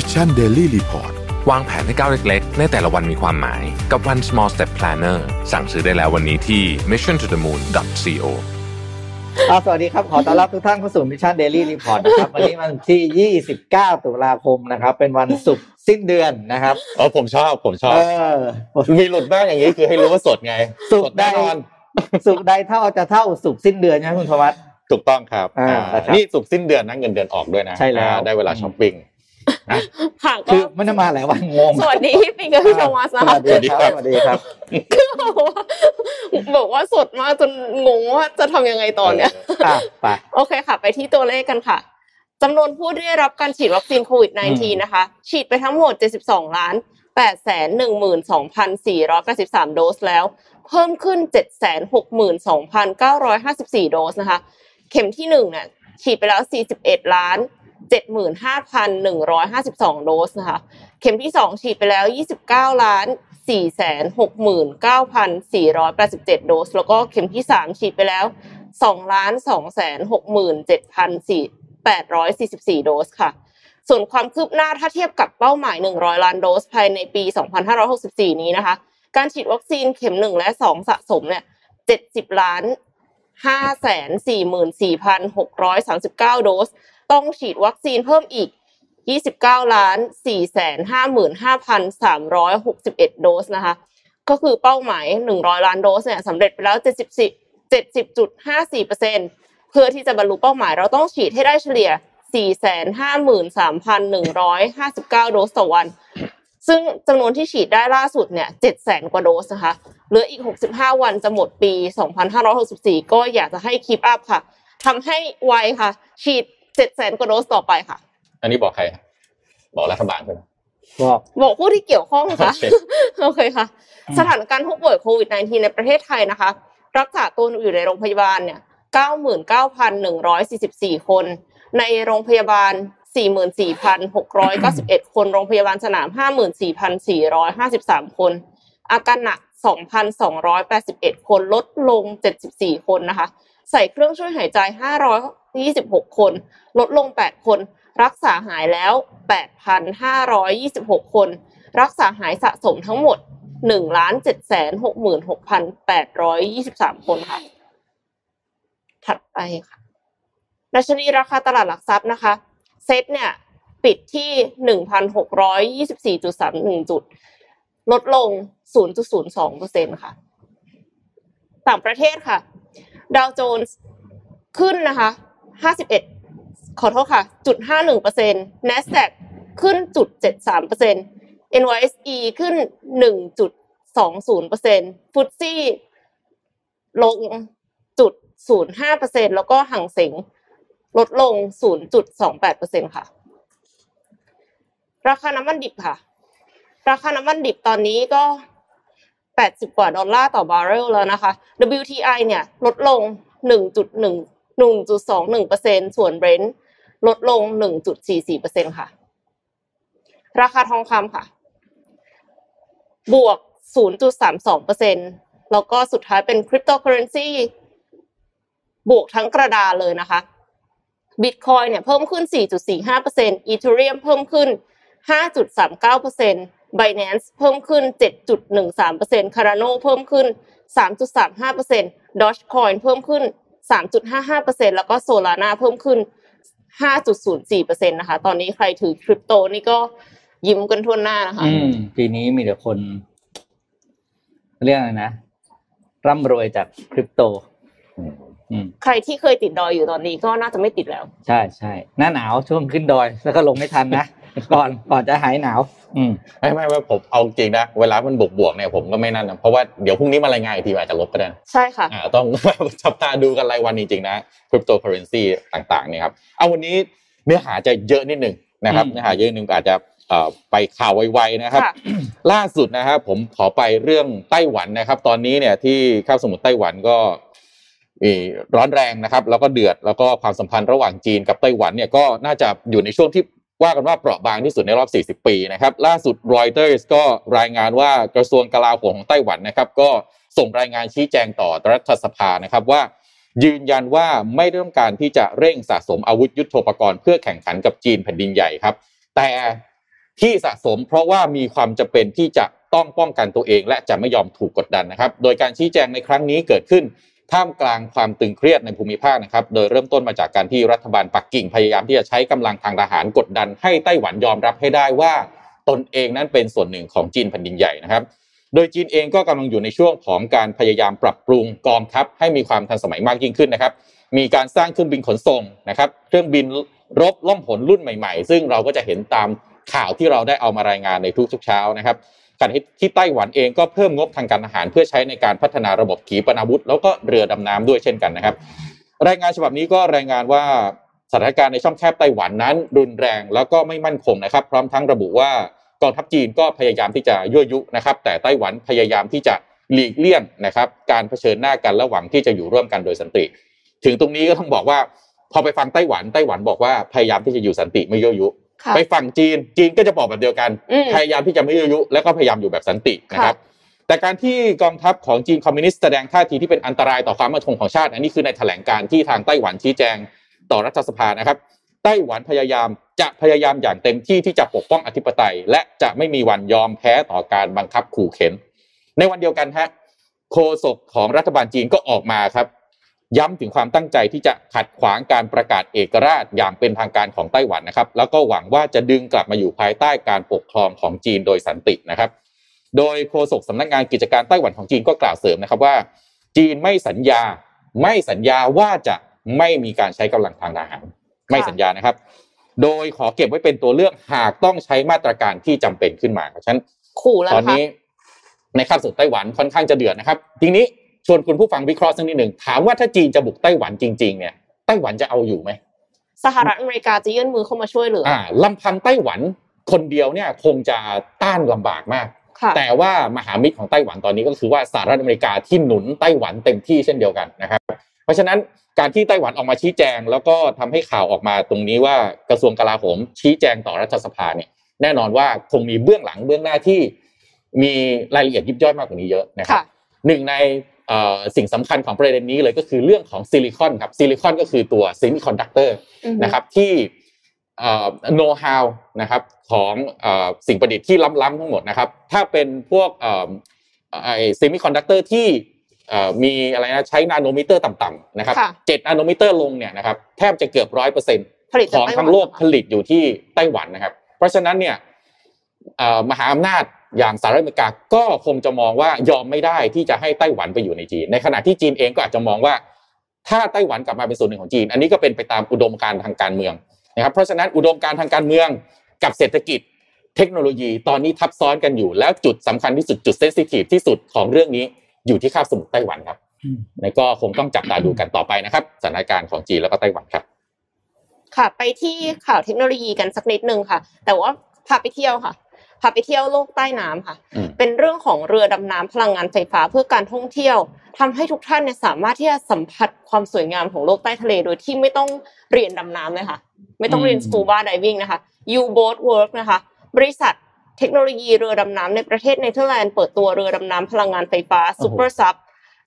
Mission Daily Report วางแผนให้ก้าวเล็กๆ ในแต่ละวันมีความหมายกับ One Small Step Planner สั่งซื้อได้แล้ววันนี้ที่ mission to the moon co สวัสดีครับ ขอต้อนรับทุกท่านเข้าสู่ Mission Daily Report นะครับวันนี้วันที่ 29 ตุลาคมนะครับ เป็นวันศุกร์สิ้นเดือนนะครับเออผมชอบผมชอบมีหลุดบ้างอย่างนี้คือให้รู้ว่าสดไงสุขใดสุขใดเท่าจะเท่าศุกร์สิ้นเดือนนะคุณธวัฒน์ถูกต้องครับนี่สุกสิ้นเดือนนะเงินเดือนออกด้วยนะใช่แล้วได้เวลาช้อปปิ้ง ค่ะคือไม่ได้มาหลายวันงงสวัสดีพี่ปิงกับพี่โทมัสสวัสดีครับสวัสดีครับคือบอกว่าบอกว่าสดมากจนงงว่าจะทำยังไงต่อเนี่ยไปโอเคค่ะ ไปที่ตัวเลขกันค่ะจำนวนผู้ที่ได้รับการฉีดวัคซีนโควิด -19 นะคะ ฉีดไปทั้งหมด 72 ล้าน8แสน12,483โดสแล้ว เพิ่มขึ้น 762,954 โดสนะคะ เข็มที่1เนี่ยฉีดไปแล้ว 41 ล้าน 75,152 โดสนะคะ เข็มที่ 2 ฉีดไปแล้ว 29ล้าน469,487 โดส แล้วก็เข็มที่ 3 ฉีดไปแล้ว2ล้าน267,844 โดสค่ะ ส่วนความคืบหน้าถ้าเทียบกับเป้าหมาย 100 ล้านโดสภายในปี 2564 นี้นะคะ การฉีดวัคซีนเข็ม 1 และ 2 สะสมเนี่ย 70 ล้าน544,639 โดส ต้องฉีดวัคซีนเพิ่มอีก 29ล้าน455,361 โดสนะคะ ก็คือเป้าหมาย 100 ล้านโดสเนี่ยสำเร็จไปแล้ว70 70.54%เพื่อที่จะบรรลุเป้าหมายเราต้องฉีดให้ได้เฉลี่ย 453,159 โดสต่อวัน ซึ่งจำนวนที่ฉีดได้ล่าสุดเนี่ย700,000 กว่าโดสนะคะ เหลืออีก 65 วันจะหมดปี 2564 ก็อยากจะให้คีปอัพค่ะทำให้ไวค่ะ ฉีด เจ็ดแสนกว่าโดสต่อไปค่ะ อันนี้บอกใคร บอกรัฐบาลใช่ไหมบอกบอกผู้ที่เกี่ยวข้องค่ะโอเคค่ะ สถานการณ์ผู้ป่วยโควิด -19 ในประเทศไทยนะคะ รักษาตัวอยู่ในโรงพยาบาลเนี่ย99,144 คน ในโรงพยาบาล 44,691 คน โรงพยาบาลสนาม 54,453 คน อาการหนัก 2,281 คน ลดลง 74 คนนะคะ ใส่เครื่องช่วยหายใจ 500 26 คน ลดลง 8 คน รักษาหายแล้ว 8,526 คน รักษาหายสะสมทั้งหมด 1,766,823 คนค่ะ ถัดไปค่ะดัชนีราคาตลาดหลักทรัพย์นะคะ เซ็ตเนี่ยปิดที่ 1,624.31 จุด ลดลง 0.02%ค่ะ ต่างประเทศค่ะ ดาวโจนส์ขึ้นนะคะ ห้าสิบเอ็ดขอโทษค่ะจุดห้าหนึ่งเปอร์เซ็นต์ NASDAQ ขึ้นจุดเจ็ดสามเปอร์เซ็นต์ NYSE ขึ้นหนึ่งจุดสองศูนย์เปอร์เซ็นต์ FTSEลงจุดศูนย์ห้าเปอร์เซ็นต์แล้วก็ฮั่งเส็งลดลงศูนย์จุดสองแปดเปอร์เซ็นต์ค่ะ ราคาน้ำมันดิบค่ะ ราคาน้ำมันดิบตอนนี้ก็แปดสิบกว่าดอลลาร์ต่อบาร์เรลแล้วนะคะ WTI เนี่ย ลดลงหนึ่งจุดหนึ่ง 1.21%ส่วนเบรนท์ลดลง 1.44%ค่ะ ราคาทองคำค่ะ บวก 0.32%แล้วก็สุดท้ายเป็นคริปโตเคอเรนซีบวกทั้งกระดาเลยนะคะบิตคอยเนี่ยเพิ่มขึ้น 4.45%อีเทเรียมเพิ่มขึ้น 5.39% Binance เพิ่มขึ้น 7.13% Cardano เพิ่มขึ้น 3.35% Dogecoin เพิ่มขึ้น 3.55%แล้วก็โซลาร่าเพิ่มขึ้น 5.04%นะคะ ตอนนี้ใครถือคริปโตนี่ก็ยิ้มกันทั่วหน้านะคะ อืม ปีนี้มีแต่คน เรียกอะไรนะ ร่ำรวยจากคริปโต ใครที่เคยติดดอยอยู่ตอนนี้ก็น่าจะไม่ติดแล้ว ใช่ใช่หน้าหนาวช่วงขึ้นดอย แล้วก็ลงไม่ทันนะ ก่อนก่อนจะหายหนาว อืมไม่ไม่ไม่ผมเอาจริงนะเวลามันบวกบวกเนี่ยผมก็ไม่นั่นนะเพราะว่าเดี๋ยวพรุ่งนี้มารายงานอีกทีอาจจะลบก็ได้ใช่ค่ะอ่าต้องจับตาดูกันรายวันจริงๆนะคริปโตเคอเรนซีต่างๆเนี่ยครับเอาวันนี้เนื้อหาจะเยอะนิดหนึ่งนะครับเนื้อหาเยอะนึงอาจจะไปข่าวไวๆนะครับ ล่าสุดนะครับผมขอไปเรื่องไต้หวันนะครับ ตอนนี้เนี่ยที่ข้าวสมุทรไต้หวันก็ร้อนแรงนะครับ แล้วก็เดือดแล้วก็ความสัมพันธ์ระหว่างจีนกับไต้หวันเนี่ยก็น่าจะอยู่ในช่วงที่ ว่ากันว่าเปราะบางที่สุดในรอบ 40 ปีนะครับ ล่าสุดรอยเตอร์สก็รายงานว่ากระทรวงกลาโหมของไต้หวันนะครับ ก็ส่งรายงานชี้แจงต่อรัฐสภานะครับว่า ยืนยันว่าไม่ได้ต้องการที่จะเร่งสะสมอาวุธยุโทโธปกรณ์เพื่อแข่งขันกับจีนแผ่นดินใหญ่ครับ แต่ที่สะสมเพราะว่ามีความจำเป็นที่จะต้องป้องกันตัวเอง และจะไม่ยอมถูกกดดันนะครับ โดยการชี้แจงในครั้งนี้เกิดขึ้น ท่ามกลางความตึงเครียดในภูมิภาคนะครับ โดยเริ่มต้นมาจากการที่รัฐบาลปักกิ่งพยายามที่จะใช้กำลังทางทหารกดดันให้ไต้หวันยอมรับให้ได้ว่าตนเองนั้นเป็นส่วนหนึ่งของจีนแผ่นดินใหญ่นะครับ โดยจีนเองก็กำลังอยู่ในช่วงของการพยายามปรับปรุงกองทัพให้มีความทันสมัยมากยิ่งขึ้นนะครับ มีการสร้างเครื่องบินขนส่งนะครับ เครื่องบินรบล่องหนรุ่นใหม่ ๆ ซึ่งเราก็จะเห็นตามข่าวที่เราได้เอามารายงานในทุกๆเช้านะครับ ขณะที่ไต้หวันเองก็เพิ่มงบทางการทหาร เพื่อใช้ในการพัฒนาระบบขีปนาวุธ แล้วก็เรือดำน้ำด้วยเช่นกันนะครับ รายงานฉบับนี้ก็รายงานว่าสถานการณ์ในช่องแคบไต้หวันนั้น รุนแรงแล้วก็ไม่มั่นคงนะครับ พร้อมทั้งระบุว่ากองทัพจีนก็พยายามที่จะยั่วยุนะครับ แต่ไต้หวันพยายามที่จะหลีกเลี่ยงนะครับ การเผชิญหน้ากันระหว่างที่จะอยู่ร่วมกันโดยสันติ ถึงตรงนี้ก็ต้องบอกว่า พอไปฟังไต้หวันไต้หวันบอกว่าพยายามที่จะอยู่สันติไม่ยั่วยุ ค่ะ ไปฝั่งจีนจีนก็จะบอกแบบเดียวกัน อืม พยายามที่จะไม่ยั่วยุแล้วก็พยายามอยู่แบบสันตินะครับ แต่การที่กองทัพของจีนคอมมิวนิสต์แสดงท่าทีที่เป็นอันตรายต่อความมั่นคงของชาติ อันนี้คือในแถลงการที่ทางไต้หวันชี้แจงต่อรัฐสภานะครับ ไต้หวันพยายามจะพยายามอย่างเต็มที่ที่จะปกป้องอธิปไตย และจะไม่มีวันยอมแพ้ต่อการบังคับขู่เข็น ในวันเดียวกันฮะโฆษกของรัฐบาลจีนก็ออกมาครับ ย้ำถึงความตั้งใจที่จะขัดขวางการประกาศเอกราชอย่างเป็นทางการของไต้หวันนะครับ แล้วก็หวังว่าจะดึงกลับมาอยู่ภายใต้การปกครองของจีนโดยสันตินะครับ โดยโฆษกสำนักงานกิจการไต้หวันของจีนก็กล่าวเสริมนะครับว่า จีนไม่สัญญา ไม่สัญญาว่าจะไม่มีการใช้กำลังทางทหาร ไม่สัญญานะครับ โดยขอเก็บไว้เป็นตัวเลือกหากต้องใช้มาตรการที่จำเป็นขึ้นมาเพราะฉะนั้นขู่แล้วตอนนะคะนี้ในคาบสุดไต้หวันค่อนข้างจะเดือดนะครับ ทีนี้ ชวนคุณผู้ฟังวิเคราะห์สักนิดหนึ่งถามว่าถ้าจีนจะบุกไต้หวันจริง ๆ เนี่ยไต้หวันจะเอาอยู่ไหมสหรัฐอเมริกาจะยื่นมือเข้ามาช่วยเหลือออ่าลำพังไต้หวันคนเดียวเนี่ยคงจะต้านลำบากมากค่ะแต่ว่ามหามิตรของไต้หวันตอนนี้ก็คือว่าสหรัฐอเมริกาที่หนุนไต้หวันเต็มที่เช่นเดียวกันนะครับ เพราะฉะนั้นการที่ไต้หวันออกมาชี้แจง แล้วก็ทำให้ข่าวออกมาตรงนี้ว่ากระทรวงกลาโหม ชี้แจงต่อรัฐสภาเนี่ยแน่นอนว่าคงมีเบื้องหลังเบื้องหน้าที่มีรายละเอียดยิบย่อยมากกว่านี้เยอะนะครับค่ะหนึ่งในเอ่อ สิ่งสำคัญของประเด็นนี้เลยก็คือเรื่องของซิลิคอนครับซิลิคอนก็คือตัวเซมิคอนดักเตอร์อือฮึนะครับที่โน้ตฮาวนะครับของเอ่อสิ่งประดิษฐ์ที่ล้ำๆทั้งหมดนะครับ ถ้าเป็นพวกเอ่อไอเซมิคอนดักเตอร์ที่เอ่อมีอะไรนะใช้ nanometer ต่ำๆนะครับค่ะเจ็ด nanometer ลงเนี่ยนะครับแทบจะเกือบร้อยเปอร์เซ็นต์ผลิตจากไต้หวันของทั้งโลกเหรอผลิตอยู่ที่ไต้หวันนะครับ เพราะฉะนั้นเนี่ยเอ่อมหาอำนาจ อย่างสหรัฐอเมริกาก็คงจะมองว่ายอมไม่ได้ที่จะให้ไต้หวันไปอยู่ในจีน ในขณะที่จีนเองก็อาจจะมองว่า ถ้าไต้หวันกลับมาเป็นส่วนหนึ่งของจีน อันนี้ก็เป็นไปตามอุดมการณ์ทางการเมืองนะครับเพราะฉะนั้นอุดมการณ์ทางการเมืองกับเศรษฐกิจเทคโนโลยีตอนนี้ทับซ้อนกันอยู่ แล้วจุดสำคัญที่สุดจุดเซนซิทีฟที่สุดของเรื่องนี้อยู่ที่คาบสมุทรไต้หวันครับอืมแล้วก็คงต้องจับตาดูกันต่อไปนะครับสถานการณ์ของจีนแล้วก็ไต้หวันครับ ค่ะ ไปที่ข่าวเทคโนโลยีกันสักนิดนึงค่ะ แต่ว่าพาไปเที่ยวค่ะ พาไปเที่ยวโลกใต้น้ำค่ะอืมเป็นเรื่องของเรือดำน้ำพลังงานไฟฟ้าเพื่อการท่องเที่ยวทำให้ทุกท่านเนี่ยสามารถที่จะสัมผัสความสวยงามของโลกใต้ทะเล โดยที่ไม่ต้องเรียนดำน้ำเลยค่ะ ไม่ต้องเรียนอืม scuba diving นะคะ U-Boat Worx นะคะ บริษัทเทคโนโลยีเรือดำน้ำในประเทศเนเธอร์แลนด์เปิดตัวเรือดำน้ำพลังงานไฟฟ้า Super Sub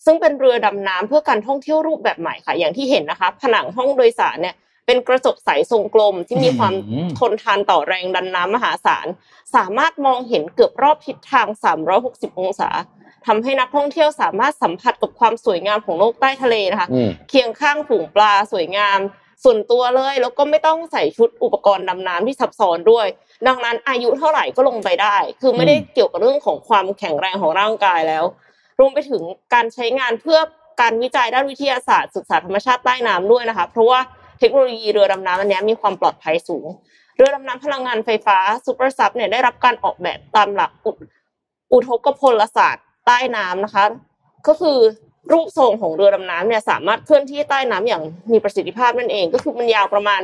ซึ่งเป็นเรือดำน้ำเพื่อการท่องเที่ยวรูปแบบใหม่ค่ะ อย่างที่เห็นนะคะ ผนังห้องโดยสารเนี่ย เป็นกระจกใสทรงกลมที่มีความอืมทนทานต่อแรงดันน้ำมหาศาล สามารถมองเห็นเกือบรอบทิศทาง 360 องศาทำให้นักท่องเที่ยวสามารถสัมผัสกับความสวยงามของโลกใต้ทะเลนะคะอืมเคียงข้างฝูงปลาสวยงาม ส่วนตัวเลย แล้วก็ไม่ต้องใส่ชุดอุปกรณ์ดำน้ำที่ซับซ้อนด้วย ดังนั้นอายุเท่าไหร่ก็ลงไปได้ คือไม่ได้เกี่ยวกับเรื่องของความแข็งแรงของร่างกายแล้ว รวมไปถึงการใช้งานเพื่อการวิจัยด้านวิทยาศาสตร์ศึกษาธรรมชาติใต้น้ำด้วยนะคะ เพราะว่า เทคโนโลยีเรือดำน้ำอันนี้มีความปลอดภัยสูง เรือดำน้ำพลังงานไฟฟ้า Super Sub เนี่ยได้รับการออกแบบตามหลักอุอุทกพลศาสตร์ใต้น้ำนะคะ ก็คือรูปทรงของเรือดำน้ำเนี่ยสามารถเคลื่อนที่ใต้น้ำอย่างมีประสิทธิภาพนั่นเอง ก็คือมันยาวประมาณ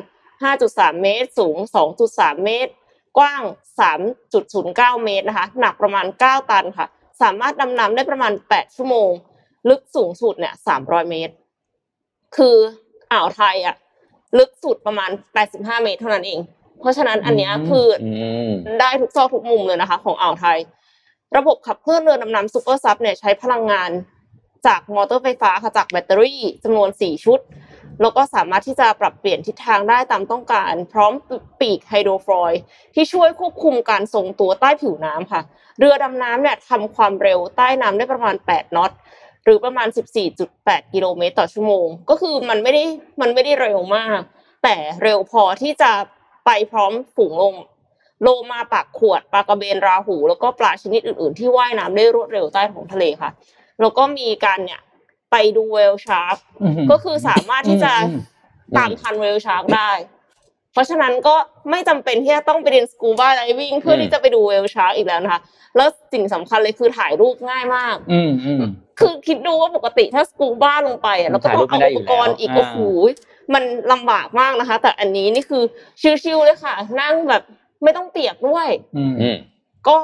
5.3 เมตร สูง 2.3 เมตร กว้าง 3.09 เมตรนะคะ หนักประมาณ 9 ตันค่ะ สามารถดำน้ำได้ประมาณ 8 ชั่วโมง ลึกสูงสุดเนี่ย 300 เมตร คืออ่าวไทยอะ ลึกสุดประมาณ 85 เมตรเท่านั้นเอง เพราะฉะนั้นอันเนี้ยอืมคืออืมได้ทุกซอกทุกมุมเลยนะคะ ของอ่าวไทย ระบบขับเคลื่อนเรือดำน้ำ Super Sub เนี่ยใช้พลังงานจากมอเตอร์ไฟฟ้าค่ะจากแบตเตอรี่จำนวน 4 ชุด แล้วก็สามารถที่จะปรับเปลี่ยนทิศทางได้ตามต้องการ พร้อมปีก hydrofoil ที่ช่วยควบคุมการทรงตัวใต้ผิวน้ำค่ะ เรือดำน้ำเนี่ยทำความเร็วใต้น้ำได้ประมาณ 8 น็อต หรือประมาณ 14.8 กิโลเมตรต่อชั่วโมง ก็คือมันไม่ได้มันไม่ได้เร็วมาก แต่เร็วพอที่จะไปพร้อมฝูงลงโลมาปากขวดปลากระเบนราหู แล้วก็ปลาชนิดอื่น ๆ ที่ว่ายน้ำได้รวดเร็วใต้ท้องทะเลค่ะ แล้วก็มีการเนี่ยไปดูเวลชาร์กก็คือสามารถที่จะอืมตามทันเวลชาร์กได้ เพราะฉะนั้นก็ไม่จำเป็นที่จะต้องไปเรียนสกูบาไดวิ่งเพื่อที่จะไปดูเวลชาร์กอีกแล้วนะคะ แล้วสิ่งสำคัญเลยคือถ่ายรูปง่ายมาก อืมอืม คือคิดดูว่าปกติถ้าสกูบ้าลงไปอะแล้วก็ต้องเอาถ่ายรูอุปปไม่ได้อยู่กรณ์อีกแล้วโอ้โหมันลำบากมากนะคะ แต่อันนี้นี่คือชิวๆเลยค่ะ นั่งแบบไม่ต้องเปียกด้วยอืมอืมก็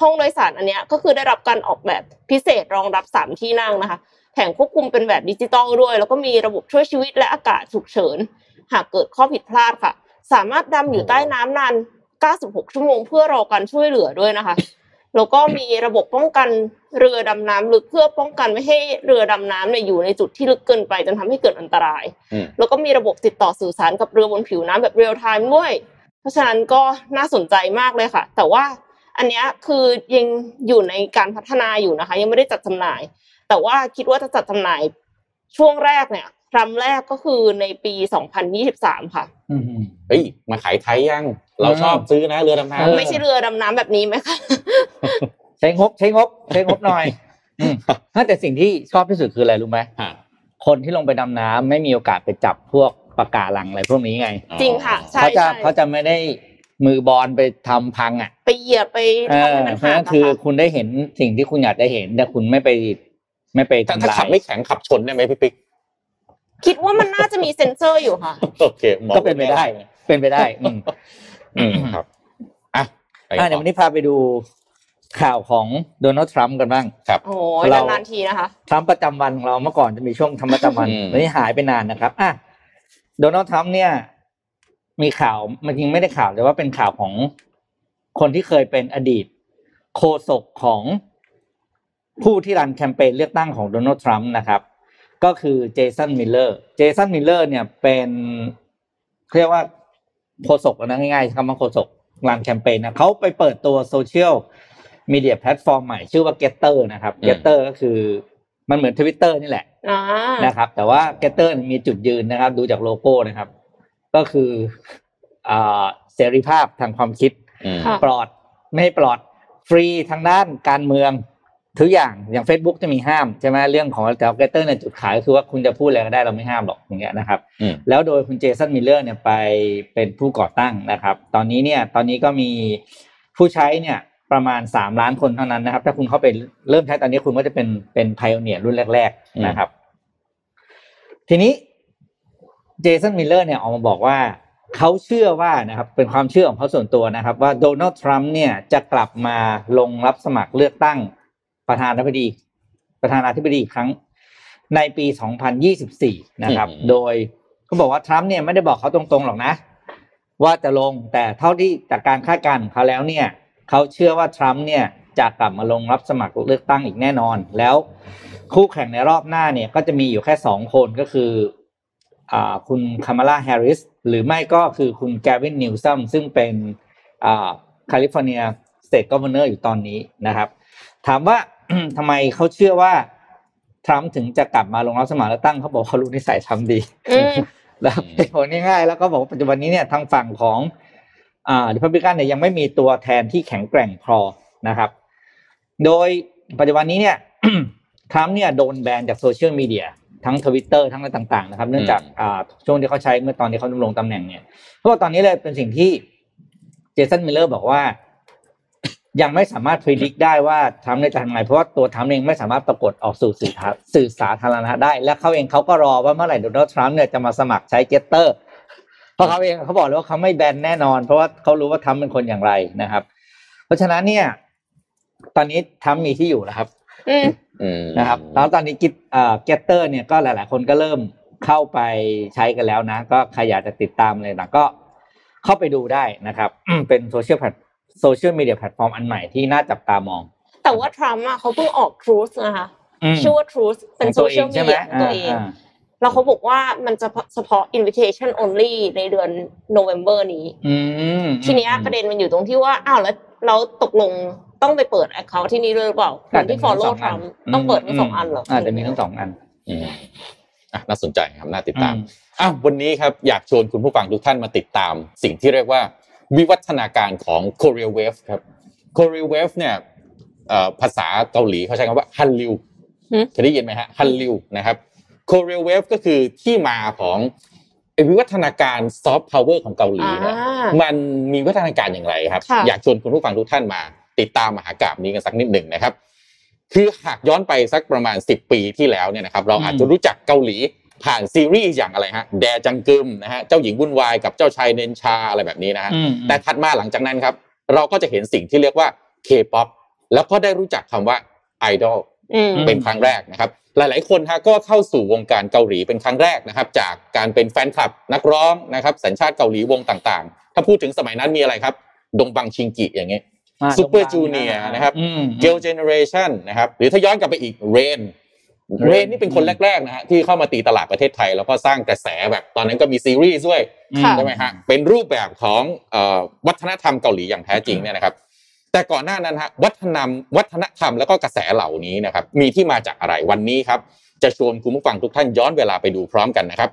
ห้องโดยสารอันเนี้ยก็คือได้รับการออกแบบพิเศษรองรับสามที่นั่งนะคะแผงควบคุมเป็นแบบดิจิตอลด้วย แล้วก็มีระบบช่วยชีวิตและอากาศฉุกเฉิน หากเกิดข้อผิดพลาดค่ะ สามารถดำอยู่ใต้น้ำนาน 96 ชั่วโมงเพื่อรอการช่วยเหลือด้วยนะคะ แล้วก็มีระบบป้องกันเรือดำน้ำลึกเพื่อป้องกันไม่ให้เรือดำน้ำเนี่ยอยู่ในจุดที่ลึกเกินไปจนทำให้เกิดอันตรายอืมแล้วก็มีระบบติดต่อสื่อสารกับเรือบนผิวน้ำแบบเรียลไทม์ด้วย เพราะฉะนั้นก็น่าสนใจมากเลยค่ะ แต่ว่าอันเนี้ยคือยังอยู่ในการพัฒนาอยู่นะคะ ยังไม่ได้จัดจำหน่าย แต่ว่าคิดว่าจะจัดจำหน่ายช่วงแรกเนี่ย ครั้งแรกก็คือในปี 2023 ค่ะอืมเฮ้ย มาขายไทยยัง เราอืมชอบซื้อนะเรือดำเออน้ำไม่ใช่เรือดำน้ำแบบนี้ไหมคะใช้งบใช้งบใช้งบหน่อยอืมแต่สิ่งที่ชอบที่สุดคืออะไรรู้ไหมฮะคนที่ลงไปดำน้ำไม่มีโอกาสไปจับพวกปะการังอะไรพวกนี้ไง จริงค่ะใช่เขาจะใช่เขาจะไม่ได้มือบอลไปทำพังอะ ไปเหยียบไปเอทำอให้มันเพราะหัฉะกนั้นคืออะค่ะคุณได้เห็นสิ่งที่คุณอยากได้เห็น แต่คุณไม่ไป ไม่ไปถ้าทำถ้าลาขับยไม่แข็งขับชนได้ไหมพี่ปิ๊ก คิดว่ามันน่าจะมีเซ็นเซอร์อยู่ค่ะโอเคมองก็เป็นไปได้ เป็นไปได้อืมอืมครับอะไปอะต่อเดี๋ยววันนี้พาไปดูข่าวของโดนัลด์ทรัมป์กันบ้างครับโอ้ยเรานานๆทีนะคะทรัมป์ประจำวันของเราเมื่อก่อนจะมีช่วงทรัมป์ประจำวันอืมวันนี้หายไปนานนะครับอะโดนัลด์ทรัมป์เนี่ย มีข่าวมันจริงไม่ได้ข่าวแต่ว่าเป็นข่าวของคนที่เคยเป็นอดีตโฆษกของผู้ที่ run แคมเปญเลือกตั้งของโดนัลด์ทรัมป์นะครับ ก็คือเจสันมิลเลอร์เจสันมิลเลอร์เนี่ยเป็นเรียกว่าโฆษกนะง่ายๆคำว่าโฆษก run แคมเปญนะเขาไปเปิดตัวโซเชียลมีเดียแพลตฟอร์มใหม่ชื่อว่า Gettr นะครับอืม Gettr ก็คือมันเหมือนทวิตเตอร์นี่แหละอ่านะครับ แต่ว่า Gettr มีจุดยืนนะครับ ดูจากโลโก้นะครับ ก็คืออ่าเสรีภาพทางความคิดอืมค่ะปลอดไม่ให้ปลอดฟรีทางด้านการเมือง ทุกอย่างอย่าง Facebook จะมีห้ามใช่ไหมเรื่องของแต่ Gettr เนี่ยจุดขายก็คือว่าคุณจะพูดอะไรก็ได้เราไม่ห้ามหรอกอย่างเงี้ยนะครับอืมแล้วโดยคุณเจสันมิลเลอร์เนี่ยไปเป็นผู้ก่อตั้งนะครับ ตอนนี้เนี่ยตอนนี้ก็มีผู้ใช้เนี่ยประมาณสามล้านคนเท่านั้นนะครับ ถ้าคุณเข้าไปเริ่มใช้ตอนนี้คุณก็จะเป็นเป็นไพโอเนียรุ่นแรก ๆนะครับ ทีนี้เจสันมิลเลอร์เนี่ยออกมาบอกว่าเขาเชื่อว่านะครับเป็นความเชื่อของเขาส่วนตัวนะครับ ว่าโดนัลด์ทรัมป์เนี่ยจะกลับมาลงรับสมัครเลือกตั้ง ประธานาธิบดี ประธานาธิบดีอีกครั้งในปี 2024 นะครับอืมโดยเขาบอกว่าทรัมป์เนี่ยไม่ได้บอกเขาตรงๆหรอกนะ ว่าจะลงแต่เท่าที่จากการคาดการณ์ของเขาแล้วเนี่ยเขาเชื่อว่าทรัมป์เนี่ยจะกลับมาลงรับสมัครเลือกตั้งอีกแน่นอน แล้วคู่แข่งในรอบหน้าเนี่ยก็จะมีอยู่แค่สองคนก็คืออ่าคุณคามาลาแฮร์ริสหรือไม่ก็คือคุณแกวินนิวซัมซึ่งเป็นอ่าแคลิฟอร์เนียสเตทก o v เนอร์อยู่ตอนนี้นะครับ ถามว่า ทำไมเขาเชื่อว่าทรัมป์ถึงจะกลับมาลงรับสมัครเลือกตั้งเขาบอกเขารู้นิสัยทรัมป์ดีอืมแล้วเหตุผลง่ายๆแล้วก็บอกว่าปัจจุบันนี้เนี่ยทางฝั่งของอ่าริพับลิกันเนี่ยยังไม่มีตัวแทนที่แข็งแกร่งพอนะครับ โดยปัจจุบันนี้เนี่ยทรัมป์เนี่ยโดนแบนจากโซเชียลมีเดียทั้งทวิตเตอร์ทั้งอะไรต่าง ๆ นะครับ เนื่องจากอ่าช่วงที่เขาใช้เมื่อตอนที่เขาดำรงตำแหน่งเนี่ยเพราะว่าตอนนี้เลยเป็นสิ่งที่เจสันมิลเลอร์บอกว่า ยังไม่สามารถ predict ได้ว่าทรัมป์เนี่ยจะทำไงเพราะว่าตัวทรัมป์เองไม่สามารถปรากฏออกสู่สื่อทาสื่อสาธารณะได้ และเขาเองเขาก็รอว่าเมื่อไหร่โดนัลด์ทรัมป์เนี่ยจะมาสมัครใช้ GETTR เพราะเขาเองเขาบอกเลยว่าเขาไม่แบนแน่นอน เพราะว่าเขารู้ว่าทรัมป์เป็นคนอย่างไรนะครับ เพราะฉะนั้นเนี่ย ตอนนี้ทรัมป์มีที่อยู่แล้วครับอืมอืมนะครับแล้วตอนนี้กิจเอ่อ GETTR เนี่ยก็หลาย ๆ คนก็เริ่มเข้าไปใช้กันแล้วนะ ก็ใครอยากจะติดตามเลยนะก็เข้าไปดูได้นะครับ เป็นโซเชียลแพลต โซเชียลมีเดียแพลตฟอร์มอันใหม่ที่น่าจับตามอง แต่ว่าทรัมป์อะเขาเพิ่งออก Truth นะคะอืมชื่อว่า Truth เป็นของตัวเองใช่ไหมเดียของตัวเองแล้วเขาบอกว่ามันจะเฉพาะ invitation only ในเดือน November นี้อืมทีเนี้ยประเด็นมันอยู่ตรงที่ว่าอ้าวแล้วเราตกลงต้องไปเปิด account ที่นี่ด้วยหรือเปล่าคนที่ follow ทำต้องเปิดทั้งสองอันเหรออาจจะมีทั้งสองอันอืมอะน่าสนใจครับน่าติดตามอืมอ้าววันนี้ครับอยากชวนคุณผู้ฟังทุกท่านมาติดตาม สิ่งที่เรียกว่า วิวัฒนาการของ Korea Wave ครับ Korea Wave เนี่ยเอ่อภาษาเกาหลีเขาใช้คำว่าฮันลิวหืมเคยได้ยินไหมฮะฮันลิวนะครับ Korea Wave ก็คือที่มาของไอ้วิวัฒนาการซอฟต์พาวเวอร์ของเกาหลีเนี่ยอ่ามันมีวิวัฒนาการอย่างไรครับค่ะอยากชวนคุณผู้ฟังทุกท่านมา ติดตามมหากราบนี้กันสักนิดหนึ่งนะครับ คือหากย้อนไปสักประมาณ 10 ปีที่แล้วเนี่ยนะครับ เราอาจจะรู้จักเกาหลี ผ่านซีรีส์อย่างอะไรฮะแดจังกึมนะฮะเจ้าหญิงวุ่นวายกับเจ้าชายเนนชาอะไรแบบนี้นะฮะอืมแต่ถัดมาหลังจากนั้นครับ เราก็จะเห็นสิ่งที่เรียกว่า K-POP แล้วก็ได้รู้จักคำว่าไอดอลอืมเป็นครั้งแรกนะครับ หลาย ๆ คนฮะก็เข้าสู่วงการเกาหลีเป็นครั้งแรกนะครับ จากการเป็นแฟนคลับนักร้องนะครับสัญชาติเกาหลีวงต่างๆ ถ้าพูดถึงสมัยนั้นมีอะไรครับ ดงบังชิงกิอย่างเงี้ยอ่าซูเปอร์จูเนียนะครับอืม Girls' Generation นะครับหรือถ้าย้อนกลับไปอีกเรน เรนนี่เป็นคนแรกๆนะฮะที่เข้ามาตีตลาดประเทศไทย แล้วก็สร้างกระแสแบบตอนนั้นก็มีซีรีส์ด้วยค่ะใช่ไหมฮะเป็นรูปแบบของเอ่อวัฒนธรรมเกาหลีอย่างแท้จริงเนี่ยนะครับ แต่ก่อนหน้านั้นฮะวัฒนธรรมวัฒนธรรมแล้วก็กระแสเหล่านี้นะครับ มีที่มาจากอะไรวันนี้ครับ จะชวนคุณผู้ฟังทุกท่านย้อนเวลาไปดูพร้อมกันนะครับ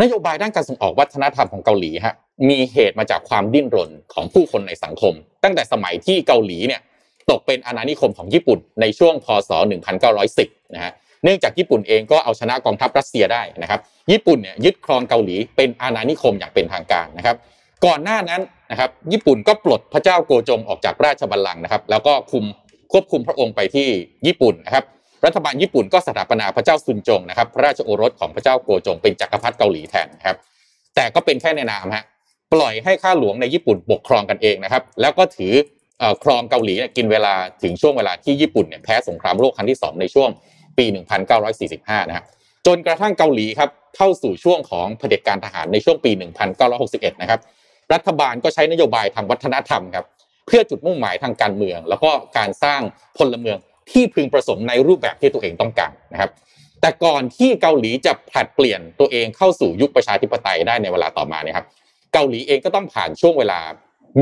นโยบายด้านการส่งออกวัฒนธรรมของเกาหลีฮะมีเหตุมาจากความดิ้นรนของผู้คนในสังคม ตั้งแต่สมัยที่เกาหลีเนี่ยตกเป็นอาณานิคมของญี่ปุ่นในช่วงพศ 1910 นะฮะ เนื่องจากญี่ปุ่นเองก็เอาชนะกองทัพรัสเซียได้นะครับ ญี่ปุ่นเนี่ยยึดครองเกาหลีเป็นอาณานิคมอย่างเป็นทางการนะครับ ก่อนหน้านั้นนะครับ ญี่ปุ่นก็ปลดพระเจ้าโกจงออกจากราชบัลลังก์นะครับ แล้วก็คุมควบคุมพระองค์ไปที่ญี่ปุ่นนะครับ รัฐบาลญี่ปุ่นก็สถาปนาพระเจ้าซุนจงนะครับ พระราชโอรสของพระเจ้าโกจงเป็นจักรพรรดิเกาหลีแทนนะครับ แต่ก็เป็นแค่ในนามฮะปล่อยให้ข้าหลวงในญี่ปุ่นปกครองกันเองนะครับ แล้วก็ถืออครองเกาหลีกินเวลาถึงช่วงเวลาที่ญี่ปุ่นเนี่ยแพ้สงครามโลกครั้งที่สองในช่วง ปี 1945 นะครับจนกระทั่งเกาหลีครับเข้าสู่ช่วงของเผด็จการทหารในช่วงปี 1961 นะครับ รัฐบาลก็ใช้นโยบายทางวัฒนธรรมครับเพื่อจุดมุ่งหมายทางการเมือง แล้วก็การสร้างพลเมืองที่พึงประสงค์ในรูปแบบที่ตัวเองต้องการนะครับ แต่ก่อนที่เกาหลีจะผลัดเปลี่ยนตัวเองเข้าสู่ยุคประชาธิปไตยได้ในเวลาต่อมาเนี่ยครับ เกาหลีเองก็ต้องผ่านช่วงเวลา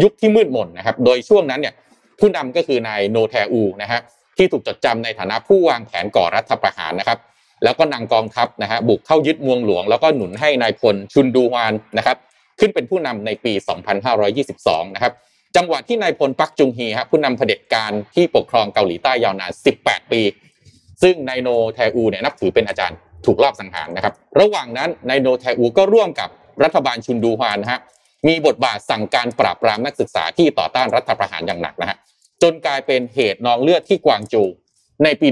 ยุคที่มืดมนนะครับ โดยช่วงนั้นเนี่ยผู้นำก็คือนายโนแทอูนะฮะ ที่ถูกจดจำในฐานะผู้วางแผนก่อรัฐประหารนะครับ แล้วก็นำกองทัพนะฮะบุกเข้ายึดเมืองหลวง แล้วก็หนุนให้นายพลชุนดูฮวานนะครับ ขึ้นเป็นผู้นำในปี 2522 นะครับจังหวะที่นายพลปักจุงฮีฮะผู้นำเผด็จการที่ปกครองเกาหลีใต้ยาวนาน 18 ปี ซึ่งนายโนแทอูเนี่ยนับถือเป็นอาจารย์ถูกลอบสังหารนะครับ ระหว่างนั้นนายโนแทอูก็ร่วมกับรัฐบาลชุนดูฮานนะฮะมีบทบาทสั่งการปราบปรามนักศึกษาที่ต่อต้านรัฐประหารอย่างหนักนะฮะ จนกลายเป็นเหตุนองเลือดที่กวางจวในปี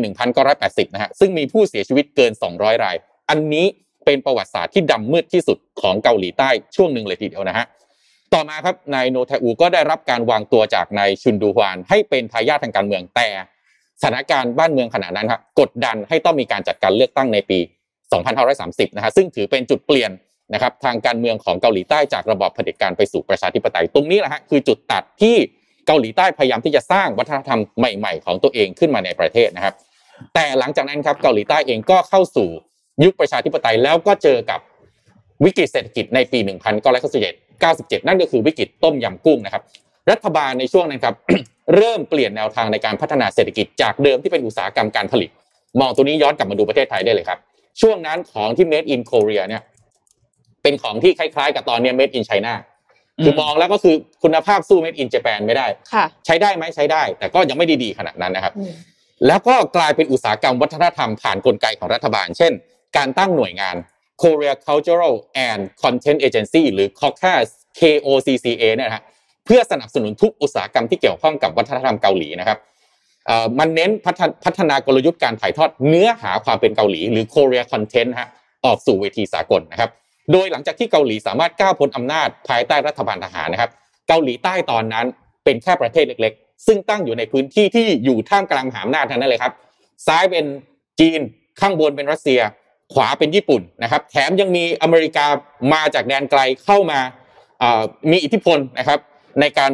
1980 นะฮะซึ่งมีผู้เสียชีวิตเกิน 200 ราย อันนี้เป็นประวัติศาสตร์ที่ดำมืดที่สุดของเกาหลีใต้ช่วงหนึ่งเลยทีเดียวนะฮะต่อมาครับนายโนแทอูก็ได้รับการวางตัวจากนายชุนดูฮวาน ให้เป็นทายาททางการเมืองแต่สถานการณ์บ้านเมืองขณะนั้นครับกดดันให้ต้องมีการจัดการเลือกตั้งในปี 2530 นะฮะซึ่งถือเป็นจุดเปลี่ยนนะครับทางการเมืองของเกาหลีใต้จากระบอบเผด็จการไปสู่ประชาธิปไตยตรงนี้แหละฮะคือจุดตัดที่ เกาหลีใต้พยายามที่จะสร้างวัฒนธรรมใหม่ๆ ของตัวเองขึ้นมาในประเทศนะครับ แต่หลังจากนั้นครับเกาหลีใต้เองก็เข้าสู่ยุคประชาธิปไตยแล้วก็เจอกับวิกฤตเศรษฐกิจในปี 1997 97 นั่นก็คือวิกฤตต้มยำกุ้งนะครับ รัฐบาลในช่วงนั้นครับ เริ่มเปลี่ยนแนวทางในการพัฒนาเศรษฐกิจจากเดิมที่เป็นอุตสาหกรรมการผลิต มองตัวนี้ย้อนกลับมาดูประเทศไทยได้เลยครับ ช่วงนั้นของที่ made in Korea เนี่ยเป็นของที่คล้ายๆ กับตอนนี้ made in China คือมองแล้วก็คือคุณภาพสู้ made in Japan ไม่ได้ค่ะใช้ได้ไหมใช้ได้ แต่ก็ยังไม่ดีๆขนาดนั้นนะครับอืมแล้วก็กลายเป็นอุตสาหกรรมวัฒนธรรมผ่านกลไกของรัฐบาล เช่น การตั้งหน่วยงาน Korea Cultural and Content Agency หรือ KOCA KOCCA เนี่ยนะฮะเพื่อสนับสนุนทุกอุตสาหกรรมที่เกี่ยวข้องกับวัฒนธรรมเกาหลีนะครับเอ่อมันเน้นพัฒนพัฒนากลยุทธ์การถ่ายทอดเนื้อหาความเป็นเกาหลี หรือ Korea Content ฮะออกสู่เวทีสากลนะครับ โดยหลังจากที่เกาหลีสามารถก้าวพ้นอำนาจภายใต้รัฐบาลทหารนะครับ เกาหลีใต้ตอนนั้นเป็นแค่ประเทศเล็กๆ ซึ่งตั้งอยู่ในพื้นที่ที่อยู่ท่ามกลางมหาอำนาจทั้งนั้นเลยครับ ซ้ายเป็นจีนข้างบนเป็นรัสเซีย ขวาเป็นญี่ปุ่นนะครับ แถมยังมีอเมริกามาจากแดนไกลเข้ามามีอิทธิพลนะครับ ในการ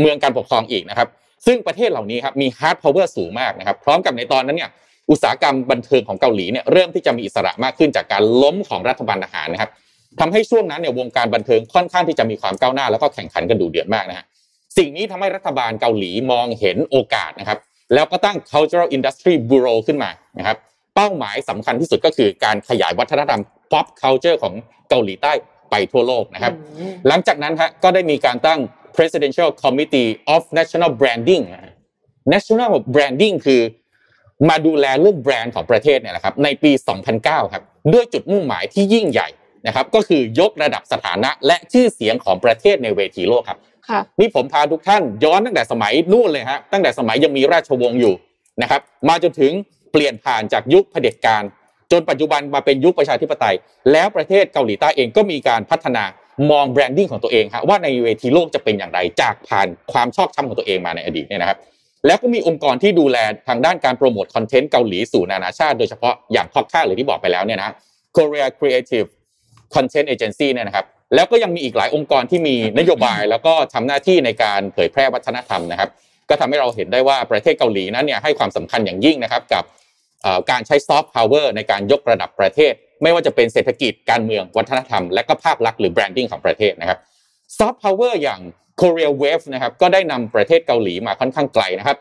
เมืองการปกครองอีกนะครับ ซึ่งประเทศเหล่านี้ครับมี hard power สูงมากนะครับ พร้อมกับในตอนนั้นเนี่ยอุตสาหกรรมบันเทิงของเกาหลีเนี่ยเริ่มที่จะมีอิสระมากขึ้นจากการล้มของรัฐบาลทหารนะครับ ทำให้ช่วงนั้นเนี่ยวงการบันเทิงค่อนข้างที่จะมีความก้าวหน้า แล้วก็แข่งขันกันดูเดือดมากนะฮะสิ่งนี้ทำให้รัฐบาลเกาหลีมองเห็นโอกาสนะครับ แล้วก็ตั้ง cultural industry bureau ขึ้นมานะครับ เป้าหมายสำคัญที่สุดก็คือการขยายวัฒนธรรม pop culture ของเกาหลีใต้ไปทั่วโลกนะครับ หลังจากนั้นฮะก็ได้มีการตั้ง Presidential Committee of National Branding National Branding คือมาดูแลเรื่องแบรนด์ของประเทศเนี่ยนะครับในปี 2009 ครับ ด้วยจุดมุ่งหมายที่ยิ่งใหญ่ นะครับก็คือยกระดับสถานะและชื่อเสียงของประเทศในเวทีโลกครับค่ะนี่ผมพาทุกท่านย้อนตั้งแต่สมัยนู่นเลยฮะตั้งแต่สมัยยังมีราชวงศ์อยู่นะครับมาจนถึงเปลี่ยนผ่านจากยุคเผด็จการ จนปัจจุบันมาเป็นยุคประชาธิปไตย แล้วประเทศเกาหลีใต้เองก็มีการพัฒนามองแบรนดิ้งของตัวเองฮะว่าในเวทีโลกจะเป็นอย่างไรจากผ่านความชอบธรรมของตัวเองมาในอดีตเนี่ยนะครับแล้วก็มีองค์กรที่ดูแลทางด้านการโปรโมทคอนเทนต์เกาหลีสู่นานาชาติโดยเฉพาะอย่าง KOCCA หรือที่บอกไปแล้วเนี่ยนะ Korea Creative Content Agency เนี่ยนะครับแล้วก็ยังมีอีกหลายองค์กรที่มีนโยบาย แล้วก็ทำหน้าที่ในการเผยแพร่วัฒนธรรมนะครับ ก็ทำให้เราเห็นได้ว่าประเทศเกาหลีนั้นเนี่ยให้ความสำคัญอย่างยิ่งนะครับกับการใช้ซอฟต์พาวเวอร์ในการยกระดับประเทศ ไม่ว่าจะเป็นเศรษฐกิจการเมืองวัฒนธรรม และก็ภาพลักษณ์หรือ branding ของประเทศนะครับซอฟต์พาวเวอร์อย่าง Korea Wave นะครับก็ได้นำประเทศเกาหลีมาค่อนข้างไกลนะครับ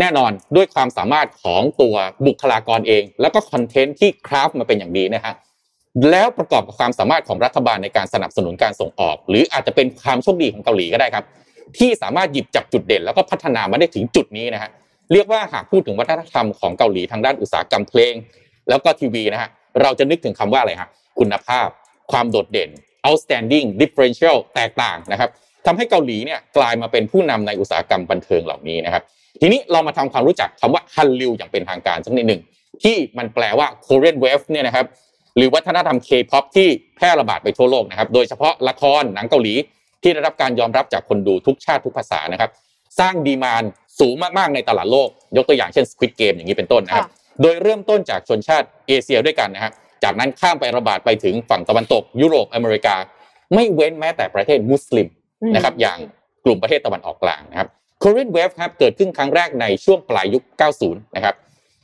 แน่นอนด้วยความสามารถของตัวบุคลากรเอง แล้วก็คอนเทนต์ที่คราฟมาเป็นอย่างดีนะฮะ แล้วประกอบกับความสามารถของรัฐบาลในการสนับสนุนการส่งออก หรืออาจจะเป็นความโชคดีของเกาหลีก็ได้ครับ ที่สามารถหยิบจับจุดเด่น แล้วก็พัฒนามาได้ถึงจุดนี้นะฮะเรียกว่าหากพูดถึงวัฒนธรรมของเกาหลีทางด้านอุตสาหกรรมเพลง แล้วก็ทีวีนะฮะเราจะนึกถึงคำว่าอะไรฮะคุณภาพ ความโดดเด่น outstanding differential แตกต่างนะครับทำให้เกาหลีเนี่ยกลายมาเป็นผู้นำในอุตสาหกรรมบันเทิงเหล่านี้นะครับ ทีนี้เรามาทำความรู้จักคำว่าฮันลิวอย่างเป็นทางการสักนิดหนึ่งที่มันแปลว่า Korean Wave เนี่ยนะครับ หรือวัฒนธรรม K-pop ที่แพร่ระบาดไปทั่วโลกนะครับ โดยเฉพาะละครหนังเกาหลี ที่ได้รับการยอมรับจากคนดูทุกชาติทุกภาษานะครับ สร้างดีมานสูงมากๆในตลาดโลก ยกตัวอย่างเช่น Squid Game อย่างนี้เป็นต้นนะครับ โดยเริ่มต้นจากชนชาติเอเชียด้วยกันนะครับจากนั้นข้ามไประบาดไปถึงฝั่งตะวันตก ยุโรปอเมริกา ไม่เว้นแม้แต่ประเทศมุสลิมนะครับอย่างกลุ่มประเทศตะวันออกกลางนะครับ Korean Wave ครับเกิดขึ้นครั้งแรกในช่วงปลายยุค 90 นะครับ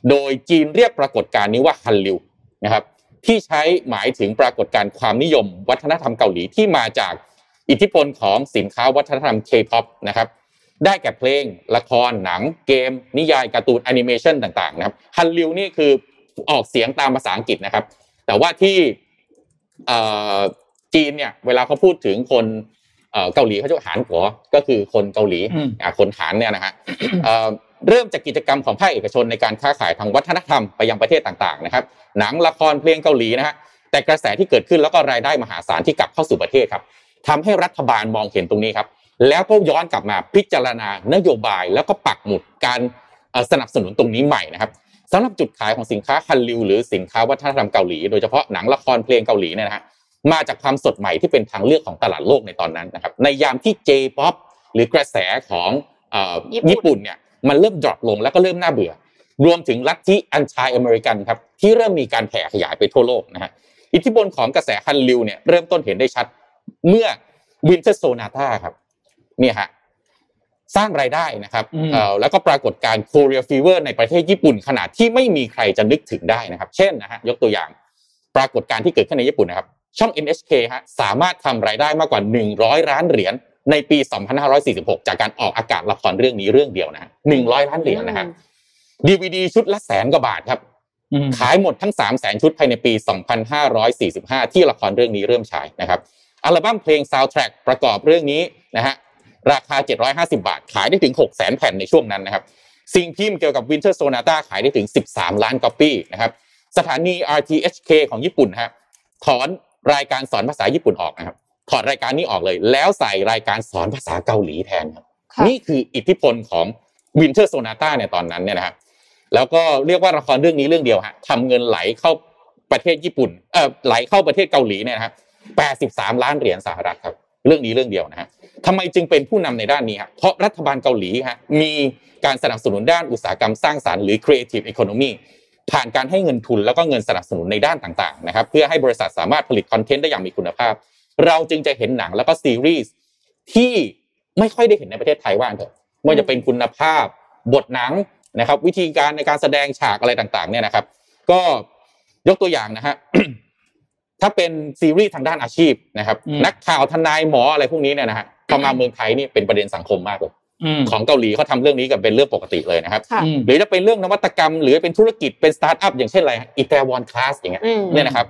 โดยจีนเรียกปรากฏการณ์นี้ว่าฮันลิวนะครับ ที่ใช้หมายถึงปรากฏการณ์ความนิยม วัฒนธรรมเกาหลีที่มาจากอิทธิพลของสินค้าวัฒนธรรม K-pop นะครับได้แก่เพลง ละครหนัง เกม นิยายการ์ตูนแอนิเมชันต่างๆนะครับฮันลิวนี่คือออกเสียงตามภาษาอังกฤษนะครับ แต่ว่าที่จีนเนี่ยเวลาเขาพูดถึงคนเกาหลีเขาจะหานหัวก็คือคนเกาหลีคนหานเนี่ยนะฮะ เริ่มจากกิจกรรมของภาคเอกชนในการค้าขายทางวัฒนธรรมไปยังประเทศต่างๆนะครับหนังละครเพลงเกาหลีนะฮะแต่กระแสที่เกิดขึ้นแล้วก็รายได้มหาศาลที่กลับเข้าสู่ประเทศครับทำให้รัฐบาลมองเห็นตรงนี้ครับแล้วก็ย้อนกลับมาพิจารณานโยบายแล้วก็ปักหมุดการสนับสนุนตรงนี้ใหม่นะครับสำหรับจุดขายของสินค้าฮันลิวหรือสินค้าวัฒนธรรมเกาหลี โดยเฉพาะหนังละครเพลงเกาหลีเนี่ยนะฮะมาจากความสดใหม่ที่เป็นทางเลือกของตลาดโลกในตอนนั้นนะครับในยามที่ J-POP หรือกระแสของญี่ปุ่นเนี่ย มันเริ่ม drop ลงแล้วก็เริ่มน่าเบื่อ รวมถึงลัทธิอันชายอเมริกันครับที่เริ่มมีการแผ่ขยายไปทั่วโลกนะฮะอิทธิพลของกระแสฮันลิวเนี่ยเริ่มต้นเห็นได้ชัดเมื่อ Winter Sonata ครับเนี่ยฮะสร้างรายได้นะครับแล้วก็ปรากฏการณ์ Korea fever ในประเทศญี่ปุ่นขนาดที่ไม่มีใครจะนึกถึงได้นะครับ เช่นนะฮะยกตัวอย่าง ปรากฏการณ์ที่เกิดขึ้นในญี่ปุ่นนะครับ ช่อง NHK ฮะสามารถทำรายได้มากกว่า 100ล้านเหรียญ ในปี 2546 จากการออกอากาศละครเรื่องนี้เรื่องเดียวนะ100ล้านเหรียญนะครับดีวีดีชุดละแสนกว่าบาทครับขายหมดทั้ง 3 0 0แสนชุดภายในปี 2545 ที่ละครเรื่องนี้เริ่มฉายนะครับอัลบั้มเพลงซาวด์แทร็กประกอบเรื่องนี้นะฮะราคา 750 บาท ขายได้ถึง 6 0แสนแผ่นในช่วงนั้นนะครับสิ่งพิมพ์เกี่ยวกับ Winter Sonata ขายได้ถึง 13 ล้านก๊อปปี้นะครับสถานี RTHK ของญี่ปุ่นฮะถอนรายการสอนภาษาญี่ปุ่นออกนะครับ ถอดรายการนี้ออกเลย แล้วใส่รายการสอนภาษาเกาหลีแทนครับ นี่คืออิทธิพลของวินเทอร์โซนาต้าในตอนนั้นเนี่ยนะครับแล้วก็เรียกว่าละครเรื่องนี้เรื่องเดียวฮะทำเงินไหลเข้าประเทศญี่ปุ่นเอ่อไหลเข้าประเทศเกาหลีเนี่ยนะครับ83ล้านเหรียญสหรัฐครับ เรื่องนี้เรื่องเดียวนะฮะทำไมจึงเป็นผู้นำในด้านนี้ฮะเพราะรัฐบาลเกาหลีฮะมีการสนับสนุนด้านอุตสาหกรรมสร้างสรรค์หรือ creative economy ผ่านการให้เงินทุนแล้วก็เงินสนับสนุนในด้านต่างๆนะครับเพื่อให้บริษัทสามารถผลิตคอนเทนต์ได้อย่างมีคุณภาพ เราจึงจะเห็นหนังแล้วก็ซีรีส์ที่ไม่ค่อยได้เห็นในประเทศไทยว่าเถอะไม่ว่าจะเป็นคุณภาพบทหนังนะครับ วิธีการในการแสดงฉากอะไรต่างๆ เนี่ยนะครับ ก็ยกตัวอย่างนะฮะถ้าเป็นซีรีส์ทางด้านอาชีพนะครับ นักข่าวทนายหมออะไรพวกนี้เนี่ยนะฮะพอมาเมืองไทยนี่เป็นประเด็นสังคมมากเลยของเกาหลีเขาทำเรื่องนี้กันเป็นเรื่องปกติเลยนะครับ หรือจะเป็นเรื่องนวัตกรรม หรือเป็นธุรกิจเป็นสตาร์ทอัพอย่างเช่นอะไร Itaewon Class อย่างเงี้ยเนี่ยนะครับ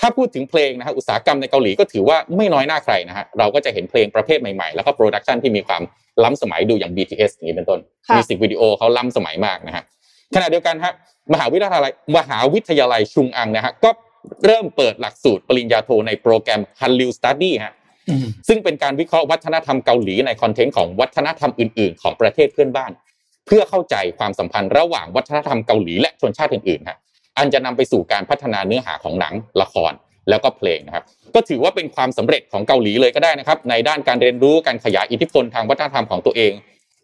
ถ้าพูดถึงเพลงนะฮะอุตสาหกรรมในเกาหลีก็ถือว่าไม่น้อยหน้าใครนะฮะเราก็จะเห็นเพลงประเภทใหม่ๆ แล้วก็ production ที่มีความล้ำสมัยดูอย่าง BTS อย่างนี้เป็นต้น music video เขาล้ำสมัยมากนะฮะขณะเดียวกันฮะมหาวิทยาลัยมหาวิทยาลัยชุงอังนะฮะก็เริ่มเปิดหลักสูตรปริญญาโทในโปรแกรม Hallyu Study ฮะซึ่งเป็นการวิเคราะห์วัฒนธรรมเกาหลีในคอนเทนต์ของวัฒนธรรมอื่น ๆ ของประเทศเพื่อนบ้าน เพื่อเข้าใจความสัมพันธ์ระหว่างวัฒนธรรมเกาหลีและชนชาติอื่นๆฮะ อันจะนำไปสู่การพัฒนาเนื้อหาของหนังละครแล้วก็เพลงนะครับ ก็ถือว่าเป็นความสำเร็จของเกาหลีเลยก็ได้นะครับ ในด้านการเรียนรู้การขยายอิทธิพลทางวัฒนธรรมของตัวเอง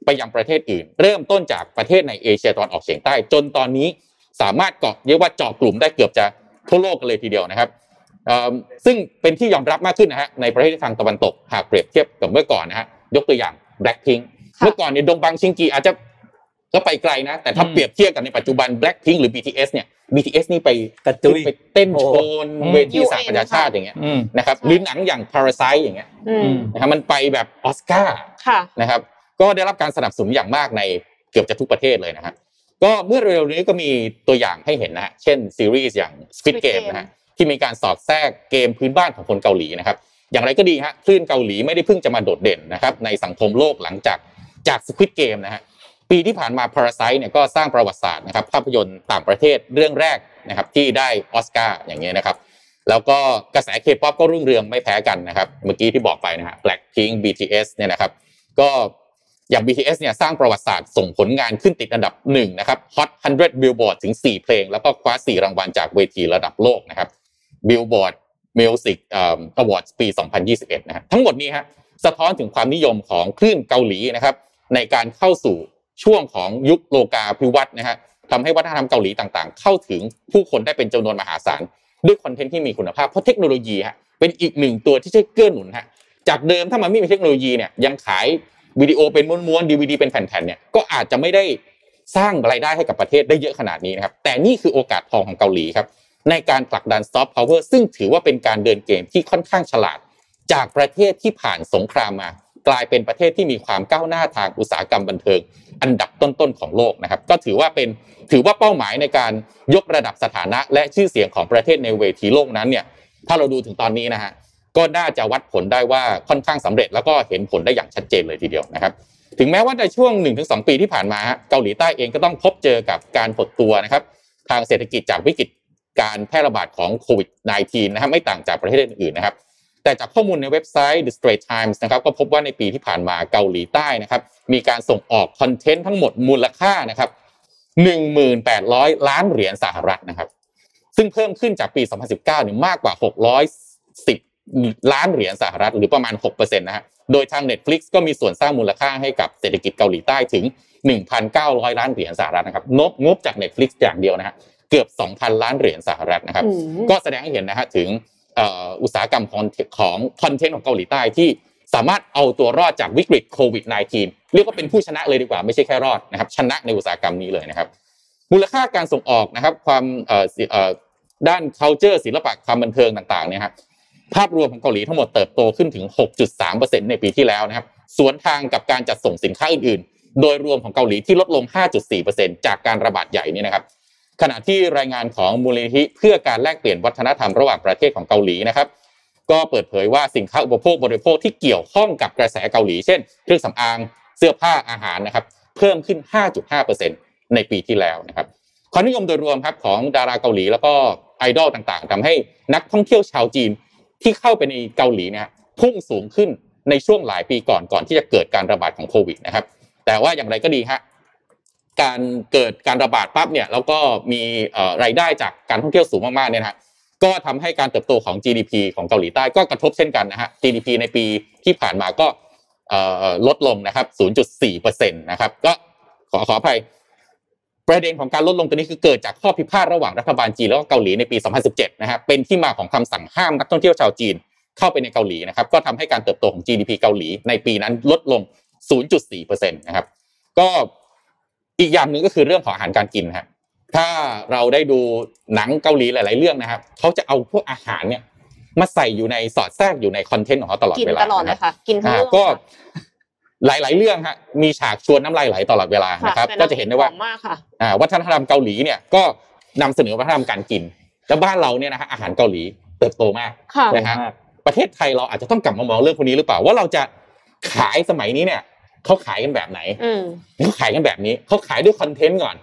ไปยังประเทศอื่น เริ่มต้นจากประเทศในเอเชียตะวันออกเฉียงใต้ จนตอนนี้สามารถเกาะเรียกว่าเจาะกลุ่มได้เกือบจะทั่วโลกกันเลยทีเดียวนะครับซึ่งเป็นที่ยอมรับมากขึ้นนะฮะในประเทศทางตะวันตกหากเปรียบเทียบกับเมื่อก่อนนะฮะยกตัวอย่าง Blackpink เมื่อก่อนเนี่ยดงบังชิงกีอาจจะก็ไปไกลนะ แต่ถ้าเปรียบเทียบกับในปัจจุบัน Blackpink หรือ BTS เนี่ย BTS นี่ไปกระจุยไปเต้นโชว์เวทีสหประชาชาติอย่างเงี้ยนะครับหรือหนังอย่าง Parasite อย่างเงี้ยนะครับมันไปแบบออสการ์นะครับ ก็ได้รับการสนับสนุนอย่างมากในเกือบจะทุกประเทศเลยนะฮะก็เมื่อเร็วนี้ก็มีตัวอย่างให้เห็นนะฮะเช่นซีรีส์อย่าง Squid Game นะฮะที่มีการสอดแทรกเกมพื้นบ้านของคนเกาหลีนะครับอย่างไรก็ดีฮะคลื่นเกาหลีไม่ได้เพิ่งจะมาโดดเด่นนะครับในสังคมโลกหลังจากจาก Squid Game นะฮะ ปีที่ผ่านมา Parasite เนี่ยก็สร้างประวัติศาสตร์นะครับภาพยนตร์ต่างประเทศเรื่องแรกนะครับที่ได้ออสการ์อย่างเงี้ยนะครับแล้วก็กระแสเคป๊อปก็รุ่งเรืองไม่แพ้กันนะครับเมื่อกี้ที่บอกไปนะฮะ Blackpink BTS เนี่ยนะครับก็อย่าง BTS เนี่ยสร้างประวัติศาสตร์ส่งผลงานขึ้นติดอันดับหนึ่งนะครับ Hot 100 Billboard ถึง 4 เพลง แล้วก็คว้า 4 รางวัลจากเวทีระดับโลกนะครับ Billboard Music Awards ปี 2021 นะฮะทั้งหมดนี้ฮะสะท้อนถึงความนิยมของคลื่นเกาหลีนะครับในการเข้าสู่ ช่วงของยุคโลกาภิวัตน์นะฮะทำให้วัฒนธรรมเกาหลีต่างๆ เข้าถึงผู้คนได้เป็นจำนวนมหาศาลด้วยคอนเทนต์ที่มีคุณภาพเพราะเทคโนโลยีฮะเป็นอีกหนึ่งตัวที่ช่วยเกื้อหนุนฮะจากเดิมถ้ามันไม่มีเทคโนโลยีเนี่ยยังขายวิดีโอเป็นม้วนๆดีวดีเป็นแผ่นๆเนี่ยก็อาจจะไม่ได้สร้างรายได้ให้กับประเทศได้เยอะขนาดนี้นะครับแต่นี่คือโอกาสทองของเกาหลีครับในการผลักดันซอฟต์พาวเวอร์ซึ่งถือว่าเป็นการเดินเกมที่ค่อนข้างฉลาด จากประเทศที่ผ่านสงครามมา กลายเป็นประเทศที่มีความก้าวหน้าทางอุตสาหกรรมบันเทิง อันดับต้นๆของโลกนะครับ ก็ถือว่าเป็นถือว่าเป้าหมายในการยกระดับสถานะ และชื่อเสียงของประเทศในเวทีโลกนั้นเนี่ยถ้าเราดูถึงตอนนี้นะฮะก็น่าจะวัดผลได้ว่าค่อนข้างสำเร็จแล้วก็เห็นผลได้อย่างชัดเจนเลยทีเดียวนะครับ ถึงแม้ว่าในช่วง 1-2 ปีที่ผ่านมาเกาหลีใต้เองก็ต้องพบเจอกับการหดตัวนะครับ ทางเศรษฐกิจจากวิกฤตการแพร่ระบาดของโควิด -19 นะครับไม่ต่างจากประเทศอื่นๆนะครับ แต่จากข้อมูลในเว็บไซต์ The Straits Times นะครับก็พบว่าในปีที่ผ่านมาเกาหลีใต้นะครับมีการส่งออกคอนเทนต์ทั้งหมดมูลค่านะครับ1,800 ล้านเหรียญสหรัฐนะครับ ซึ่งเพิ่มขึ้นจากปี 2019เนี่ยมากกว่า 610 ล้านเหรียญสหรัฐ หรือประมาณ6%นะฮะโดยทาง Netflix ก็มีส่วนสร้างมูลค่าให้กับเศรษฐกิจเกาหลีใต้ถึง 1,900 ล้านเหรียญสหรัฐนะครับงบงบจาก Netflix อย่างเดียวนะฮะเกือบ 2,000 ล้านเหรียญสหรัฐนะครับ ก็แสดงให้เห็นนะฮะถึง อุตสาหกรรมของของคอนเทนต์ของเกาหลีใต้ที่สามารถเอาตัวรอดจากวิกฤตโควิด -19 เรียกว่าเป็นผู้ชนะเลยดีกว่าไม่ใช่แค่รอดนะครับ ชนะในอุตสาหกรรมนี้เลยนะครับ มูลค่าการส่งออกนะครับ ความด้าน culture ศิลปะความบันเทิงต่างๆเนี่ยครับภาพรวมของเกาหลีทั้งหมดเติบโตขึ้นถึง 6.3%ในปีที่แล้วนะครับ สวนทางกับการจัดส่งสินค้าอื่นๆ โดยรวมของเกาหลีที่ลดลง 5.4%จากการระบาดใหญ่นี่นะครับ ขณะที่รายงานของมูลนิธิเพื่อการแลกเปลี่ยนวัฒนธรรมระหว่างประเทศของเกาหลีนะครับก็เปิดเผยว่าสินค้าอุปโภคบริโภคที่เกี่ยวข้องกับกระแสเกาหลี เช่น เครื่องสำอางเสื้อผ้าอาหารนะครับเพิ่มขึ้น 5.5%ในปีที่แล้วนะครับความนิยมโดยรวมครับของดาราเกาหลีแล้วก็ไอดอลต่างๆทำให้นักท่องเที่ยวชาวจีนที่เข้าไปในเกาหลีเนี่ยพุ่งสูงขึ้นในช่วงหลายปีก่อนก่อนที่จะเกิดการระบาดของโควิดนะครับแต่ว่าอย่างไรก็ดีฮะ การเกิดการระบาดปั๊บเนี่ยแล้วก็มีรายได้จากการท่องเที่ยวสูงมากๆเนี่ยนะก็ทำให้การเติบโตของ GDP ของเกาหลีใต้ก็กระทบเช่นกันนะฮะ GDP ในปีที่ผ่านมาก็ลดลงนะครับ 0.4%นะครับ ก็ขอขออภัย ประเด็นของการลดลงตัวนี้คือเกิดจากข้อพิพาทระหว่างรัฐบาลจีนแล้วก็เกาหลีในปี 2017 นะฮะ เป็นที่มาของคำสั่งห้ามนักท่องเที่ยวชาวจีนเข้าไปในเกาหลีนะครับ ก็ทำให้การเติบโตของ GDP เกาหลีในปีนั้นลดลง 0.4%นะครับ ก็ อีกอย่างหนึ่งก็คือเรื่องของอาหารการกินครับถ้าเราได้ดูหนังเกาหลีหลาย ๆ เรื่องนะครับเขาจะเอาพวกอาหารเนี่ยมาใส่อยู่ในสอดแทรกอยู่ในคอนเทนต์ของเขาตลอดกินเวลาตลอดเลยค่ะกินทั้งอ่าเรื่องก็ค่ะหลาย ๆ เรื่องฮะมีฉากชวนน้ำลายไหลตลอดเวลาค่ะนะครับแต่ก็จะเห็นได้ว่าหอมมากค่ะอ่าวัฒนธรรมเกาหลีเนี่ยก็นำเสนอวัฒนธรรมการกิน แล้วบ้านเราเนี่ยนะฮะอาหารเกาหลีเติบโตมากค่ะนะฮะประเทศไทยเราอาจจะต้องกลับมามองเรื่องพวกนี้หรือเปล่าว่าเราจะขายสมัยนี้เนี่ย เขาขายกันแบบไหนอืมเขาขายกันแบบนี้เขาขายด้วยคอนเทนต์ก่อน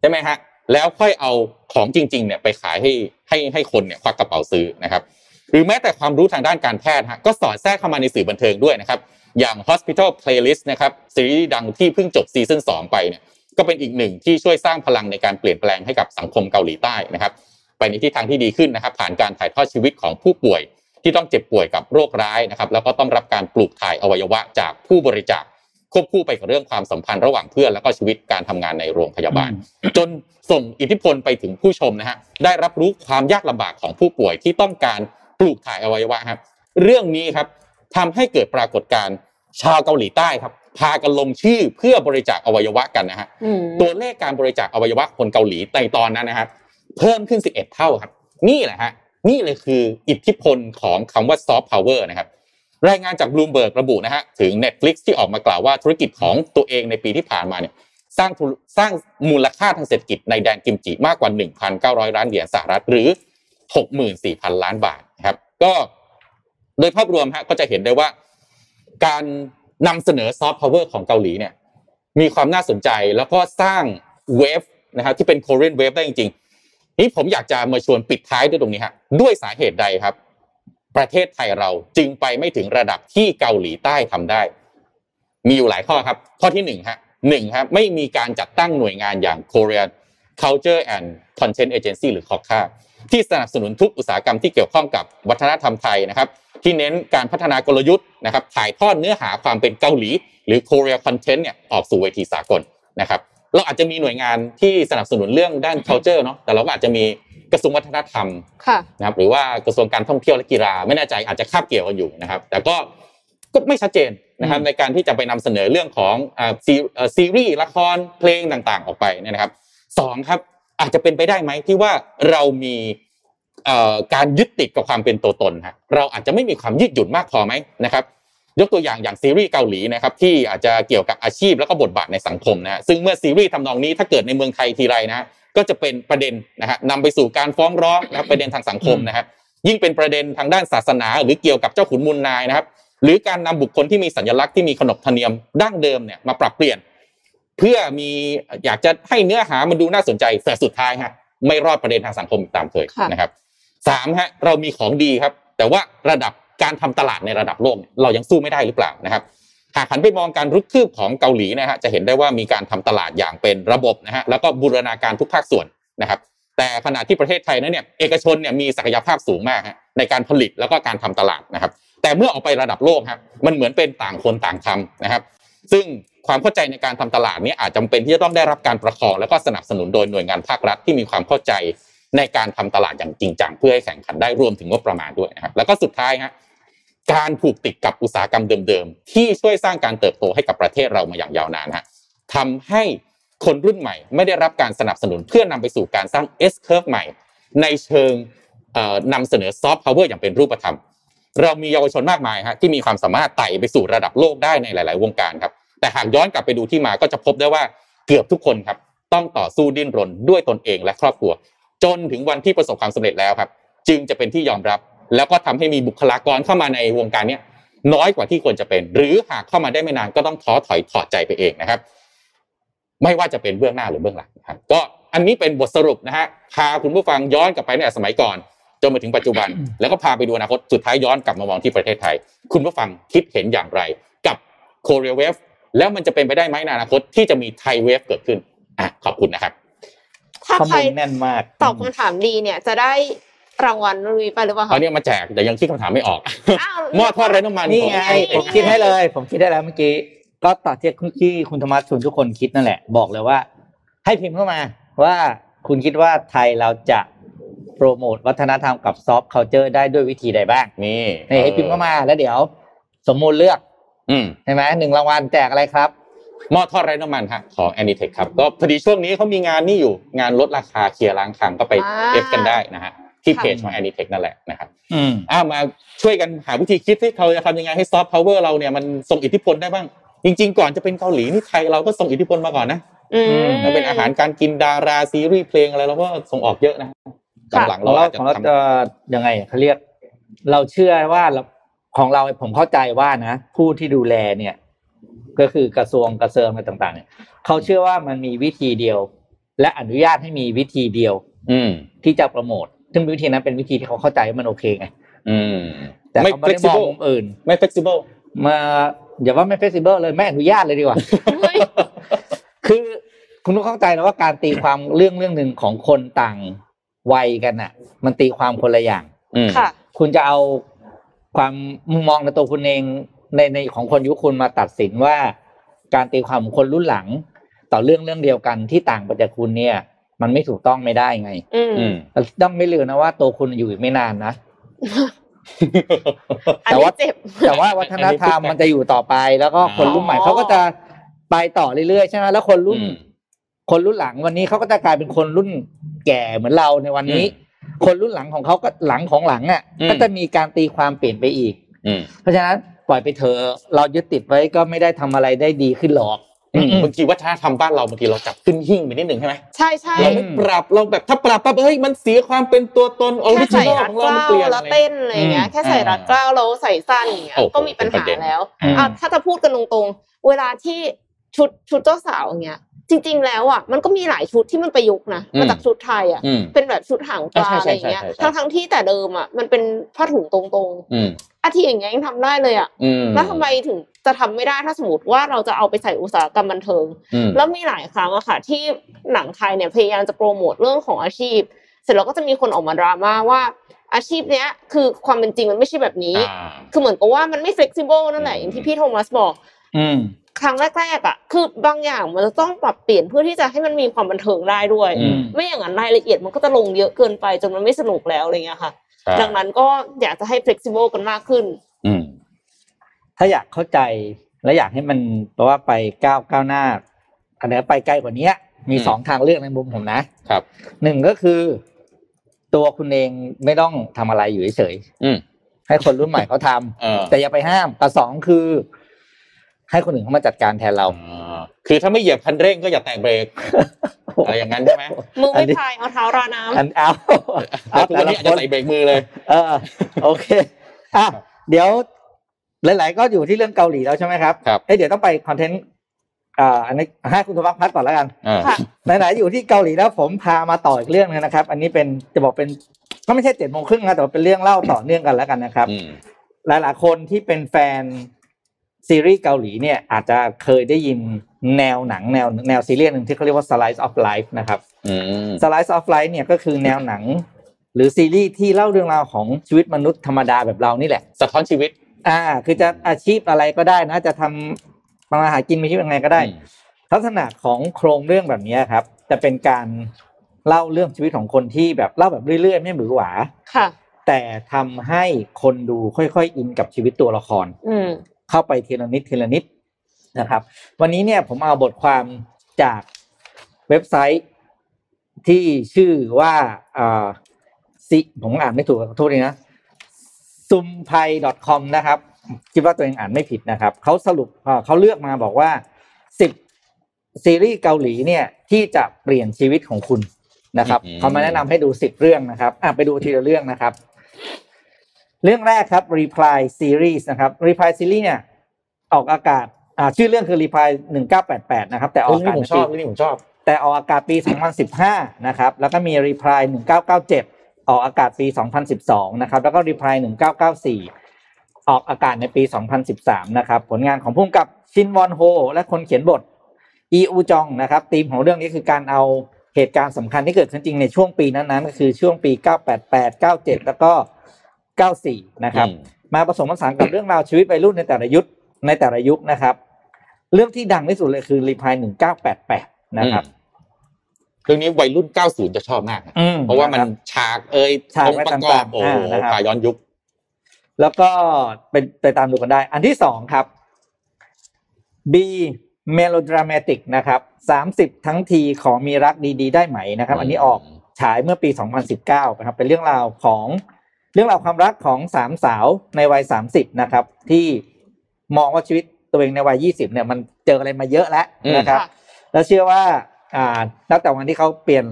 ใช่ไหมฮะแล้วค่อยเอาของจริง ๆ เนี่ยไปขายให้ให้ให้คนเนี่ยควักกระเป๋าซื้อนะครับหรือแม้แต่ความรู้ทางด้านการแพทย์ฮะก็สอดแทรกเข้ามาในสื่อบันเทิงด้วยนะครับ อย่าง Hospital Playlist นะครับซีรีส์ดังที่เพิ่งจบซีซั่น2ไปเนี่ยก็เป็นอีกหนึ่งที่ช่วยสร้างพลังในการเปลี่ยนแปลงให้กับสังคมเกาหลีใต้นะครับ ไปในทิศทางที่ดีขึ้นนะครับ ผ่านการถ่ายทอดชีวิตของผู้ป่วย ที่ต้องเจ็บป่วยกับโรคร้ายนะครับ แล้วก็ต้องรับการปลูกถ่ายอวัยวะจากผู้บริจาค ควบคู่ไปกับเรื่องความสัมพันธ์ระหว่างเพื่อนแล้วก็ชีวิตการทำงานในโรงพยาบาล จนส่งอิทธิพลไปถึงผู้ชมนะฮะได้รับรู้ความยากลำบากของผู้ป่วยที่ต้องการปลูกถ่ายอวัยวะครับ เรื่องนี้ครับทำให้เกิดปรากฏการณ์ชาวเกาหลีใต้ครับพากันลงชื่อเพื่อบริจาคอวัยวะกันนะฮะอืมตัวเลขการบริจาคอวัยวะคนเกาหลีในตอนนั้นนะครับเพิ่มขึ้น 11 เท่าครับ นี่แหละฮะนี่เลยคืออิทธิพลของคำว่า soft power นะครับ รายงานจากบลูมเบิร์กระบุนะฮะถึง Netflix ที่ออกมากล่าวว่าธุรกิจของตัวเองในปีที่ผ่านมาเนี่ยสร้างสร้างมูลค่าทางเศรษฐกิจในแดนกิมจิมากกว่า 1,900 ล้านเหรียญสหรัฐหรือ 64,000 ล้านบาทนะครับ ก็โดยภาพรวมฮะก็จะเห็นได้ว่า การนำเสนอ soft power ของเกาหลีเนี่ยมีความน่าสนใจแล้วก็สร้าง wave นะครับที่เป็น Korean wave ได้จริง ๆ นี่ผมอยากจะมาชวนปิดท้ายด้วยตรงนี้ฮะด้วยสาเหตุใดครับ ประเทศไทยเราจึงไปไม่ถึงระดับที่เกาหลีใต้ทำได้ มีอยู่หลายข้อครับ ข้อที่หนึ่งฮะหนึ่งครับไม่มีการจัดตั้งหน่วยงานอย่าง Korean Culture and Content Agency หรือ KOCA ที่สนับสนุนทุกอุตสาหกรรมที่เกี่ยวข้องกับวัฒนธรรมไทยนะครับ ที่เน้นการพัฒนากลยุทธ์นะครับถ่ายทอดเนื้อหาความเป็นเกาหลี หรือ Korea Content เนี่ยออกสู่เวทีสากลนะครับ เราอาจจะมีหน่วยงานที่สนับสนุนเรื่องด้าน culture เนาะแต่เราก็อาจจะมีกระทรวงวัฒนธรรมค่ะนะครับหรือว่ากระทรวงการท่องเที่ยวและกีฬาไม่แน่ใจอาจจะคาบเกี่ยวกันอยู่นะครับ แต่ก็ก็ไม่ชัดเจนนะครับอืมในการที่จะไปนำเสนอเรื่องของอ่าซีเอ่อซีรีส์ละครเพลงต่างๆ ออกไปเนี่ยนะครับสองครับอาจจะเป็นไปได้ไหมที่ว่าเรามีเอ่อการยึดติดกับความเป็นตัวตนฮะเราอาจจะไม่มีความยืดหยุ่นมากพอไหมนะครับ ยกตัวอย่างอย่างซีรีส์เกาหลีนะครับที่อาจจะเกี่ยวกับอาชีพแล้วก็บทบาทในสังคมนะฮะซึ่งเมื่อซีรีส์ทำนองนี้ถ้าเกิดในเมืองไทยทีไรนะฮะก็จะเป็นประเด็นนะฮะนำไปสู่การฟ้องร้องนะครับประเด็นทางสังคมนะฮะยิ่งเป็นประเด็นทางด้านศาสนา หรือเกี่ยวกับเจ้าขุนมูลนายนะครับ หรือการนำบุคคลที่มีสัญลักษณ์ที่มีขนบธรรมเนียมดั้งเดิมเนี่ยมาปรับเปลี่ยน เพื่อมีอยากจะให้เนื้อหามันดูน่าสนใจแต่สุดท้ายฮะไม่รอดประเด็นทางสังคมอีกตามเคยค่ะนะครับสามฮะเรามีของดีครับ แต่ว่าระดับ การทำตลาดในระดับโลกเนี่ยเรายังสู้ไม่ได้หรือเปล่านะครับหากหันไปมองการรุกคืบของเกาหลีนะฮะจะเห็นได้ว่ามีการทำตลาดอย่างเป็นระบบนะฮะแล้วก็บูรณาการทุกภาคส่วนนะครับ แต่ขณะที่ประเทศไทยนั้นเนี่ยเอกชนเนี่ยมีศักยภาพสูงมากในการผลิตแล้วก็การทำตลาดนะครับ แต่เมื่อออกไประดับโลกครับมันเหมือนเป็นต่างคนต่างทำนะครับ ซึ่งความเข้าใจในการทำตลาดนี้อาจจำเป็นที่จะต้องได้รับการประคอง แล้วก็สนับสนุนโดยหน่วยงานภาครัฐที่มีความเข้าใจ ในการทำตลาดอย่างจริงจังเพื่อให้แข่งขันได้รวมถึงงบประมาณด้วยนะครับแล้วก็สุดท้ายฮะการผูกติดกับอุตสาหกรรมเดิมๆ ที่ช่วยสร้างการเติบโตให้กับประเทศเรามาอย่างยาวนานฮะทำให้คนรุ่นใหม่ ไม่ได้รับการสนับสนุนเพื่อนำไปสู่การสร้าง S curve ใหม่ ในเชิงเอ่อนำเสนอ soft power อย่างเป็นรูปธรรม เรามีเยาวชนมากมายฮะที่มีความสามารถไต่ไปสู่ระดับโลกได้ในหลาย ๆ วงการครับแต่หากย้อนกลับไปดูที่มาก็จะพบได้ว่าเกือบทุกคนครับต้องต่อสู้ดิ้นรนด้วยตนเองและครอบครัว จนถึงวันที่ประสบความสำเร็จแล้วครับ จึงจะเป็นที่ยอมรับ แล้วก็ทำให้มีบุคลากรเข้ามาในวงการนี้น้อยกว่าที่ควรจะเป็น หรือหากเข้ามาได้ไม่นานก็ต้องท้อถอยถอดใจไปเองนะครับ ไม่ว่าจะเป็นเบื้องหน้าหรือเบื้องหลังครับ ก็อันนี้เป็นบทสรุปนะฮะพาคุณผู้ฟังย้อนกลับไปในสมัยก่อนจนมาถึงปัจจุบัน แล้วก็พาไปดูอนาคตสุดท้ายย้อนกลับมามองที่ประเทศไทย คุณผู้ฟังคิดเห็นอย่างไร กับโคเรียเวฟแล้วมันจะเป็นไปได้ไหมในอนาคตที่จะมีไทยเวฟเกิดขึ้นอะขอบคุณนะครับ ถ้าข้อใครมูลแน่นมากตอบคำถามดีเนี่ยจะได้รางวัลนุ้ยไปหรือเปล่าตอคะนนี้มาแจกแต่ยังคิดคำถามไม่ออกอ้าวหม้อทอดไร้น้ำมันนี่ไงของผมคิดให้เลย ผมคิดได้แล้วเมื่อกี้ก็ตัดที่ที่คุณธรรมะชวนทุกคนคิดนั่นแหละ บอกเลยว่า ให้พิมพ์เข้ามาว่าคุณคิดว่าไทยเราจะโปรโมทวัฒนธรรมกับซอฟต์เคานเจอร์ได้ด้วยวิธีใดบ้างนี่นี่ให้พิมพ์เข้ามาแล้วเดี๋ยว สมมูลเลือก อืมใช่ไหมหนึ่งรางวัลแจกอะไรครับ หม้อทอดไร้น้ำมันฮะของ a n i t e c h ครับก็พอดีช่วงนี้เขามีงานนี่อยู่งานลดราคาเคลียร์ล้างคลังก็ไปอ่าเอฟกันได้นะฮะที่เพจค่ะของ a n i t e c h นั่นแหละนะครับอืมอ่ามาช่วยกันหาวิธีคิดที่เราจะทำยังไงให้ซอฟต์พาวเวอร์เราเนี่ยมันส่งอิทธิพลได้บ้าง จริง ๆ ก่อนจะเป็นเกาหลีนี่ไทยเราก็ส่งอิทธิพลมาก่อนนะอืมถ้าเป็นอาหารการกินดาราซีรีส์เพลงอะไรเราก็ส่งออกเยอะนะค่ะกำลังขอเรางเราอาจจะของเราทำจะยังไงเขาเรียก เราเชื่อว่าเราของเราผมเข้าใจว่านะ ผู้ที่ดูแลเนี่ย ก็คือกระทรวงกระเซิงอะไรต่างๆเนี่ยเขาเชื่อว่ามันมีวิธีเดียว และอนุญาตให้มีวิธีเดียว อืมที่จะโปรโมทซึ่งวิธีนั้นเป็นวิธีที่เขาเข้าใจว่ามันโอเคไงอืมแต่ไม่เขาไม่ได้มอง flexible มุมอื่น ไม่ flexible มาอย่าว่าไม่เฟสิเบิลเลยไม่อนุญาตเลยดีกว่าเฮ้ยคือคุณต้องเข้าใจนะว่าการตีความเรื่องเรื่องหนึ่งของคนต่างวัยกันน่ะ มันตีความคนละอย่างอืมค่ะ คุณจะเอาความมุมมองในตัวคุณเอง ในในของคนยุคคุณมาตัดสินว่า การตีความของคนรุ่นหลัง ต่อเรื่องเรื่องเดียวกันที่ต่างไปจากคุณเนี่ย มันไม่ถูกต้องไม่ได้ไง อืมอืมต้องไม่ลืมนะว่าตัวคุณอยู่อีกไม่นานนะอันแต่นี้ว่าเจ็บแต่ว่าวัฒนธรรมมันจะอยู่ต่อไป แล้วก็คนรุ่นใหม่อ๋อเขาก็จะไปต่อเรื่อยๆใช่ไหมแล้วคนรุ่นอืมคนรุ่นหลังวันนี้เขาก็จะกลายเป็นคนรุ่นแก่เหมือนเราในวันนี้ คนรุ่นหลังของเขาก็หลังของหลังอะอืมก็จะมีการตีความเปลี่ยนไปอีกอืมเพราะฉะนั้น ปล่อยไปเถอะเรายึดติดไว้ก็ไม่ได้ทำอะไรได้ดีขึ้นหรอกอืมอืมบางทีวัฒนธรรมบ้านเราบางทีเราจับขึ้นหิ้งไปนิดหนึ่งใช่ไหมใช่ใช่เราไม่ปรับเราแบบถ้าปรับปั๊บเฮ้ยมันเสียความเป็นตัวตนออริแค่จิใส่นอลรัขดองกเรามันล้าวเปลี่ยนแล้วอะไรเต้นอะไรอย่างเงี้ยอืมแค่ใส่รัดกล้าวแล้วใส่สั้นอย่างเงี้ยโอ้โหก็มีปัญเป็นปหาระเด็นแล้วอืมอะถ้าจะพูดกันตรงๆ เวลาที่ชุดชุดเจ้าสาวอย่างเงี้ยจริงๆ แล้วอะมันก็มีหลายชุดที่มันประยุกต์นะอืมมาจากชุดไทยอะอืมเป็นแบบชุดหางปลาอะใช่อะไรอย่างเงี้ยใช่ใช่ใช่ทั้งทั้งๆที่แต่เดิมอะมันเป็นผ้าถุงตรงอืมๆ อาทิอย่างเงี้ยยังทำได้เลยอะอืมแล้วทำไมถึงจะทำไม่ได้ถ้าสมมติว่าเราจะเอาไปใส่อุตสาหกรรมบันเทิงอืมแล้วมีหลายครั้งอะค่ะ ที่หนังไทยเนี่ยพยายามจะโปรโมทเรื่องของอาชีพ เสร็จแล้วก็จะมีคนออกมาดราม่าว่าอาชีพเนี้ยคือความเป็นจริงมันไม่ใช่แบบนี้อ่าคือเหมือนกับว่ามันไม่ flexible นั่นแหละอย่างที่พี่โทมัสบอกอืมครั้งแรกๆอะคือบางอย่างมันจะต้องปรับเปลี่ยนเพื่อที่จะให้มันมีความบันเทิงได้ด้วยอืมไม่อย่างนั้นรายละเอียดมันก็จะลงเยอะเกินไปจนมันไม่สนุกแล้วอะไรเงี้ยค่ะใช่ ดังนั้นก็อยากจะให้ flexible กันมากขึ้น อืมถ้าอยากเข้าใจและอยากให้มันแปลว่าไปก้าวก้าวหน้าอันนี้ไปไกลกว่านี้มีอืมสองทางเลือกในมุมผมนะครับหนึ่งก็คือ ตัวคุณเองไม่ต้องทำอะไรอยู่เฉยอืมๆให้คนรุ่นใหม่เขาทำเออแต่อย่าไปห้ามกับสองคือ ให้คนอื่นเขามาจัดการแทนเราอ่าคือถ้าไม่เหยียบคันเร่งก็อย่าแตะเบรก อะไรอย่างนั้นใช่ไหมมืออัไม่นนี้พายเอาเท้าราน้ำอันเอาแต่ทุกวันนี้อาจจะใส่เบรกมือเลย เออโอเคอะเดี๋ยวหลาย ๆ ก็อยู่ที่เรื่องเกาหลีแล้วใช่ไหมครับครับเอ้ยเดี๋ยวต้องไปคอนเทนต์อ่าอันนี้ให้คุณธวัชพัฒน์ก่อนแล้วกันอ่าค่ะไหนๆอยู่ที่เกาหลีแล้วผมพามาต่ออีกเรื่องหนึงนะครับ อันนี้เป็นจะบอกเป็นก็ไม่ใช่เจ็ดโมงครึ่งนะแต่ว่าเป็นเรื่องเล่าต่อเนื่องกันแล้วกันนะครับอืมหลายๆคนที่เป็นแฟน ซีรีส์เกาหลีเนี่ยอาจจะเคยได้ยินแนวหนังแนวแนวซีรีส์หนึ่งที่เขาเรียกว่า slice of life นะครับอืม slice of life เนี่ยก็คือแนวหนัง หรือซีรีส์ที่เล่าเรื่องราวของชีวิตมนุษย์ธรรมดาแบบเรานี่แหละ สะท้อนชีวิต อ่า คือจะอาชีพอะไรก็ได้นะ จะทำมาหากินมีชีวิตยังไงก็ได้อืมลักษณะของโครงเรื่องแบบนี้ครับ จะเป็นการเล่าเรื่องชีวิตของคนที่แบบเล่าแบบเรื่อยๆ ไม่หมือหวาค่ะ แต่ทำให้คนดูค่อยๆอินกับชีวิตตัวละคร อืม เข้าไปทีละนิดทีละนิดนะครับ วันนี้เนี่ยผมเอาบทความจากเว็บไซต์ที่ชื่อว่าอ่าซิผมอ่านไม่ถูกขอโทษเลยนะซุมไพ .com นะครับ คิดว่าตัวเองอ่านไม่ผิดนะครับเขาสรุปอ่าเขาเลือกมาบอกว่าสิบซีรีส์เกาหลีเนี่ยที่จะเปลี่ยนชีวิตของคุณนะครับอืมเขามาแนะนำให้ดูสิบเรื่องนะครับอะไปดูทีละเรื่องนะครับ เรื่องแรกครับ Reply Series นะครับ Reply Series เนี่ยออกอากาศอ่าชื่อเรื่องคือ Reply 1988 นะครับ แต่ออกเรื่องอานี้กาศผมชอบในปีเรื่องนี้ผมชอบ แต่ออกอากาศปี 2015 นะครับ แล้วก็มี Reply 1997 ออกอากาศปี 2012 นะครับ แล้วก็ Reply 1994 ออกอากาศในปี 2013 นะครับ ผลงานของผู้กำกับชินวอนโฮ และคนเขียนบทอีอูจองนะครับธีมของเรื่องนี้คือการเอาเหตุการณ์สำคัญที่เกิดขึ้นจริงในช่วงปีนั้นๆก็คือช่วงปี 988 97 แล้วก็ 94 นะครับอืมมาผสมผสานกับเรื่องราวชีวิตวัยรุ่นในแต่ละยุคในแต่ละยุคนะครับ เรื่องที่ดังที่สุดเลยคือรีพาย 1988 นะครับเรื่องนี้วัยรุ่น 90 จะชอบมากนะอืมเพราะว่ามันคบฉากเอ่ยฉากองค์ประกอบต่างๆโอ้โหอ่านะครับพาย้อนยุค แล้วก็เป็นไปตามดูกันได้ อันที่สองครับ B เมโลดรามาติกนะครับสามสิบทั้งทีขอมีรักดี ๆ ได้ไหมนะครับ อันนี้ออกฉายเมื่อปี 2019นะครับ เป็นเรื่องราวของ เรื่องราวความรักของสามสาวในวัย30นะครับ ที่มองว่าชีวิตตัวเองในวัย20เนี่ยมันเจออะไรมาเยอะแล้วนะครับค่ะแล้วเชื่อว่าอ่าตั้งแต่วันที่เขาเปลี่ยน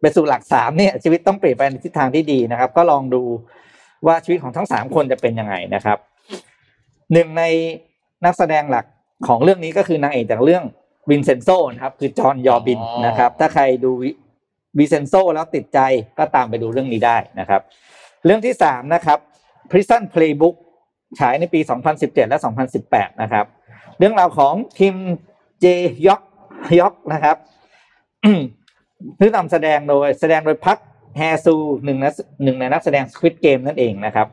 ไปสู่หลักสามเนี่ยชีวิตต้องเปลี่ยนไปในทิศทางที่ดีนะครับ ก็ลองดูว่าชีวิตของทั้งสามคนจะเป็นยังไงนะครับหนึ่งในนักแสดงหลักของเรื่องนี้ก็คือนางเอกจากเรื่อง Vincenzo นะครับคือจอห์นยอร์บินอ๋อนะครับ ถ้าใครดู Vincenzo แล้วติดใจก็ตามไปดูเรื่องนี้ได้นะครับ เรื่องที่สามนะครับ Prison Playbook ฉายในปี 2017 และ 2018 นะครับ เรื่องราวของทีมเจยอกยอกนะครับที่นำแสดงโดยแสดงโดยพักแฮซูหนึ่งในหนึ่งในนักแสดง Squid Game นั่นเองนะครับ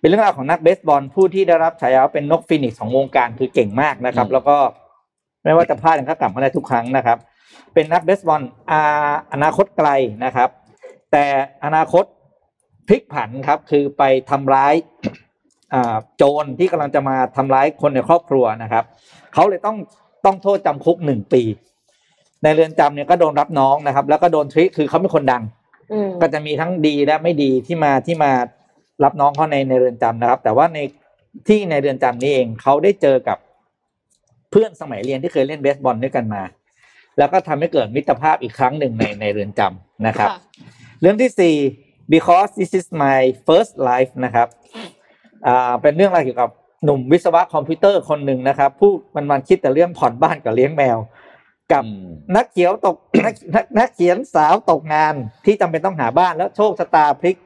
เป็นเรื่องราวของนักเบสบอลผู้ที่ได้รับฉายาว่าเป็นนกฟีนิกซ์ของวงการคือเก่งมากนะครับอืมแล้วก็ไม่ว่าจะพลาดก็กลับมาได้ทุกครั้งนะครับ เป็นนักเบสบอลอาอนาคตไกลนะครับ แต่อนาคต พลิกผันครับคือไปทำร้ายอ่าโจรที่กำลังจะมาทำร้ายคนในครอบครัวนะครับเขาเลยต้องต้องโทษจำคุกหนึ่งปี ในเรือนจำเนี่ยก็โดนรับน้องนะครับ แล้วก็โดนทริคือเขาเป็นคนดังอืมก็จะมีทั้งดีและไม่ดีที่มาที่มารับน้องเขาในในเรือนจำนะครับ แต่ว่าในที่ในเรือนจำนี้เองเขาได้เจอกับเพื่อนสมัยเรียนที่เคยเล่นเบสบอลด้วยกันมา แล้วก็ทำให้เกิดมิตรภาพอีกครั้งหนึ่งในในเรือนจำนะครับค่ะเรื่องที่สี่ because this is my first life นะครับอ่าเป็นเรื่องราวเกี่ยวกับหนุ่มวิศวะคอมพิวเตอร์คนหนึ่งนะครับ ผู้มันมันคิดแต่เรื่องผ่อนบ้านกับเลี้ยงแมว กับอืมนักเขียวตกนักนักนักเขียนสาวตกงานที่จำเป็นต้องหาบ้านแล้วโชคชะตาพลิก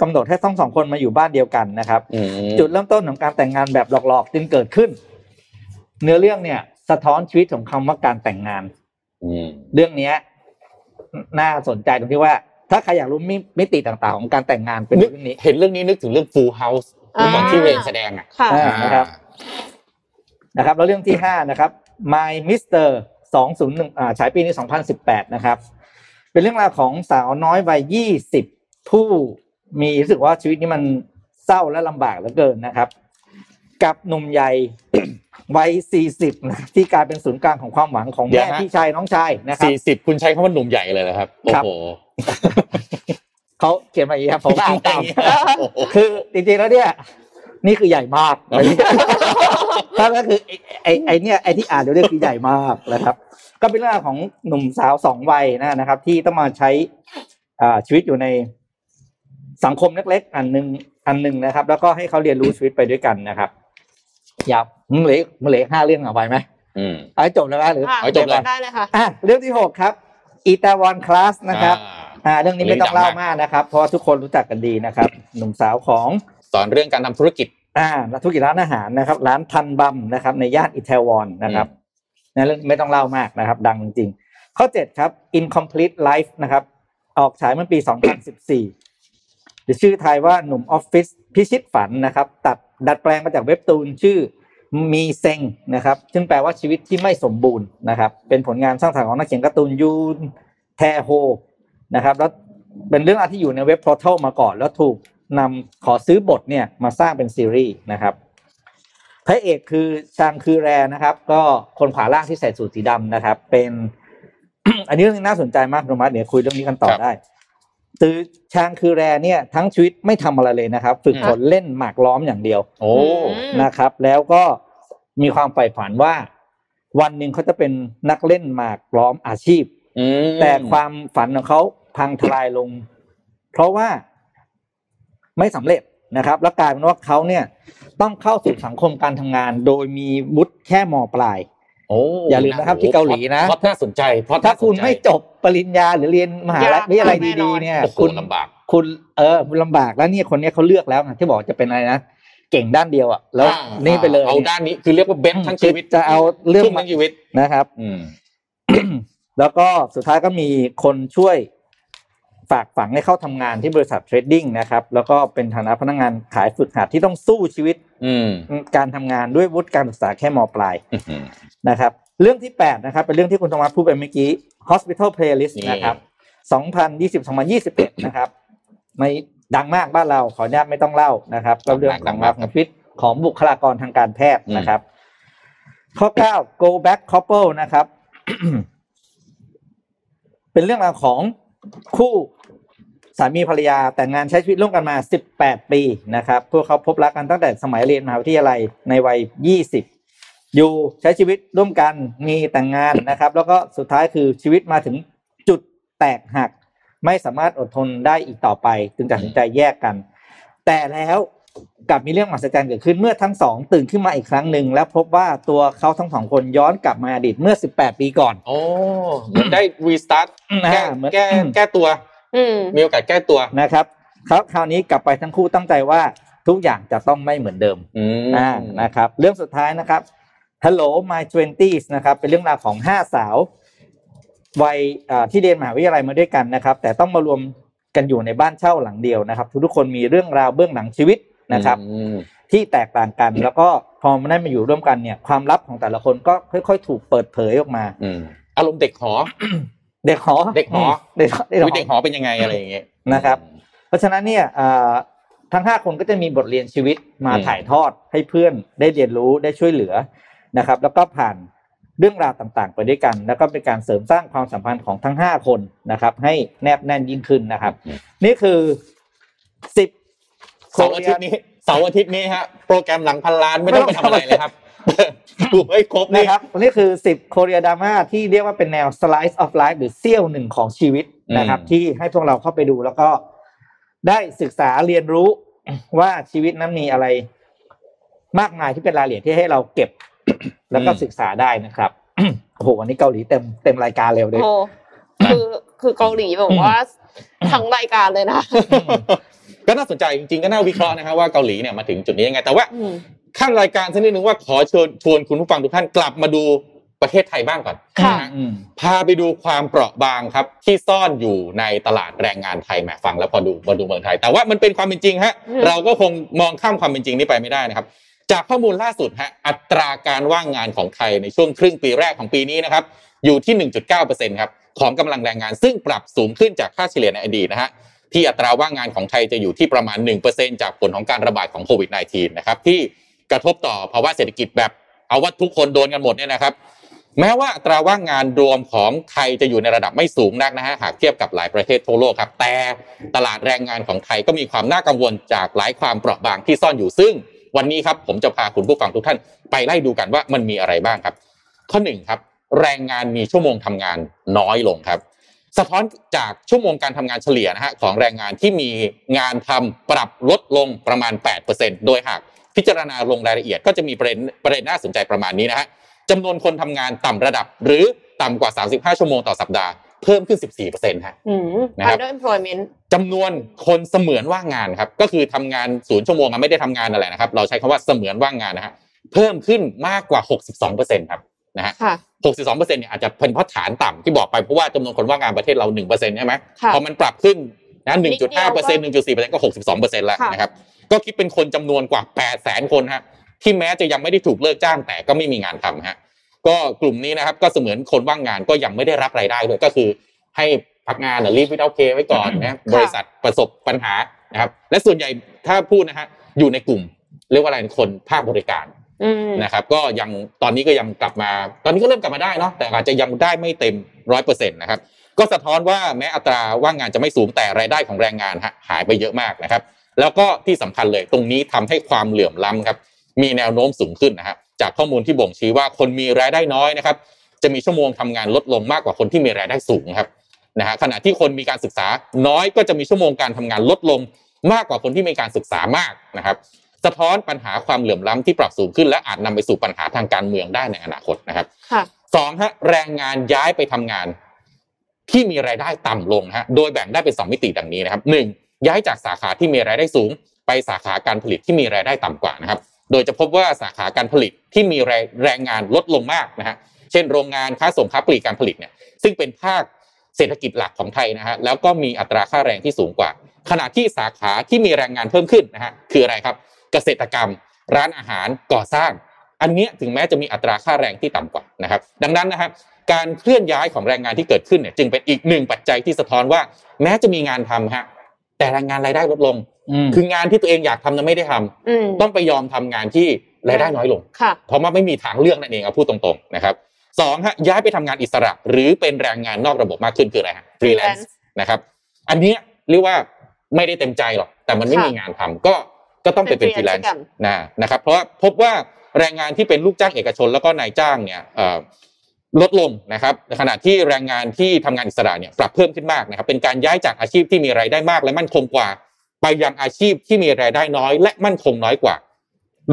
กำหนดให้ต้องสองคนมาอยู่บ้านเดียวกันนะครับอืมจุดเริ่มต้นของการแต่งงานแบบหลอกๆจึงเกิดขึ้น เนื้อเรื่องเนี่ย สะท้อนชีวิตของคำว่าการแต่งงานอืมเรื่องเนี้ย น่าสนใจตรงที่ว่า ถ้าใครอยากรู้มิมิติต่างๆ ของการแต่งงานเป็นนึกเรื่องนี้ เห็นเรื่องนี้นึกถึงเรื่อง Full House อ่าตอนที่เรนแสดงอะค่ะอ่านะครับนะครับ แล้วเรื่องที่ห้านะครับ My Mister สองศูนย์หนึ่งอ่าฉายปีนี้สองพันสิบแปดนะครับ เป็นเรื่องราวของสาวน้อยวัยยี่สิบผู้มีรู้สึกว่าชีวิตนี้มันเศร้าและลำบากเหลือเกินนะครับ กับหนุ่มใหญ่วัยสี่สิบที่กลายเป็นศูนย์กลางของความหวังของเดี๋ยแม่วฮะพี่ชายน้องชายนะครับสี่สิบคุณใช้คำว่าหนุ่มใหญ่เลยนะครับโอ้ครับโหเขาเขียนมาอย่างนี้ครับผมก็อ่านตามโอ้โหคือจริงๆแล้วเนี่ย นี่คือใหญ่มากถ้าก็คือไอ้ไอ้ไอ้เนี่ยไอ้ที่อ่านเดี๋ยวเรียกคือใหญ่มากนะครับ ก็เป็นเรื่องราวของหนุ่มสาวสองวัยนะนะครับ ที่ต้องมาใช้อ่าชีวิตอยู่ในสังคมเล็กๆ อันหนึ่งอันหนึ่งนะครับ แล้วก็ให้เขาเรียนรู้ชีวิตไปด้วยกันนะครับ อยากมึงเหลือมึงเหลืออกห้าเรื่องเอาไว้ไหมอืมเอาให้จบเลยไหมหรือค่ะเอาจบเลยได้เลยค่ะอะเรื่องที่หกครับอีตาวอนคลาสนะครับอ่าอ่าเรื่องนี้ไม่ต้องเล่ามากนะครับ เพราะว่าทุกคนรู้จักกันดีนะครับ หนุ่มสาวของสอนเรื่องการทำธุรกิจอ่าธุรกิจร้านอาหารนะครับ ร้านทันบัมนะครับ ในย่านอิตาลีนนะครับนะเรื่องไม่ต้องเล่ามากนะครับ ดังจริง ๆ ข้อ7ครับ incomplete life นะครับ ออกฉายเมื่อปี 2014หรือชื่อไทยว่าหนุ่มออฟฟิศ พิชิตฝันนะครับ ตัดดัดแปลงมาจากเว็บตูนชื่อมีเซงนะครับ ซึ่งแปลว่าชีวิตที่ไม่สมบูรณ์นะครับ เป็นผลงานสร้างสรรค์ของนักเขียนการ์ตูนยูนแทโฮนะครับ แล้วเป็นเรื่องราวที่อยู่ในเว็บ Portal มาก่อน แล้วถูกนำขอซื้อบทเนี่ยมาสร้างเป็นซีรีส์นะครับพระเอกคือชางคือแรนะครับ ก็คนขวาล่างที่ใส่สูทสีดำนะครับ เป็น อันนี้เรื่องน่าสนใจมากคุณมัดเดี๋ยวคุยเรื่องนี้กันต่อได้ คือชางคือแรเนี่ยทั้งชีวิตไม่ทำอะไรเลยนะครับ ฝึกฝนเล่นหมากล้อมอย่างเดียว โอ้อืมนะครับ แล้วก็มีความใฝ่ฝันว่า วันหนึ่งเขาจะเป็นนักเล่นหมากล้อมอาชีพอืมแต่ความฝันของเขาพังทลายลง เพราะว่าไม่สำเร็จนะครับ แล้วกลายเป็นว่าเขาเนี่ย ต้องเข้าสู่สังคมการทำงาน โดยมีวุฒิแค่มปลายโอ้อย่าลืมนะครับที่เกาหลีนะเพราะน่าสนใจ เพราะถ้าคุณไม่จบปริญญาหรือเรียนมหาลัยวิทยาลัยดีๆเนี่ยโอ้โหคุณลำบากคุณเออคุณลำบากแล้วเนี่ยคนเนี้ยเขาเลือกแล้วไงที่บอกจะเป็นอะไรนะเก่งด้านเดียวอะแล้วอ่านี่ไปเลยเอาด้านนี้คือเรียกว่าเบนทั้งชีวิตจะเอาเรื่องทุ่มมาทั้งชีวิตนะครับ อืมแล้วก็สุดท้ายก็มีคนช่วยฝากฝังให้เข้าทำงานที่บริษัทเทรดดิ้งนะครับ แล้วก็เป็นฐานะพนักงานขายฝึกหัดที่ต้องสู้ชีวิตอืม การทำงานด้วยวุฒิการศึกษาแค่มปลายอืมนะครับ เรื่องที่8นะครับ เป็นเรื่องที่คุณธรรมะพูดไปเมื่อกี้ Hospital Playlist นี่นะครับ2020-2021นะครับไม่ดังมากบ้านเราขออนุญาตไม่ต้องเล่านะครับก็เรื่องของราวของชีวิตของบุคลากรทางการแพทย์นะครับ ข้อ9 go back couple นะครับ เป็นเรื่องราวของคู่ สามีภรรยาแต่งงานใช้ชีวิตร่วมกันมา 18 ปีนะครับพวกเขาพบรักกันตั้งแต่สมัยเรียนมหาวิทยาลัยในวัย 20 อยู่ใช้ชีวิตร่วมกันมีแต่งงานนะครับ แล้วก็สุดท้ายคือชีวิตมาถึงจุดแตกหัก ไม่สามารถอดทนได้อีกต่อไป จึงตัดสินใจแยกกัน แต่แล้วกลับมีเรื่องมหัศจรรย์เกิดขึ้นเมื่อทั้งสองตื่นขึ้นมาอีกครั้งหนึ่งแล้วพบว่าตัวเขาทั้งสองคนย้อนกลับมาอดีตเมื่อ 18 ปีก่อน โอ้เหมือนได้รีสตาร์ทนะแก้ฮะเหมือนแก้แก้ตัวอื มมีโอกาสแก้ตัวนะครับเขาคราวนี้กลับไปทั้งคู่ตั้งใจว่าทุกอย่างจะต้องไม่เหมือนเดิมอืมอ่านะครับ เรื่องสุดท้ายนะครับ Hello My Twenties นะครับ เป็นเรื่องราวของห้าสาว วัยอ่าที่เรียนมหาวิทยาลัยมาด้วยกันนะครับ แต่ต้องมารวมกันอยู่ในบ้านเช่าหลังเดียวนะครับ ทุกๆคนมีเรื่องราวเบื้องหลังชีวิตนะครับอืมที่แตกต่างกันแล้วก็พอมาได้มาอยู่ร่วมกันเนี่ย ความลับของแต่ละคนก็ค่อย ๆ ถูกเปิดเผยออกมาอืมอารมณ์เด็กหอ เด็กหอเด็กหอเด็กหอเด็กหชีวิตอเด็กหอเป็นยังไงอะไรอย่างเงี้ยนะครับ เพราะฉะนั้นเนี่ยอ่าทั้งห้าคนก็จะมีบทเรียนชีวิตมาอืมถ่ายทอดให้เพื่อนได้เรียนรู้ได้ช่วยเหลือนะครับ แล้วก็ผ่านเรื่องราวต่างๆ ไปด้วยกัน แล้วก็เป็นการเสริมสร้างความสัมพันธ์ของทั้งห้าคนนะครับ ให้แนบแน่นยิ่งขึ้นนะครับ นี่คือสิบเสาร์อาทิตย์นี้เสาร์อาทิตย์นี้ฮะโปรแกรมหลังพันล้านไม่ต้องไปทำอะไรเลยครับ ดูให้ครบนี่นะครับนี่คือสิบโคเรียดราม่าที่เรียกว่าเป็นแนว slice of life หรือเสี้ยวหนึ่งของชีวิตนะครับอืมที่ให้พวกเราเข้าไปดูแล้วก็ได้ศึกษาเรียนรู้ว่าชีวิตนั้นมีอะไรมากมายที่เป็นรายละเอียดที่ให้เราเก็บ แล้วก็ศึกษาได้นะครับโอ้โหวันนี้เกาหลีเต็มเต็มรายการเร็วเลยโอ้คือคือเกาหลีแบบว่าทั้งรายการเลยนะก็น่าสนใจจริงๆก็น่าวิเคราะห์นะครับว่าเกาหลีเนี่ยมาถึงจุดนี้ยังไง แต่ว่าอืม ข้างรายการสักนิดนึงว่าขอเชิญชวนคุณผู้ฟังทุกท่านกลับมาดูประเทศไทยบ้างก่อนค่ะนฮอืมพาไปดูความเปราะบางครับ ที่ซ่อนอยู่ในตลาดแรงงานไทยแหมฟังแล้วพอดูมาดูเมืองไทย แต่ว่ามันเป็นความเป็นจริงฮะอืมเราก็คงมองข้ามความเป็นจริงนี้ไปไม่ได้นะครับ จากข้อมูลล่าสุดฮะอัตราการว่างงานของไทยในช่วงครึ่งปีแรกของปีนี้นะครับอยู่ที่ 1.9%ครับของกำลังแรงงานซึ่งปรับสูงขึ้นจากค่าเฉลี่ยในอดีตนะฮะที่อัตราว่างงานของไทยจะอยู่ที่ประมาณ 1%จากผลของการระบาดของโควิด -19 นะครับที่ กระทบต่อภาวะเศรษฐกิจแบบ เอาว่าทุกคนโดนกันหมดเนี่ยนะครับ แม้ว่าอัตราว่างงานรวมของไทยจะอยู่ในระดับไม่สูงนักนะฮะหากเทียบกับหลายประเทศทั่วโลกครับ แต่ตลาดแรงงานของไทยก็มีความน่ากังวลจากหลายความเปราะบางที่ซ่อนอยู่ซึ่ง วันนี้ครับผมจะพาคุณผู้ฟังทุกท่านไปไล่ดูกันว่ามันมีอะไรบ้างครับ ข้อหนึ่งครับแรงงานมีชั่วโมงทำงานน้อยลงครับสะท้อนจากชั่วโมงการทำงานเฉลี่ยนะฮะของแรงงานที่มีงานทำปรับลดลงประมาณ 8%โดยหาก พิจารณาลงรายละเอียดก็จะมีประเด็นประเด็นน่าสนใจประมาณนี้นะฮะจำนวนคนทำงานต่ำระดับ หรือต่ำกว่า 35 ชั่วโมงต่อสัปดาห์เพิ่มขึ้น 14%ฮะอืมนะครับ underemployment จำนวนคนเสมือนว่างงานครับ ก็คือทำงานศูนย์ชั่วโมงอะไม่ได้ทำงานอะไรนะครับ เราใช้คำว่าเสมือนว่างงานนะฮะเพิ่มขึ้นมากกว่า 62%ครับนะฮะค่ะ62%เนี่ยอาจจะเป็นเพราะฐานต่ำที่บอกไปเพราะว่าจำนวนคนว่างงานประเทศเรา1%ใช่ไหมค่ะพอมันปรับขึ้นนะนิดเดียวก็1.5% 1.4%ก็ 62%แล้วค่ะนะครับ ก็คิดเป็นคนจำนวนกว่า800,000คนฮะที่แม้จะยังไม่ได้ถูกเลิกจ้างแต่ก็ไม่มีงานทำฮะก็กลุ่มนี้นะครับ ก็เสมือนคนว่างงานก็ยังไม่ได้รับรายได้ด้วยก็คือให้พักงานหรือรีบวิดเอาเคไว้ก่อนนะบริษัทประสบปัญหานะครับ และส่วนใหญ่ถ้าพูดนะฮะอยู่ในกลุ่มเรียกว่าอะไรคนภาคบริการอืมนะครับ ก็ยังตอนนี้ก็ยังกลับมา ตอนนี้ก็เริ่มกลับมาได้เนาะแต่อาจจะยังได้ไม่เต็มร้อยเปอร์เซ็นต์นะครับก็สะท้อนว่าแม้อัตราว่างงานจะไม่สูงแต่รายได้ของแรงงานฮะหายไปเยอะมากนะครับ แล้วก็ที่สำคัญเลยตรงนี้ทำให้ความเหลื่อมล้ำครับ มีแนวโน้มสูงขึ้นนะฮะจากข้อมูลที่บ่งชี้ว่าคนมีรายได้น้อยนะครับ จะมีชั่วโมงทำงานลดลงมากกว่าคนที่มีรายได้สูงครับนะฮะขณะที่คนมีการศึกษาน้อยก็จะมีชั่วโมงการทำงานลดลงมากกว่าคนที่มีการศึกษามากนะครับ สะท้อนปัญหาความเหลื่อมล้ำที่ปรับสูงขึ้น และอาจนำไปสู่ปัญหาทางการเมืองได้ในอนาคตนะครับค่ะสองฮะแรงงานย้ายไปทำงาน ที่มีรายได้ต่ำลงฮะโดยแบ่งได้เป็นสองมิติดังนี้นะครับหนึ่ง ย้ายจากสาขาที่มีรายได้สูง ไปสาขาการผลิตที่มีรายได้ต่ำกว่านะครับ โดยจะพบว่าสาขาการผลิตที่มีแรงงงานลดลงมากนะฮะเช่นโรงงานค้าส่งค้าปลีกการผลิตเนี่ยซึ่งเป็นภาคเศรษฐกิจหลักของไทยนะฮะแล้วก็มีอัตราค่าแรงที่สูงกว่า ขณะที่สาขาที่มีแรงงานเพิ่มขึ้นนะฮะคืออะไรครับ เกษตรกรรม ร้านอาหารก่อสร้าง อันเนี้ยถึงแม้จะมีอัตราค่าแรงที่ต่ำกว่านะครับ ดังนั้นนะครับการเคลื่อนย้ายของแรงงานที่เกิดขึ้นเนี่ยจึงเป็นอีกหนึ่งปัจจัยที่สะท้อนว่า แม้จะมีงานทำฮะ แต่แรงงานรายได้ลดลงอืมคืองานที่ตัวเองอยากทำนั้นไม่ได้ทำอืมต้องไปยอมทำงานที่รายได้น้อยลงค่ะเพราะว่าไม่มีทางเลือกนั่นเองเอาพูดตรงๆนะครับสองฮะย้ายไปทำงานอิสระ หรือเป็นแรงงานนอกระบบมากขึ้นคืออะไรฮะฟรีแลน freelance ซ์นะครับอันเนี้ยเรียกว่าไม่ได้เต็มใจหรอกแต่มันไม่ค่ะมีงานทำก็ก็ต้องไปเป็นเป็นฟรีแลน freelance ซ์กันนะนะครับ เพราะว่าพบว่าแรงงานที่เป็นลูกจ้างเอกชนแล้วก็นายจ้างเนี่ยเอ่อ ลดลงนะครับในขณะที่แรงงานที่ทำงานอิสระเนี่ยปรับเพิ่มขึ้นมากนะครับ เป็นการย้ายจากอาชีพที่มีรายได้มาก และมั่นคงกว่า ไปยังอาชีพที่มีรายได้น้อย และมั่นคงน้อยกว่า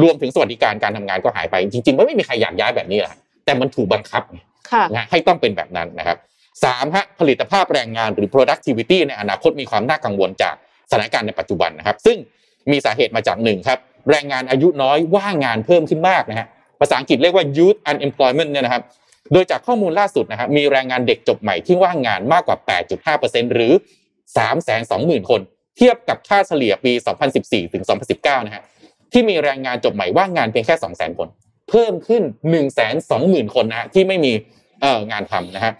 รวมถึงสวัสดิการการทำงานก็หายไป จริงๆมันไม่มีใครอยากย้ายแบบนี้แหละแต่มันถูกบังคับไงค่ะนะฮะให้ต้องเป็นแบบนั้นนะครับสามฮะผลิตภาพแรงงานหรือ productivity ในอนาคตมีความน่ากังวลจากสถานการณ์ในปัจจุบันนะครับ ซึ่งมีสาเหตุมาจากหนึ่งครับแรงงานอายุน้อยว่างงานเพิ่มขึ้นมากนะฮะภาษาอังกฤษเรียกว่า youth unemployment เนี่ยนะครับ โดยจากข้อมูลล่าสุดนะครับมีแรงงานเด็กจบใหม่ที่ว่างงานมากกว่า 8.5%หรือ 320,000 คน เทียบกับค่าเฉลี่ยปี 2014 ถึง 2019 นะฮะที่มีแรงงานจบใหม่ว่างงานเพียงแค่ 200,000 คน เพิ่มขึ้น 120,000 คนนะฮะที่ไม่มีเอ่องานทำนะฮะ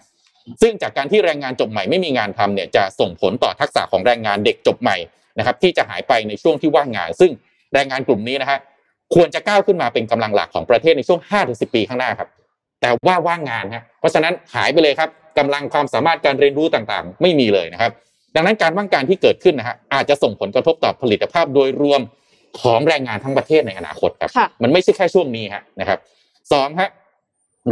ซึ่งจากการที่แรงงานจบใหม่ไม่มีงานทำเนี่ยจะส่งผลต่อทักษะของแรงงานเด็กจบใหม่นะครับที่จะหายไปในช่วงที่ว่างงาน ซึ่งแรงงานกลุ่มนี้นะฮะควรจะก้าวขึ้นมาเป็นกำลังหลักของประเทศในช่วง 5-10 ปีข้างหน้าครับ แต่ว่าว่างงานฮะเพราะฉะนั้นหายไปเลยครับกำลังความสามารถการเรียนรู้ต่างๆ ไม่มีเลยนะครับ ดังนั้นการว่างงานที่เกิดขึ้นนะฮะอาจจะส่งผลกระทบต่อผลิตภาพโดยรวมของแรงงานทั้งประเทศในอนาคตครับค่ะมันไม่ใช่แค่ช่วงนี้ฮะนะครับสองฮะ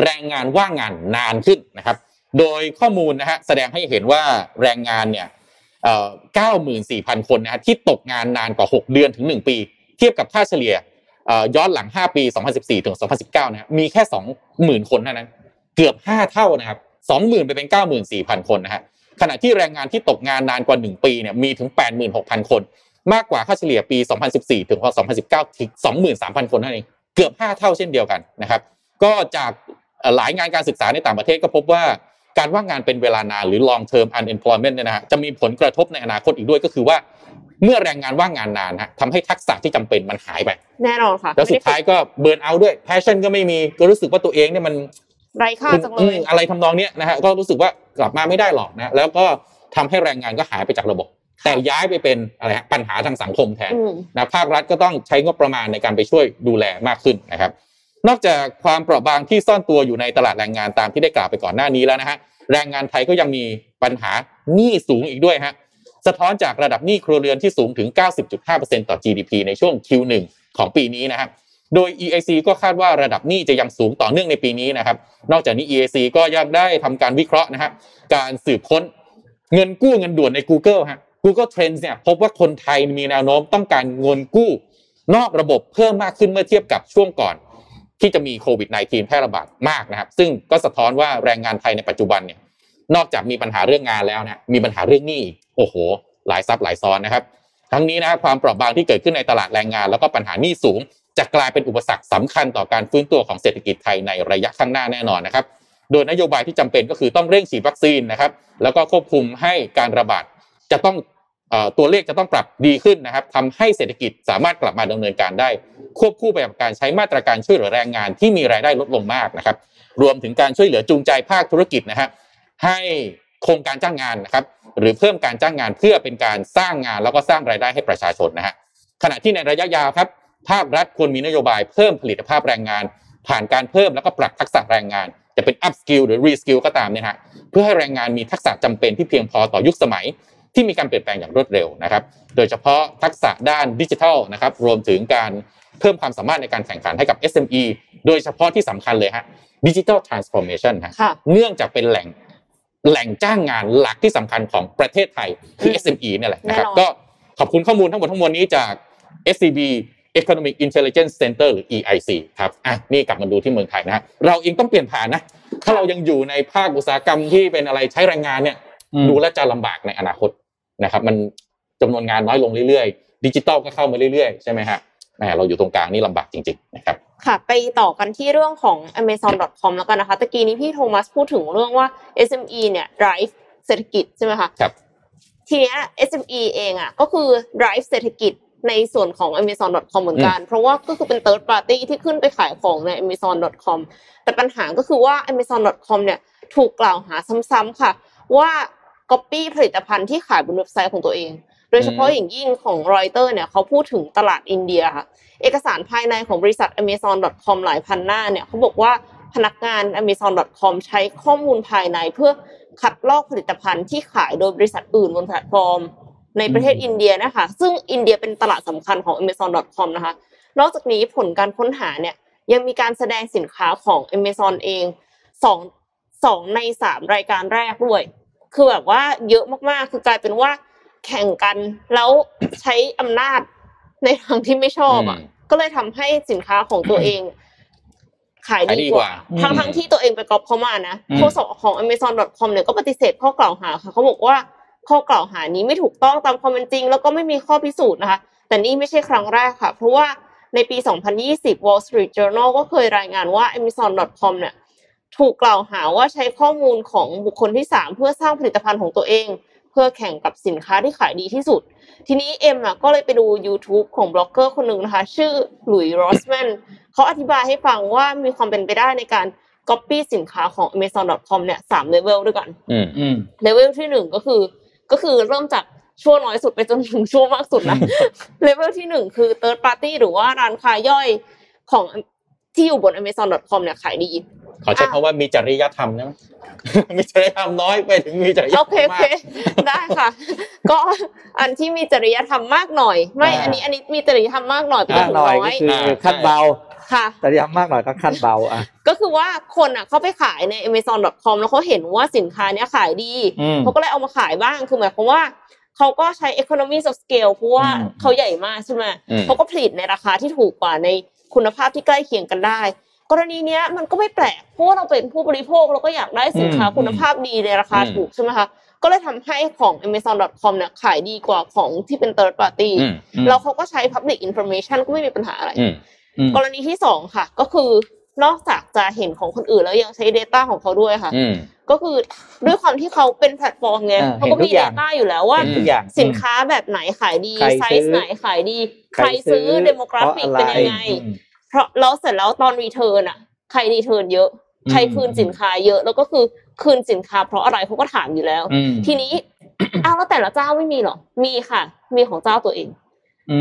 แรงงานว่างงานนานขึ้นนะครับ โดยข้อมูลนะฮะแสดงให้เห็นว่าแรงงานเนี่ยเอ่อ94,000 คนนะฮะที่ตกงานนานกว่า 6 เดือนถึง 1 ปี เทียบกับค่าเฉลี่ยเอ่อ ย้อนหลัง 5 ปี 2014 ถึง 2019 นะฮะมีแค่ 20,000 คนเท่านั้น เกือบ 5 เท่านะครับ 20,000 ไปเป็น 94,000 คนนะฮะขณะที่แรงงานที่ตกงานนานกว่า 1 ปีเนี่ยมีถึง 86,000 คน มากกว่าค่าเฉลี่ยปี 2014 ถึง 2019 ถึง 23,000 คนเท่านั้นเองเกือบ 5 เท่าเช่นเดียวกันนะครับ ก็จากหลายงานการศึกษาในต่างประเทศก็พบว่าการว่างงานเป็นเวลานานหรือ long term unemployment เนี่ยนะฮะจะมีผลกระทบในอนาคตอีกด้วยก็คือว่า เมื่อแรงงานว่างงานนานฮะทำให้ทักษะที่จำเป็นมันหายไป แน่นอนค่ะ แล้วสุดท้ายก็เบิร์นเอาด้วย passion ก็ไม่มีก็รู้สึกว่าตัวเองเนี่ยมันไร้ค่าจังเลอืยมอะไรทำนองเนี้ยนะฮะก็รู้สึกว่ากลับมาไม่ได้หรอกนะแล้วก็ทำให้แรงงานก็หายไปจากระบบ แต่ย้ายไปเป็นอะไรฮะปัญหาทางสังคมแทนอืมนะภาครัฐก็ต้องใช้งบประมาณในการไปช่วยดูแลมากขึ้นนะครับ นอกจากความเปราะบางที่ซ่อนตัวอยู่ในตลาดแรงงานตามที่ได้กล่าวไปก่อนหน้านี้แล้วนะฮะแรงงานไทยก็ยังมีปัญหาหนี้สูงอีกด้วยฮะ สะท้อนจากระดับหนี้ครัวเรือนที่สูงถึง 90.5%ต่อ GDP ในช่วง Q1 ของปีนี้นะครับโดย EIC ก็คาดว่าระดับหนี้จะยังสูงต่อเนื่องในปีนี้นะครับ นอกจากนี้ EIC ก็ยังได้ทำการวิเคราะห์นะฮะการสืบค้นเงินกู้เงินด่วนใน Google ฮะ Google Trends เนี่ยพบว่าคนไทยมีแนวโน้มต้องการเงินกู้ นอกระบบเพิ่มมากขึ้นเมื่อเทียบกับช่วงก่อน ที่จะมีโควิด -19 แพร่ระบาดมากนะครับ ซึ่งก็สะท้อนว่าแรงงานไทยในปัจจุบันเนี่ย นอกจากมีปัญหาเรื่องงานแล้วนะมีปัญหาเรื่องหนี้โอ้โห หลายซับหลายซ้อนนะครับ ทั้งนี้นะครับความเปราะบางที่เกิดขึ้นในตลาดแรงงาน แล้วก็ปัญหาหนี้สูง จะกลายเป็นอุปสรรคสำคัญต่อการฟื้นตัวของเศรษฐกิจไทยในระยะข้างหน้าแน่นอนนะครับ โดยนโยบายที่จำเป็นก็คือต้องเร่งฉีดวัคซีนนะครับ แล้วก็ควบคุมให้การระบาดจะต้องตัวเลขจะต้องปรับดีขึ้นนะครับทำให้เศรษฐกิจสามารถกลับมาดำเนินการได้ ควบคู่ไปกับการใช้มาตรการช่วยเหลือแรงงานที่มีรายได้ลดลงมากนะครับ รวมถึงการช่วยเหลือจูงใจภาคธุรกิจนะฮะ ให้โครงการจ้างงานนะครับหรือเพิ่มการจ้างงานเพื่อเป็นการสร้างงานแล้วก็สร้างรายได้ให้ประชาชนนะฮะขณะที่ในระยะยาวครับภาครัฐควรมีนโยบายเพิ่มผลิตภาพแรงงาน ผ่านการเพิ่มแล้วก็ปรับทักษะแรงงาน จะเป็น up skill หรือ re skill ก็ตามเนี่ยฮะเพื่อให้แรงงานมีทักษะจำเป็นที่เพียงพอต่อยุคสมัย ที่มีการเปลี่ยนแปลงอย่างรวดเร็วนะครับ โดยเฉพาะทักษะด้านดิจิทัลนะครับรวมถึงการเพิ่มความสามารถในการแข่งขันให้กับ SME โดยเฉพาะที่สำคัญเลยฮะดิจิทัลทรานส์ฟอร์เมชันฮะค่ะเนื่องจากเป็นแหล่ง แหล่งจ้างงานหลักที่สำคัญของประเทศไทยคือ SME เนี่ยแหละนะครับแน่นอนก็ขอบคุณข้อมูลทั้งหมดทั้งมวลนี้จาก SCB Economic Intelligence Center หรือ EIC ครับ อะ นี่กลับมาดูที่เมืองไทยนะฮะเราเองต้องเปลี่ยนผ่านนะ ถ้าเรายังอยู่ในภาคอุตสาหกรรมที่เป็นอะไรใช้แรงงานเนี่ยอืมดูแลวจะลำบากในอนาคตนะครับ มันจำนวนงานน้อยลงเรื่อยๆ ดิจิตอลก็เข้ามาเรื่อยๆ ใช่ไหมฮะแหม เราอยู่ตรงกลางนี่ลำบากจริงๆนะครับค่ะไปต่อกันที่เรื่องของ amazon.com แล้วกันนะคะตะกี้นี้พี่โทมัสพูดถึงเรื่องว่า SME เนี่ย drive เศรษฐกิจใช่ไหมคะครับทีเนี้ย SME เองอะก็คือ drive เศรษฐกิจในส่วนของ amazon.com เหมือนกัน เพราะว่าก็คือเป็น third party ที่ขึ้นไปขายของใน amazon.com แต่ปัญหาก็คือว่า amazon.com เนี่ยถูกกล่าวหาซ้ำๆค่ะ ว่า copy ผลิตภัณฑ์ที่ขายบนเว็บไซต์ของตัวเองโดยเฉพาะอย่างยิ่งของรอยเตอร์เนี่ยเขาพูดถึงตลาดอินเดียค่ะเอกสารภายในของบริษัท Amazon.com หลายพันหน้าเนี่ยเขาบอกว่าพนักงาน Amazon.com ใช้ข้อมูลภายในเพื่อคัดลอกผลิตภัณฑ์ที่ขายโดยบริษัทอื่นบนแพลตฟอร์ม ในประเทศอินเดียนะคะซึ่งอินเดียเป็นตลาดสำคัญของ Amazon.com นะคะ นอกจากนี้ผลการค้นหาเนี่ยยังมีการแสดงสินค้าของ Amazon เองสองสองในสามรายการแรกด้วย คือแบบว่าเยอะมากๆ คือกลายเป็นว่า แข่งกัน แล้วใช้อำนาจในทางที่ไม่ชอบอะอืมก็เลยทำให้สินค้าของตัวเอง ขายขายดีดีกกว่าว่า ทั้งทั้งๆที่ตัวเองไปก๊อปเขามานะอืมโฆษกของ Amazon.com เนี่ยก็ปฏิเสธข้อกล่าวหาค่ะเขาบอกว่าข้อกล่าวหานี้ไม่ถูกต้องตามความเป็นจริง แล้วก็ไม่มีข้อพิสูจน์นะคะ แต่นี่ไม่ใช่ครั้งแรกค่ะ เพราะว่าในปี 2020 Wall Street Journal ก็เคยรายงานว่า Amazon.com เนี่ย ถูกกล่าวหาว่าใช้ข้อมูลของบุคคลที่ 3 เพื่อสร้างผลิตภัณฑ์ของตัวเองเพื่อแข่งกับสินค้าที่ขายดีที่สุด ทีนี้เอ็มอะก็เลยไปดู YouTube ของบล็อกเกอร์คนหนึ่งนะคะ ชื่อ Louis Rossmann เขาอธิบายให้ฟังว่ามีความเป็นไปได้ในการ Copy สินค้าของ Amazon.com เนี่ยสามเลเวลด้วยกันอืมอืมเลเวลที่หนึ่งก็คือ ก็คือเริ่มจากชั่วน้อยสุดไปจนถึงชั่วมากสุดนะเลเวลที่หนึ่งคือ third party หรือว่าร้านค้าย่อยของ ที่อยู่บน Amazon.com เนี่ยขายดี ขอใช้คำว่ามีจริยธรรมนะมีจริยธรรมน้อยไปถึงมีจริยธรโอรมเคโอมาเคกได้ค่ะ ก็อันที่มีจริยธรรมมากหน่อย ไม่อ่าอันนี้อันนี้มีจริยธรรมมากหน่อยไปจมานกถึงหน่อยน้อก็ยคืออ่าขั้นเบาค่ะแต่ย้ำมากหน่อยก็ขั้นเบาอะก็คือว่าคนอะเขาไปขายใน Amazon.com แล้วเขาเห็นว่าสินค้าเนี้ยขายดีอืมเขาก็เลยเอามาขายบ้างคือหมายความว่าเขาก็ใช้ economy of scale เพราะว่าอืมเขาใหญ่มากใช่ไหมอืมเขาก็ผลิตในราคาที่ถูกกว่าใน คุณภาพที่ใกล้เคียงกันได้ กรณีเนี้ยมันก็ไม่แปลกเพราะว่าเราเป็นผู้บริโภคเราก็อยากได้สินค้าอืมคุณภาพดีในราคาอืมถูกใช่ไหมคะก็เลยทำให้ของ Amazon.com เนี่ยขายดีกว่าของที่เป็น third party อืมแล้วเขาก็ใช้ public information ก็ไม่มีปัญหาอะไรอืมอืมกรณีที่สองค่ะ ก็คือนอกจากจะเห็นของคนอื่นแล้วยังใช้ Data ของเขาด้วยค่ะอืม ก็คือด้วยความที่เขาเป็นแพลตฟอร์มไงอ่าเขาก็เห็นทุกอย่างมี Data อยู่แล้วว่าเห็นทุกอย่างสินค้าแบบไหนขายดีใครซื้อไซส์ไหนขายดี ใครซื้อเดโมกราฟิกพะเป็นยังไงอืมเพราะแล้วเสร็จแล้วตอน return อะ ใคร return เยอะอืมใครคืนสินค้าเยอะ แล้วก็คือคืนสินค้าเพราะอะไรเขาก็ถามอยู่แล้วอืมทีนี้อ้าวแล้วแต่ละเจ้าไม่มีเหรอ มีค่ะ มีของเจ้าตัวเอง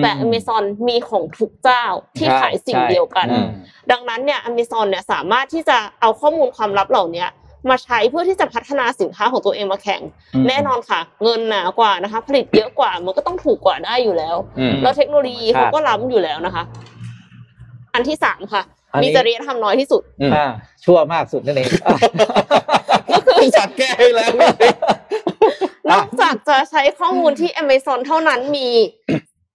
แต่ Amazon มีของทุกเจ้าที่ขายสิ่งเดียวกันใช่ใช่อืมดังนั้นเนี่ย Amazon เนี่ยสามารถที่จะเอาข้อมูลความลับเหล่าเนี้ย มาใช้เพื่อที่จะพัฒนาสินค้าของตัวเองมาแข่งมแน่นอนค่ะ เงินหนากว่านะคะ ผลิตเยอะกว่ามันก็ต้องถูกกว่าได้อยู่แล้วอืมแล้วเทคโนโลยีครับเขาก็ล้ำอยู่แล้วนะคะ อันที่สามค่ะอันนี้มีจริยธรรมน้อยที่สุดอืมอ่าชั่วมากสุดนั่นเองก็คือสัตว์แก้ให้แล้วนี่นอกจากจะใช้ข้อมูลที่ Amazon เท่านั้นมี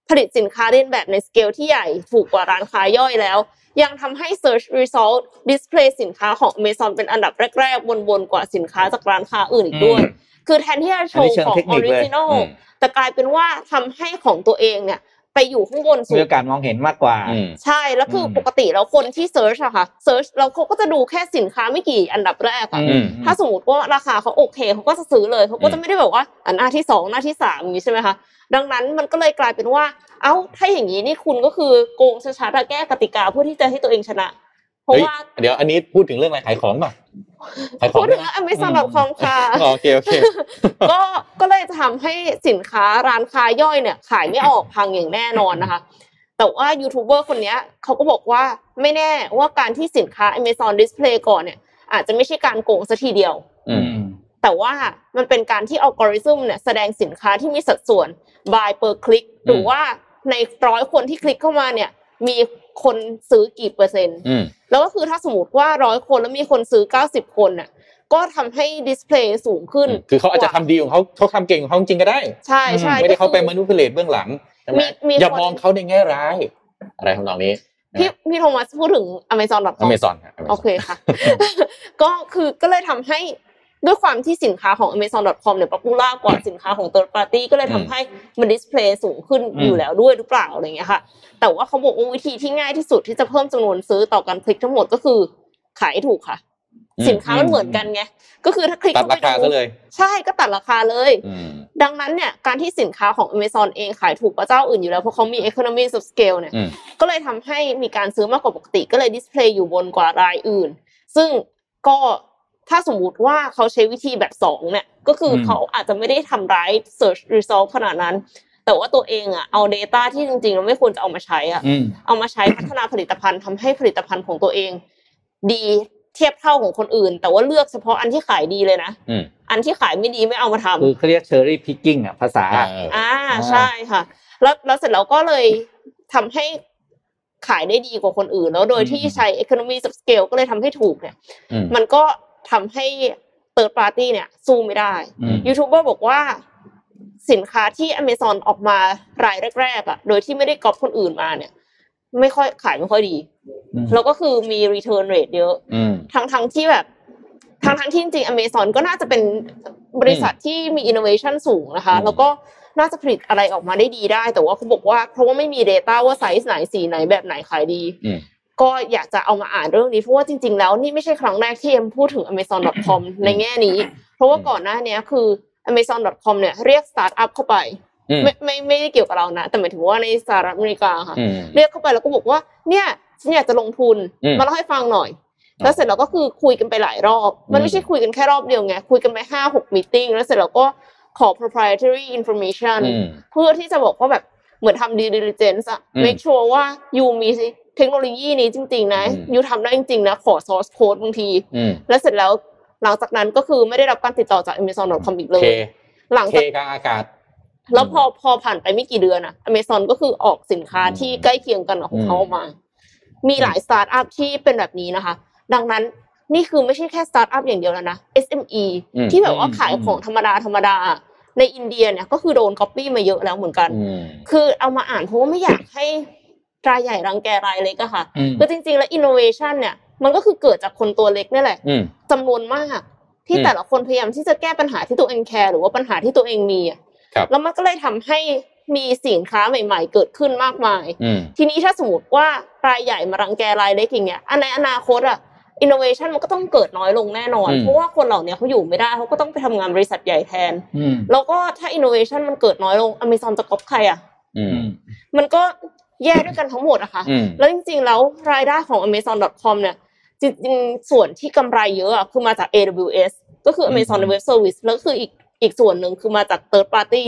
ผลิตสินค้าเลียนแบบในสเกลที่ใหญ่ถูกกว่าร้านค้าย่อยแล้ว ยังทำให้ Search Result Display สินค้าของ Amazon เป็นอันดับแรก ๆ วนๆ กว่าสินค้าจากร้านค้าอื่นอีกด้วยอืมคือแทนที่จะโชอันนี้ว์เชิงของเทคนิคเลย Original อืมแต่กลายเป็นว่าทำให้ของตัวเองเนี่ย ไปอยู่ข้างบนสุมีดโอกาสมองเห็นมากกว่าอืมใช่แล้วคืออมปกติแล้วคนที่ search อะค่ะ search แล้วเขาก็จะดูแค่สินค้าไม่กี่อันดับแรกอะอืมถ้าสมมติว่าราคาเขาโอเคเขาก็จะซื้อเลยอืมเขาก็จะไม่ได้แบบว่าอันหน้าที่สองหน้าที่สามอย่างนี้ใช่ไหมคะดังนั้นมันก็เลยกลายเป็นว่า เอ้าถ้าอย่างนี้นี่คุณก็คือโกงชัดๆอะแก้กติกาเพื่อที่จะให้ตัวเองชนะ เพราะเฮ้ยว่าเดี๋ยวอันนี้พูดถึงเรื่องอะไรขายของป่ะ ขายขอพูงดด้ถึวยงนะ Amazon.com ค่ะอ๋อโอเคโอเคก็ก็เลยทำให้สินค้าร้านค้าย่อยเนี่ย ขายไม่ออกพังอย่างแน่นอนนะคะ แต่ว่ายูทูบเบอร์คนเนี้ยเขาก็บอกว่าไม่แน่ว่าการที่สินค้า Amazon Display ก่อนเนี่ย อาจจะไม่ใช่การโกงซะทีเดียวอืมแต่ว่ามันเป็นการที่อัลกอริทึมเนี่ยแสดงสินค้าที่มีสัดส่วน buy per click หรือว่าในร้อยคนที่คลิกเข้ามาเนี่ย มีคนซื้อกี่เปอร์เซ็นต์อืมแล้วก็คือถ้าสมมติว่าร้อยคนแล้วมีคนซื้อเก้าสิบคนน่ะ ก็ทำให้ display สูงขึ้น คือเขาอาจจะทำดีของเขาเขาทำเก่งของเขาจริงก็ได้ ใช่ใช่ไม่ได้เขาไปก็คือมนุษย์เลตเบื้องหลังใช่ไหมมีมีอย่าคนมองเขาในแง่ร้าย อะไรทำนองนี้พี่พี่โทมัสพูดถึง Amazon.com Amazon ครับโอเคค่ะ ก็คือก็เลยทำให้ ด้วยความที่สินค้าของ Amazon.com เนี่ย popular กว่าสินค้าของ third party ก็เลยทำให้มัน display สูงขึ้นอืมอยู่แล้วด้วยหรือเปล่าอะไรอย่างเงี้ยค่ะ แต่ว่าเขาบอกว่าวิธีที่ง่ายที่สุดที่จะเพิ่มจำนวนซื้อต่อการคลิกทั้งหมดก็คือขายให้ถูกค่ะอืมสินค้ามันเหมือนกันไงก็คือถ้าคลิกเข้าราไปคาซะเลยใช่ก็ตัดราคาเลยอืมดังนั้นเนี่ยการที่สินค้าของ Amazon เองขายถูกกว่าเจ้าอื่นอยู่แล้วเพราะเขามี economy of scale เนี่ยอืมก็เลยทำให้มีการซื้อมากกว่าปกติ ก็เลย display อยู่บนกว่ารายอื่น ซึ่งก็ ถ้าสมมุติว่าเขาใช้วิธีแบบสองเนี่ย ก็คืออืมเขาอาจจะไม่ได้ทำร้าย search result ขนาดนั้น แต่ว่าตัวเองอะเอา Data ที่จริงๆเราไม่ควรจะเอามาใช้อะอืมเอามาใช้พัฒนาผลิตภัณฑ์ทำให้ผลิตภัณฑ์ของตัวเอง ดีเทียบเท่าของคนอื่น แต่ว่าเลือกเฉพาะอันที่ขายดีเลยนะอืมอันที่ขายไม่ดีไม่เอามาทำคือเขาเรียก cherry picking อะภาษาอ่าเอออ่าใช่ค่ะแล้วแล้วเสร็จแล้วก็เลยทำให้ขายได้ดีกว่าคนอื่นแล้วโดยที่อืมใช้ economy of scale ก็เลยทำให้ถูกเนี่ยอืมมันก็ ทำให้ third party เนี่ยสู้ไม่ได้อืมยูทูบเบอร์บอกว่าสินค้าที่ Amazon ออกมารายแรกๆอะ โดยที่ไม่ได้ก๊อปคนอื่นมาเนี่ย ไม่ค่อยขายไม่ค่อยดีอืมแล้วก็คือมี return rate เยอะอืมทั้งทั้งที่แบบทั้งทั้งที่จริงๆ Amazon ก็น่าจะเป็นบริษัทที่มี innovation สูงนะคะอืมแล้วก็น่าจะผลิตอะไรออกมาได้ดีได้ แต่ว่าเขาบอกว่าเพราะว่าไม่มี Data ว่าไซส์ไหนสีไหนแบบไหนขายดีอืม ก็อยากจะเอามาอ่านเรื่องนี้เพราะว่าจริง ๆ แล้วนี่ไม่ใช่ครั้งแรกที่เอ็มพูดถึง amazon.com ในแง่นี้ เพราะว่าก่อนหน้าเนี้ยคือ amazon.com เนี่ยเรียกสตาร์ทอัพเข้าไปอืมไม่ไม่ไม่ได้เกี่ยวกับเรานะ แต่หมายถึงว่าในสหรัฐอเมริกาค่ะอืมเรียกเข้าไปแล้วก็บอกว่าเนี่ยฉันอยากจะลงทุนอืมมาเล่าให้ฟังหน่อย แล้วเสร็จแล้วก็คือคุยกันไปหลายรอบ มันไม่ใช่คุยกันแค่รอบเดียวไงคุยกันไปห้าหกมีติ้งแล้วเสร็จแล้วก็ขอ proprietary information อืมเพื่อที่จะบอกว่าแบบเหมือนทำ due diligence อะอืม make sure ว่ายูมี เทคโนโลยีนี้จริง ๆ นะอืมยูทำได้จริง ๆ นะ ขอ source code บางทีอืมแล้วเสร็จแล้วหลังจากนั้นก็คือไม่ได้รับการติดต่อจาก amazon.com อีกเลเคยหลังเคจากกลางอากาศ แล้วพอพอผ่านไปไม่กี่เดือนอะ Amazon ก็คือออกสินค้าที่ใกล้เคียงกันกับของเขาออกมา มีหลายสตาร์ทอัพที่เป็นแบบนี้นะคะ ดังนั้นนี่คือไม่ใช่แค่สตาร์ทอัพอย่างเดียวแล้วนะ SME อืมที่แบบว่าอืมขายของธรรมดาธรรมดาในอินเดียเนี่ยก็คือโดนก๊อปปี้มาเยอะแล้วเหมือนกันอืมคือเอามาอ่านเพราะว่าไม่อยากให้ รายใหญ่รังแกรายเล็กอะค่ะอืมคือจริง ๆ แล้ว innovation เนี่ยมันก็คือเกิดจากคนตัวเล็กนี่แหละอืมจำนวนมาก ที่อืมแต่ละคนพยายามที่จะแก้ปัญหาที่ตัวเองแคร์หรือว่าปัญหาที่ตัวเองมีอะครับแล้วมันก็เลยทำให้มีสินค้าใหม่ ๆ เกิดขึ้นมากมายอืมทีนี้ถ้าสมมติว่ารายใหญ่มารังแกรายเล็กอย่างเงี้ยอันในอนาคตอะ innovation มันก็ต้องเกิดน้อยลงแน่นอนอืมเพราะว่าคนเหล่านี้เขาอยู่ไม่ได้เขาก็ต้องไปทำงานบริษัทใหญ่แทนอืมแล้วก็ถ้า innovation มันเกิดน้อยลง Amazon จะก๊อปใครอะอือืมมมันก็ แย่ด้วยกันทั้งหมดอะค่ะอืมแล้วจริงๆแล้วรายได้ของ Amazon.com เนี่ยจริงๆส่วนที่กำไรเยอะอะคือมาจาก AWS ก็คือ Amazon อืม Web Service แล้วก็คืออีกอีกส่วนหนึ่งคือมาจาก third party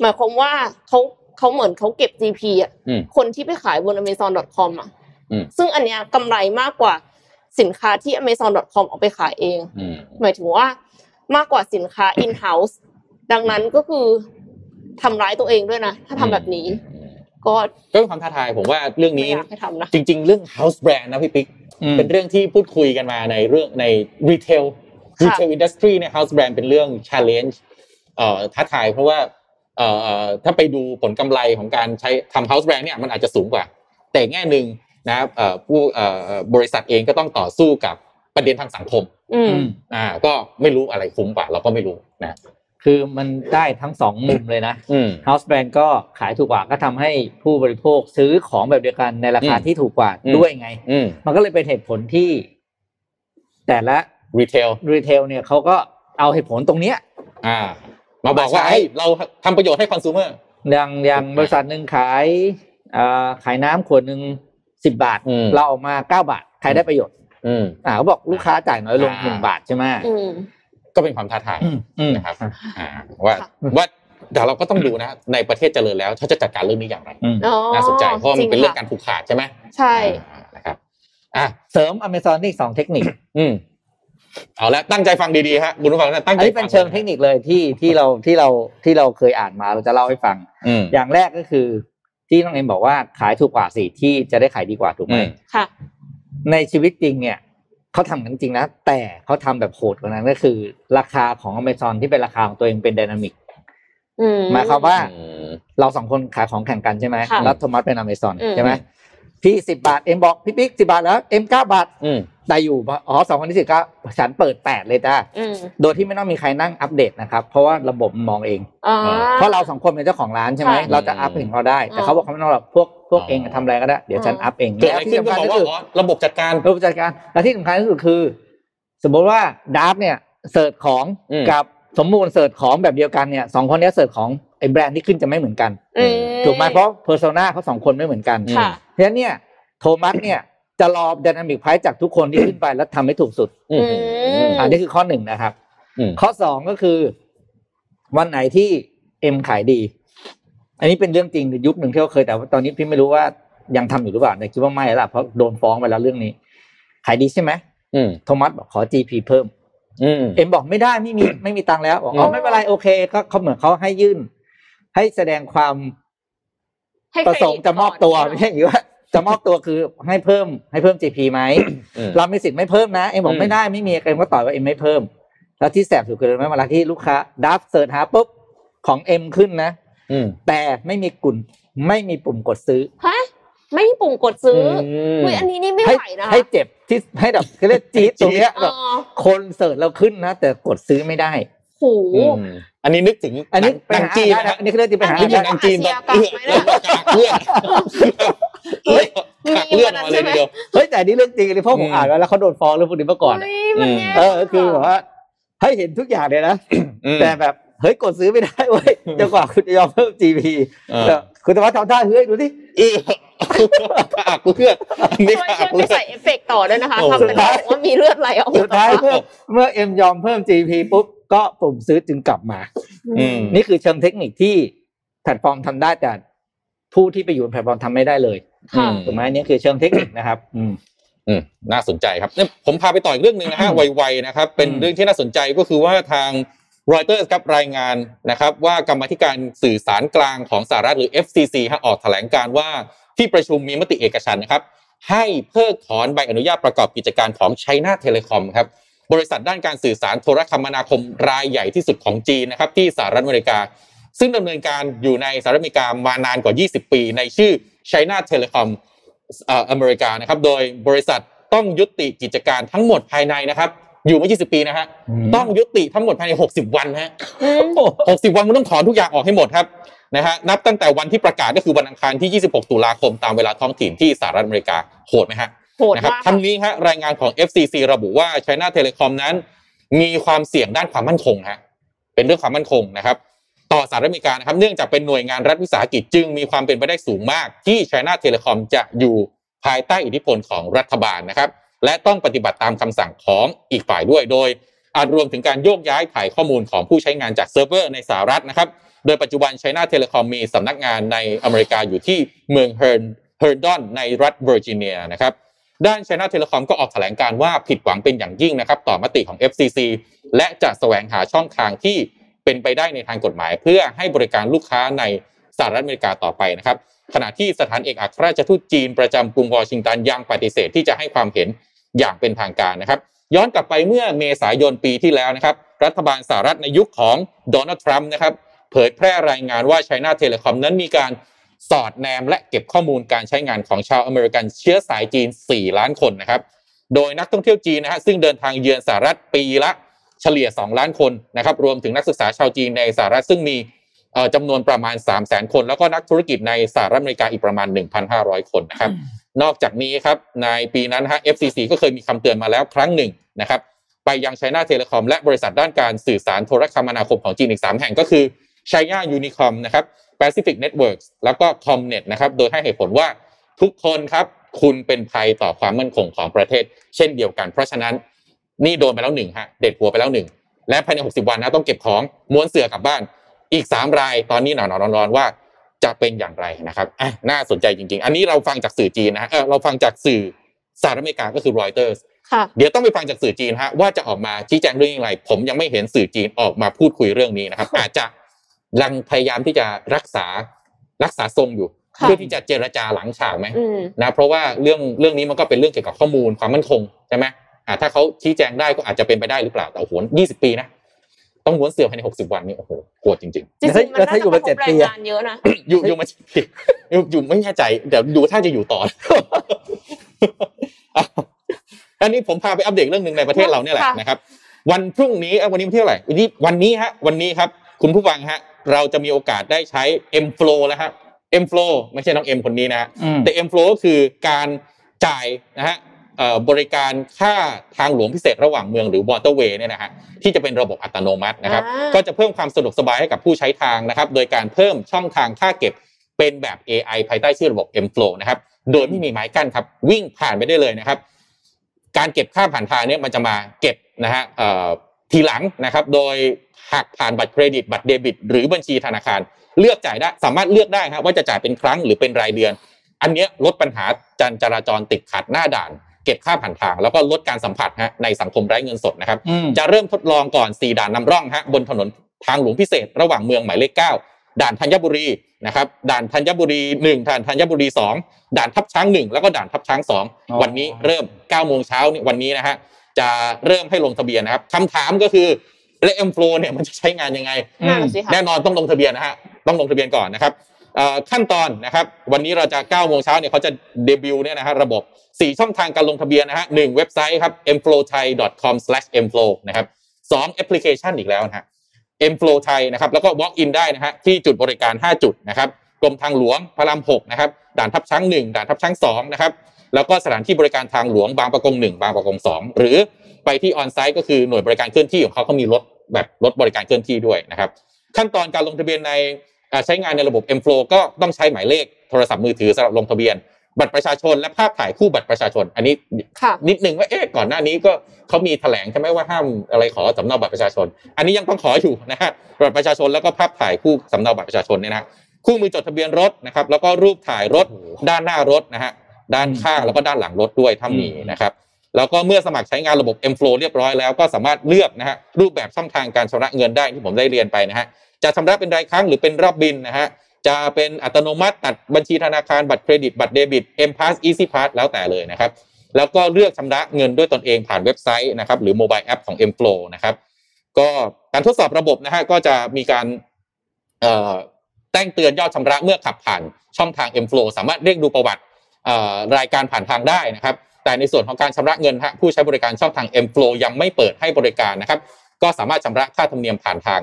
หมายความว่าเขาเขาเหมือนเขาเก็บ GP อะอืมคนที่ไปขายบน Amazon.com อะอืมซึ่งอันเนี้ยกำไรมากกว่าสินค้าที่ Amazon.com เอาไปขายเองอืมหมายถึงว่ามากกว่าสินค้า in house ดังนั้นก็คือทำร้ายตัวเองด้วยนะ ถ้าทำแบบนี้ ก็ก็เป็นความท้าทายผมว่าเรื่องไม่นี้อยากให้ทำนะจริง ๆ เรื่อง house brand นะพี่ปิ๊กอืมเป็นเรื่องที่พูดคุยกันมาในเรื่องใน retail ค่ะ retail industry เนี่ย house brand เป็นเรื่อง challenge เอ่อท้าทายเพราะว่าเอ่อเอ่อถ้าไปดูผลกำไรของการใช้ทำ house brand เนี่ยมันอาจจะสูงกว่า แต่แง่หนึ่งนะครับเอ่อผู้เอ่อบริษัทเองก็ต้องต่อสู้กับประเด็นทางสังคม อืมอืมอ่า ก็ไม่รู้อะไรคุ้มกว่า เราก็ไม่รู้นะ คือมันได้ทั้งสองมุมเลยนะอืม House Brand ก็ขายถูกกว่าก็ทำให้ผู้บริโภคซื้อของแบบเดียวกันในราคาอืมที่ถูกกว่าอืมด้วยไงอืมมันก็เลยเป็นเหตุผลที่ แต่ละ retail รีเทลเนี่ยเขาก็เอาเหตุผลตรงเนี้ย อ่า มาบอกว่ามาใช้เฮ้ยเราทำประโยชน์ให้ consumer อย่างอย่างบริษัทหนึ่งขายอ่าขายน้ำขวดหนึ่งสิบบาทอืมเราเออกมาเก้าบาท ใครได้ประโยชน์ อืมอ่าเขาบอกลูกค้าจ่ายน้อยลงอ่าหนึ่งบาทใช่ไหมอืม ก็เป็นความท้าทายอืมอืมนะครับอ่าว่าค่ะว่าแต่เราก็ต้องดูนะในประเทศเจริญแล้วเขาจะจัดการเรื่องนี้อย่างไรอืมอ๋อน่าสนใจเพราะว่ามันเป็นเรื่องจการผูกขาดใช่ไหมค่ะใช่อ่านะครับอะเสริม Amazon นี่สองเทคนิค อืมเอาละตั้งใจฟังดีๆฮะคุณผู้ฟังนะตั้งอันใจนี้เป็นเชิงเทคนิคเลยที่ที่เราที่เราที่เราเคยอ่านมาเราจะเล่าให้ฟังอืมอย่างแรกก็คือ ที่น้องเอ็มบอกว่าขายถูกกว่าสิที่จะได้ขายดีกว่าถูกไหมอืมค่ะ ในชีวิตจริงเนี่ย เขาทำกันจริงนะ แต่เขาทำแบบโหดกว่านั้นก็คือ ราคาของ Amazon ที่เป็นราคาของตัวเองเป็นไดนามิกอืมหมายความว่าอืมเราสองคนขายของแข่งกันใช่ไหมค่ะแล้วโทมัสเป็น Amazon อืมใช่ไหมพี่สิบบาทเอ็มบอกพี่ปิ๊กสิบาทแล้วเอ็มเก้าบาทอืมได้อยู่ปะอ๋อสองคนที่สิบเก้าฉันเปิดแปดเลยจ้าอืมโดยที่ไม่ต้องมีใครนั่งอัปเดตนะครับ เพราะว่าระบบมันมองเองอ่าเพราะเราสองคนเป็นเจ้าของร้านใช่ไหมค่ะเราจะอัพถึงเราได้ แต่อ่าเขาบอกเขาไม่ต้องหรอกพวก พวกอ๋อเองทำอะไรก็ได้เดี๋ยวฉันอ่าอัพเองเกิดอะไรขึ้นก็แล้วบอกที่สำคัญว่าคืออ๋อระบบจัดการระบบจัดการและที่สำคัญที่สุดคือ สมมติว่าดาร์ฟเนี่ยsearch ของอืมกับสมมูล search ของแบบเดียวกันเนี่ยสองคนเนี้ย search ของไอ้แบรนด์ที่ขึ้นจะไม่เหมือนกันอืมถูกไหมเพราะ persona เขาสองคนไม่เหมือนกันค่ะเพราะฉะนั้นเนี่ยโทมัสเนี่ยจะรอด y นามิกไพรจากทุกคนที่ขึ้นไปแล้วทำให้ถูกสุดอืมอืมอันนี้คือข้อหนึ่งนะครับอืมข้อสองก็คือ วันไหนที่เอ็มขายดี อันนี้เป็นเรื่องจริงในยุคหนึ่งที่เขาเคยแต่ว่าตอนนี้พี่ไม่รู้ว่ายังทำอยู่หรือเปล่าแต่คิดว่าไม่แล้วล่ะเพราะโดนฟ้องไปแล้วเรื่องนี้ ขายดีใช่ไหมอืมโทมัสบอกขอ GP เพิ่มอืมเอ็มบอกไม่ได้ไม่มีไม่มีตังค์แล้วบอกอ๋ออืมไม่เป็นไรโอเคก็เขาเหมือนเขาให้ยื่น ให้แสดงความให้ประสงค์จะมอบตัวก่อนไม่ใช่อย่างนี้ว่าจะมอบตัวคือให้เพิ่มให้เพิ่ม GP ไหมอืมเรามีสิทธิ์ไม่เพิ่มนะเอ็มบอกอืมไม่ได้ไม่มีเอ็มก็ต่อยว่าเอ็มไม่เพิ่ม แล้วที่แสบสุดคืออะไรไหมเวลาที่ลูกค้าดับ search หาปุ๊บของเอ็มขึ้นนะอืม แต่ไม่มีปุ่นไม่มีปุ่มกดซื้อฮะไม่มีปุ่มกดซื้ออมอุ้ยอันนี้นี่ไม่ให้ไหวนะคะให้เจ็บที่ให้แบบเขาเรียกจี๊ดตรงเนี้ยเอแบบอคนเสิร์ชเราขึ้นนะ แต่กดซื้อไม่ได้โหอืมอันนี้นึกถึงอันนี้หนังไปหาจีนได้นะนะอันนี้คือเรื่องที่ไปหาอันนี้นึกได้ถึงหนังจีนแบบอาชญากรรมไหมเนี่ยเลือดเลือดขากเลือดออกมาเลยทีเดียวเฮ้ยแต่อันนี่เรื่องจริงอันนี้เพราะผมอืมอ่านไว้แล้วเขาโดนฟ้องเรื่องพวกนี้มาก่อนอะเฮ้ยมันแย่เออคือแบบว่าให้เห็นทุกอย่างเลยนะอืมแต่แบบ เฮ้ยกดซื้อไม่ได้เว้ยจนกว่าคุณจะยอมเพิ่ม GP เออแต่คุณธวัฒน์ทำท่าเฮ้ยดูที่เออขากเลือดอันนี้ช่วยขากช่วยไปเลือดใส่เอฟเฟกต์ต่อด้วยนะคะโอ้ทำเป็นบอกว่ามีเลือดไหลออกสุดท้ายเมื่อเมื่อเอ็มยอมเพิ่ม GP ปุ๊บก็ปุ่มซื้อจึงกลับมาอืมนี่คือเชิงเทคนิคที่แพลตฟอร์มทำได้แต่ผู้ที่ไปอยู่บนแพลตฟอร์มทำไม่ได้เลยค่ะถูกไหมนี่คือเชิงเทคนิคนะครับอืมอืมน่าสนใจครับเนี่ยผมพาไปต่ออีกเรื่องหนึ่งนะฮะอืมไวๆนะครับ เป็นอืมเรื่องที่น่าสนใจก็คือว่าทาง รอยเตอร์ครับรายงานนะครับว่ากรรมธิการสื่อสารกลางของสหรัฐหรือ FCC ฮะออกแถลงการว่าที่ประชุมมีมติเอกฉันนะครับ ให้เพิกถอนใบอนุญาตประกอบกิจการของ China Telecom ครับบริษัทด้านการสื่อสารโทรคมนาคมรายใหญ่ที่สุดของจีนนะครับที่สหรัฐอเมริกา ซึ่งดำเนินการอยู่ในสหรัฐอเมริกามานานกว่า 20 ปี ในชื่อ China Telecom เอ่ออเมริกานะครับโดยบริษัทต้องยุติกิจการทั้งหมดภายในนะครับ อยู่มา20ปีนะฮะอืมต้องยุติทั้งหมดภายใน60วันนะฮะอืม60วันมันต้องถอนทุกอย่างออกให้หมดครับนะฮะนับตั้งแต่วันที่ประกาศก็คือวันอังคารที่ 26 ตุลาคมตามเวลาท้องถิ่นที่สหรัฐอเมริกาโหดไหมฮะโหดนะครับมากทั้งนี้ฮะรายงานของ FCC ระบุว่า China Telecom นั้น มีความเสี่ยงด้านความมั่นคงฮะเป็นเรื่องความมั่นคงนะครับต่อสหรัฐอเมริกานะครับเนื่องจากเป็นหน่วยงานรัฐวิสาหกิจจึงมีความเป็นไปได้สูงมาก ที่ China Telecom จะอยู่ภายใต้อิทธิพลของรัฐบาลนะครับ และต้องปฏิบัติตามคำสั่งของอีกฝ่ายด้วย โดยอาจรวมถึงการโยกย้ายถ่ายข้อมูลของผู้ใช้งานจากเซิร์ฟเวอร์ในสหรัฐนะครับ โดยปัจจุบัน China Telecom มีสำนักงานในอเมริกาอยู่ที่เมืองเฮิร์นเฮิร์ดอนในรัฐเวอร์จิเนียนะครับ ด้าน China Telecom ก็ออกแถลงการณ์ว่าผิดหวังเป็นอย่างยิ่งนะครับ ต่อมติของ FCC และจะแสวงหาช่องทางที่เป็นไปได้ในทางกฎหมาย เพื่อให้บริการลูกค้าในสหรัฐอเมริกาต่อไปนะครับ ขณะที่สถานเอกอัครราชทูตจีนประจำกรุงวอชิงตันยังปฏิเสธที่จะให้ความเห็นอย่างเป็นทางการนะครับ ย้อนกลับไปเมื่อเมษายนปีที่แล้วนะครับ รัฐบาลสหรัฐในยุคของโดนัลด์ทรัมป์นะครับ เผยแพร่รายงานว่า China Telecom นั้นมีการสอดแนมและเก็บข้อมูลการใช้งานของชาวอเมริกันเชื้อสายจีน 4 ล้านคนนะครับ โดยนักท่องเที่ยวจีนนะฮะซึ่งเดินทางเยือนสหรัฐปีละเฉลี่ย 2 ล้านคนนะครับ รวมถึงนักศึกษาชาวจีนในสหรัฐซึ่งมี จำนวนประมาณ 3 0 0 0 0 0คน แล้วก็นักธุรกิจในสหรัฐอเมริกาอีกประมาณ 1,500 คนนะครับ นอกจากนี้ครับในปีนั้นนะฮะ FCC ก็เคยมีคำเตือนมาแล้วครั้งหนึ่งนะครับ ไปยัง China Telecom และบริษัทด้านการสื่อสารโทรคมนาคมของจีนอีก 3 แห่งก็คือ China Unicom นะครับ Pacific Networks แล้วก็ Comnet นะครับ โดยให้เหตุผลว่าทุกคนครับคุณเป็นภัยต่อความมั่นคงของประเทศ เช่นเดียวกัน เพราะฉะนั้นนี่โดนไปแล้วหนึ่งฮะเด็ดหัวไปแล้วหนึ่งและภายใน 60 วันนะต้องเก็บของม้วนเสือกลับบ้าน อีก 3 รายตอนนี้หนาวๆร้อนๆว่าจะเป็นอย่างไรนะครับอะน่าสนใจจริง ๆ อันนี้เราฟังจากสื่อจีนนะฮะเออเราฟังจากสื่อสหรัฐอเมริกาก็คือ Reuters ค่ะเดี๋ยวต้องไปฟังจากสื่อจีนฮะว่าจะออกมาชี้แจงเรื่องอะไร ผมยังไม่เห็นสื่อจีนออกมาพูดคุยเรื่องนี้นะครับ อาจจะยังพยายามที่จะรักษารักษาทรงอยู่ค่ะเพื่อที่จะเจรจาหลังฉากไหมอืมนะเพราะว่าเรื่องเรื่องนี้มันก็เป็นเรื่องเกี่ยวกับข้อมูลความมั่นคงใช่ไหมอ่าถ้าเขาชี้แจงได้ก็อาจจะเป็นไปได้หรือเปล่าแต่โอ้โหยี่สิบปีนะ ต้องม้วนเสือภายในหกสิบวันนี่โอ้โหโหดจริงจริงๆมันแล้วน่าถ้าอยู่จะกมาระทเจ็ดบแรปีงอะงานเยอะนะๆอยู่อยู่มาอยู่อยู่ไม่แน่ใจเดี๋ยวดูถ้าจะอยู่ต่ออะอันนี้ผมพาไปอัปเดตเรื่องหนึ่งในประเทศเราเนี่ยแหละค่ะนะครับวันพรุ่งนี้เอ้ยวันนี้วันที่เท่าไหร่วันนี้วันนี้ฮะวันนี้ครับ คุณผู้ฟังฮะเราจะมีโอกาสได้ใช้ M Flow แล้วครับ M Flow ไม่ใช่น้อง M คนนี้นะฮะอืมแต่ M Flow ก็คือการจ่ายนะฮะเอ่อ บริการค่าทางหลวงพิเศษระหว่างเมืองหรือมอเตอร์เวย์เนี่ยนะฮะที่จะเป็นระบบอัตโนมัตินะครับอ่าก็จะเพิ่มความสะดวกสบายให้กับผู้ใช้ทางนะครับ โดยการเพิ่มช่องทางค่าเก็บเป็นแบบ AI ภายใต้ชื่อระบบ M Flow นะครับ โดยไม่มีไม้กั้นครับ วิ่งผ่านไปได้เลยนะครับ การเก็บค่าผ่านทางเนี่ยมันจะมาเก็บนะฮะเอ่อทีหลังนะครับ โดยหากผ่านบัตรเครดิต บัตรเดบิต หรือบัญชีธนาคาร เลือกจ่ายได้สามารถเลือกได้ครับว่าจะจ่ายเป็นครั้งหรือเป็นรายเดือน อันเนี้ยลดปัญหาการจราจรติดขัดหน้าด่าน เก็บค่าผ่านทาง แล้วก็ลดการสัมผัสฮะในสังคมไร้เงินสดนะครับอืมจะเริ่มทดลองก่อน 4 ด่านนำร่องฮะบนถนนทางหลวงพิเศษ ระหว่างเมืองหมายเลข 9 ด่านธัญบุรีนะครับด่านธัญบุรี 1 ด่านธัญบุรี 2 ด่านทับช้าง 1 แล้วก็ด่านทับช้าง 2 วันนี้เริ่ม9โมงเช้านี่วันนี้นะฮะจะเริ่มให้ลงทะเบียนนะครับคำถามก็คือและ M-Flow เนี่ยมันจะใช้งานยังไงนั่นนะสิค่ะแน่นอนต้องลงทะเบียนนะฮะต้องลงทะเบียนก่อนนะครับเอ่อ ขั้นตอนนะครับ วันนี้เราจะ9โมงเช้าเนี่ยเขาจะเดบิวต์เนี่ยนะฮะระบบ 4 ช่องทางการลงทะเบียนนะฮะหนึ่งเว็บไซต์ครับ mflowthai.com/mflow นะครับสองแอปพลิเคชันอีกแล้วนะฮะ mflow thai นะครับแล้วก็ walk in ได้นะฮะที่จุดบริการ 5 จุดนะครับกรมทางหลวงพระราม6นะครับด่านทับช้าง 1 ด่านทับช้าง2นะครับแล้วก็สถานที่บริการทางหลวงบางประกง 1 บางประกง 2 หรือไปที่ออนไซต์ก็คือหน่วยบริการเคลื่อนที่ของเขาเขามีรถแบบรถบริการเคลื่อนที่ด้วยนะครับขั้นตอนการลงทะเบียนใน ใช้งานในระบบ m f l o w ก็ต้องใช้หมายเลขโทรศัพท์มือถือสำหรับลงทะเบียน บัตรประชาชนและภาพถ่ายคู่บัตรประชาชน อันนี้ค่ะนิดนึงว่าเอ๊ะก่อนหน้านี้ก็เขามีแถลงใช่ไหมว่าห้ามอะไรขอสำเนาบัตรประชาชน อันนี้ยังต้องขออยู่นะฮะบัตรประชาชนแล้วก็ภาพถ่ายคู่สำเนาบัตรประชาชนเนี่ยนะคู่มือจดทะเบียนรถนะครับ แล้วก็รูปถ่ายรถด้านหน้ารถนะฮะด้านข้างแล้วก็ด้านหลังรถด้วยถ้ามีนะครับแล้วก็เมื่อสมัครใช้งานระบบ m f l o w เรียบร้อยแล้วก็สามารถเลือกนะฮะรูปแบบช่องทางการชำระเงินได้ที่ผมได้เรียนไปนะฮะ จะชำระเป็นรายครั้งหรือเป็นรอบบินนะฮะจะเป็นอัตโนมัติตัดบัญชีธนาคารบัตรเครดิตบัตรเดบิต M Pass Easy Pass แล้วแต่เลยนะครับ แล้วก็เลือกชำระเงินด้วยตนเองผ่านเว็บไซต์นะครับหรือโมบายแอปของ m f l o w นะครับก็การทดสอบระบบนะฮะก็จะมีการแจ้งเตือนยอดชำระเมื่อขับผ่านช่องทาง m f l o w สามารถเรียกดูประวัติรายการผ่านทางได้นะครับ แต่ในส่วนของการชำระเงินฮะผู้ใช้บริการช่องทาง m f l o w ยังไม่เปิดให้บริการนะครับ ก็สามารถชำระค่าธรรมเนียมผ่านทาง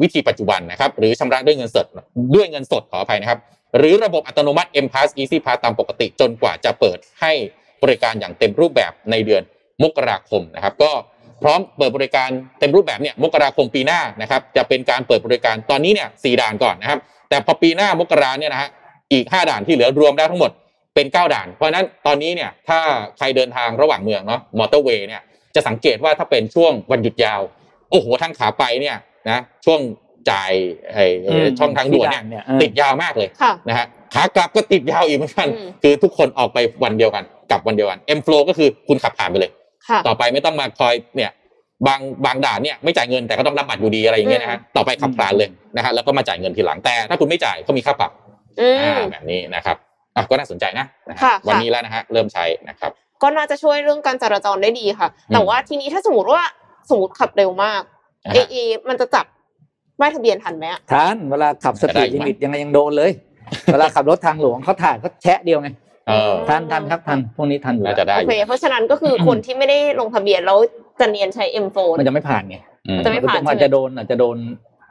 วิธีปัจจุบันนะครับหรือชำระด้วยเงินสดด้วยเงินสดขออภัยนะครับ หรือระบบอัตโนมัติ M Pass Easy Pass ตามปกติจนกว่าจะเปิดให้บริการอย่างเต็มรูปแบบในเดือนมกราคมนะครับ ก็พร้อมเปิดบริการเต็มรูปแบบเนี่ยมกราคมปีหน้านะครับจะเป็นการเปิดบริการตอนนี้เนี่ยสี่ด่านก่อนนะครับ แต่พอปีหน้ามกราเนี่ยนะฮะอีก 5 ด่านที่เหลือรวมได้ทั้งหมดเป็น 9 ด่าน เพราะฉะนั้นตอนนี้เนี่ยถ้าใครเดินทางระหว่างเมืองเนาะมอเตอร์เวย์เนี่ยจะสังเกตว่าถ้าเป็นช่วงวันหยุดยาว โอ้โหทางขาไปเนี่ย นะช่วงจ่ายไอ้อืมช่องทางด่วนเนี่ยที่ด่านเนี่ยเออติดยาวมากเลยค่ะนะฮะขากลับก็ติดยาวอีกเหมือนกันอืมคือทุกคนออกไปวันเดียวกันกลับวันเดียวกัน M flow ก็คือคุณขับผ่านไปเลยค่ะต่อไปไม่ต้องมาคอยเนี่ยบางบางด่านเนี่ยไม่จ่ายเงินแต่ก็ต้องรับบัตรอยู่ดีอะไรอย่างเงี้ยนะฮะต่อไปขับผ่านเลยนะฮะแล้วก็มาจ่ายเงินทีหลังแต่ ถ้าคุณไม่จ่ายก็มีค่าปรับอืมอ่าแบบนี้นะครับอะก็น่าสนใจนะนะฮะค่ะวันค่ะนี้แล้วนะฮะเริ่มใช้นะครับ ก็น่าจะช่วยเรื่องการจราจรได้ดีค่ะอืมแต่ว่าทีนี้ถ้าสมมติว่าสมมติขับเร็วมากนะ เอฮะเอมันจะจับป้ายทะเบียนทันไหมอะทันเวลาขับสจะได้ปีดอีกไหมลิมิตยังไงยังโดนเลย เวลาขับรถทางหลวงเขาถ่ายเขาแชะเดียวไงเออทันทันครับทันพวกนี้ทันอยู่น่าแล้วจะได้โออเคยู่เพราะฉะนั้นก็คือคนที่ไม่ได้ลงทะเบียนแล้วจะเนียนใช้ M4 มันจะไม่ผ่านไงอืมจะไม่ผ่านมันจะโดนอาจจะโดน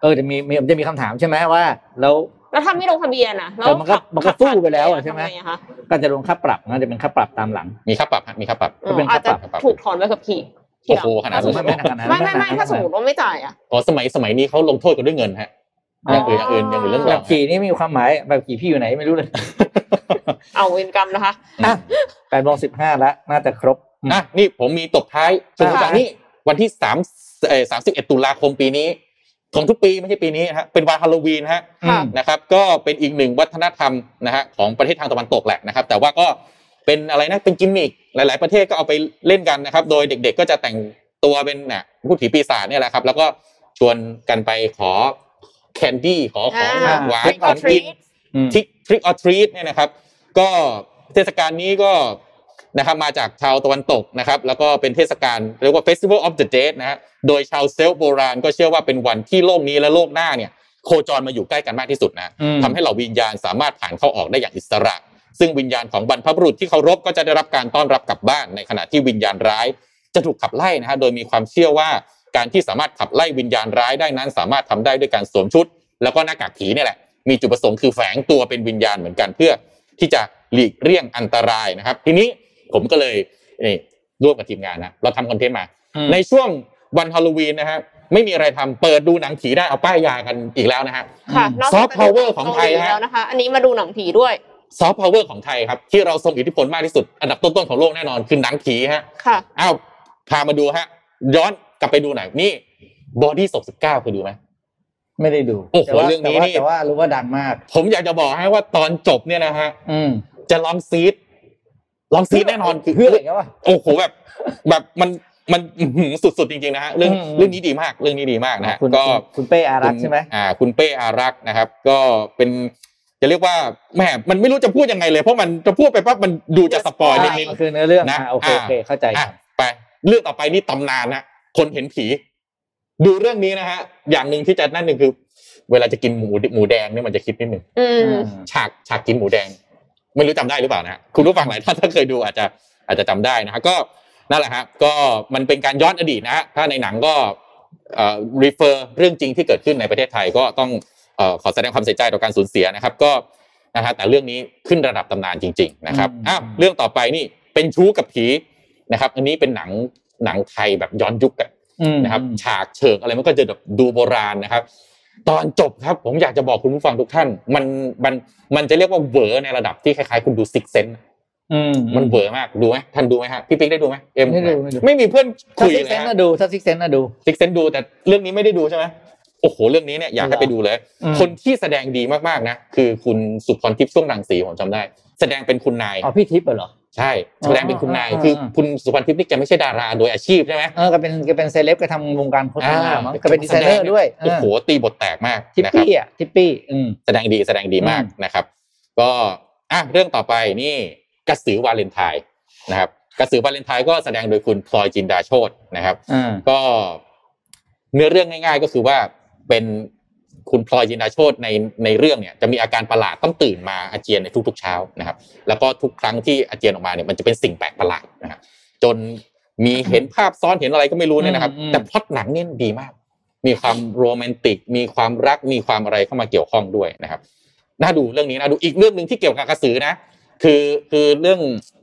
เออจะมีมีจะมีคำถามใช่ไหมว่า แล้วแล้วถ้าไม่ลงทะเบียนอะแล้วแต่มันก็ขับมันก็ขับสู้ไปแล้วอะใช่ไหมทำงอะคะก็จะโดนค่าปรับนะจะเป็นค่าปรับตามหลัง มีค่าปรับฮะมีค่าปรับอ๋อเป็นอาจจะค่าปรับถูกถอนใบขับขี่ที โอ้หลังโหขนาดนั้นไม่ไม่ขนาดนั้นไม่ไม่ไม่ถ้าสมมติว่าไม่จ่ายอะอ๋อสมัยสมัยนี้เขาลงโทษกันด้วยเงินฮะอย่างอื่นอย่างอื่นอย่างอื่นเรื่องแบราวบขี่นี่มีความหมายแบบขี่พี่อยู่ไหนไม่รู้เลย เอาเวรกรรมนะคะอะแปดโมงสิบห้าแล้วน่าจะครบอะนี่ผมมีตบท้ายสมมติว่าอ่านี่วันที่สามเอ่อสามสิบเอ็ดตุลาคมปีนี้ ของทุกปีไม่ใช่ปีนี้นะฮะเป็นวันฮาโลวีนฮะค่ะนะครับ ก็เป็นอีกหนึ่งวัฒนธรรมนะฮะของประเทศทางตะวันตกแหละนะครับ แต่ว่าก็ เป็นอะไรนะเป็นกิมมิคหลาย ๆ ประเทศก็เอาไปเล่นกันนะครับ โดยเด็ก ๆ ก็จะแต่งตัวเป็นเนี่ยผู้ผีปีศาจเนี่ยแหละครับ แล้วก็ชวนกันไปขอแคนดี้ขอของอ่าหวาน Trick ข or องกิน treat อืมทริกทริกออทรีตเนี่ยนะครับ ก็เทศกาลนี้ก็นะครับมาจากชาวตะวันตกนะครับ แล้วก็เป็นเทศกาลเรียกว่า Festival of the Dead นะฮะโดยชาวเซลต์โบราณก็เชื่อว่าเป็นวันที่โลกนี้และโลกหน้าเนี่ย โคจรมาอยู่ใกล้กันมากที่สุดนะอืมทำให้เหล่าวิญญาณสามารถผ่านเข้าออกได้อย่างอิสระ ซึ่งวิญญาณของบรรพบุรุษที่เคารพก็จะได้รับการต้อนรับกลับบ้านในขณะที่วิญญาณร้าย จะถูกขับไล่นะฮะโดยมีความเชื่อว่าการที่สามารถขับไล่วิญญาณร้ายได้นั้น สามารถทำได้ด้วยการสวมชุด แล้วก็หน้ากากผีเนี่ยแหละมีจุดประสงค์คือแฝงตัวเป็นวิญญาณเหมือนกันเพื่อที่จะหลีกเลี่ยงอันตรายนะครับ ทีนี้ผมก็เลยนี่ร่วมกับทีมงานนะเราทำคอนเทนต์มาอืมในช่วงวันฮาโลวีนนะฮะไม่มีอะไรทำเปิดดูหนังผีได้เอาป้ายยากันอีกแล้วนะฮะค่ะอืมนอกจาก Soft power ของไทยเกาหลีฮะแล้วนะคะอันนี้มาดูหนังผีด้วย soft power ของไทยครับ ที่เราทรงอิทธิพลมากที่สุด อันดับต้นๆของโลกแน่นอนคือหนังผีฮะค่ะอ้าวพามาดูฮะ ย้อนกลับไปดูหน่อยนี่บอดี้ศพสิบเก้าเคยดูไหมไม่ได้ดูโอ้โหแต่ว่าเรื่องนี้แต่ว่านี่แต่ว่ารู้ว่าดังมาก ผมอยากจะบอกให้ว่าตอนจบเนี่ยนะฮะอืมจะลองซีดลองซีดแน่นอนคือเพื่ออะไรกันวะโอ้โหแบบ แบบมันมันอื้อหือสุดๆจริงๆนะฮะเรื่องอืมเรื่องนี้ดีมากเรื่องนี้ดีมากนะฮะคุณก็คุณคุณเป้อารักษ์ใช่ไหมอ่า คุณเป้อารักษ์นะครับ ก็เป็น จะเรียกว่าแหมมันไม่รู้จะพูดยังไงเลยเพราะมันจะพูดไปปั๊บมันดูจะสปอยนิดนึงอ่าคือเนื้อเรื่องนะอ่าโอเคอ่าโอเคเข้าใจอะครับไปเรื่องต่อไปนี่ตำนานนะคนเห็นผี ดูเรื่องนี้นะฮะอย่างหนึ่งที่จะนั่นหนึ่งคือ เวลาจะกินหมูหมูแดงเนี่ยมันจะคิดนิดหนึ่งอืมฉากฉากกินหมูแดง ไม่รู้จำได้หรือเปล่านะฮะคุณผู้ฟังหลายท่านถ้าเคยดูอาจจะอาจจะจำได้นะฮะก็นั่นแหละฮะก็มันเป็นการย้อนอดีตนะฮะถ้าในหนังก็เอ่อ refer เรื่องจริงที่เกิดขึ้นในประเทศไทยก็ต้องเอ่อ ขอแสดงความเสียใจต่อการสูญเสียนะครับ ก็นะฮะแต่เรื่องนี้ขึ้นระดับตำนานจริง ๆ นะครับอืมอ้าวเรื่องต่อไปนี่เป็นชู้กับผีนะครับ อันนี้เป็นหนังหนังไทยแบบย้อนยุคอะอืมนะครับ ฉากเฉิกอะไรมันก็จะแบบดูโบราณนะครับ ตอนจบครับผมอยากจะบอกคุณผู้ฟังทุกท่าน มันมันมันจะเรียกว่าเวอร์ในระดับที่คล้ายๆ คุณดู Sixth Sense อืมมันเวอร์มากดูไหมท่านดูไหมฮะพี่ปิ๊กได้ดูไหมเอ็มไม่ดูไม่ดูไม่มีเพื่อนถ้าคุย Sixth Sense เลยฮะน่ะดูถ้า Sixth Sense น่ะดู Sixth Sense ดูแต่เรื่องนี้ไม่ได้ดูใช่ไหม โอ้โหเรื่องนี้เนี่ยอยากให้ไปดูเลยอืมคนที่แสดงดีมากๆนะคือคุณสุพรทิพย์ส้วงรังสีผมจำได้ แสดงเป็นคุณนายอ๋อพี่ทิพย์เหรอใช่แสดงเป็นคุณนายอ่าคืออ่าคุณสุพรทิพย์นี่แกไม่ใช่ดาราโดยอาชีพใช่ไหมเออก็เป็นก็เป็นเซเลบก็ทำวงการโฆษณามั้งอ่าก็เป็นดีไซเนอร์ด้วยโอ้โหตีบทแตกมากทิปปี้นะครับอะทิปปี้อืมแสดงดีแสดงดีมากอืมนะครับ ก็อะเรื่องต่อไปนี่กระสือวาเลนไทน์นะครับกระสือวาเลนไทน์ก็แสดงโดยคุณพลอยจินดาโชตนะครับอ่าก็เนื้อเรื่องง่าย ๆ ก็คือว่า เป็นคุณพลอยจินดาโชตในในเรื่องเนี่ยจะมีอาการประหลาดต้องตื่นมาอาเจียนในทุกๆเช้านะครับ แล้วก็ทุกครั้งที่อาเจียนออกมาเนี่ยมันจะเป็นสิ่งแปลกประหลาดนะครับจนมีเห็นภาพซ้อนเห็นอะไรก็ไม่รู้เนี่ยนะครับอืมอืมแต่พล็อตหนังเนี่ยดีมาก มีความโรแมนติก มีความรักมีความอะไรเข้ามาเกี่ยวข้องด้วยนะครับน่าดูเรื่องนี้น่าดูอีกเรื่องหนึ่งที่เกี่ยวกับกระสือนะ คือคือเรื่อง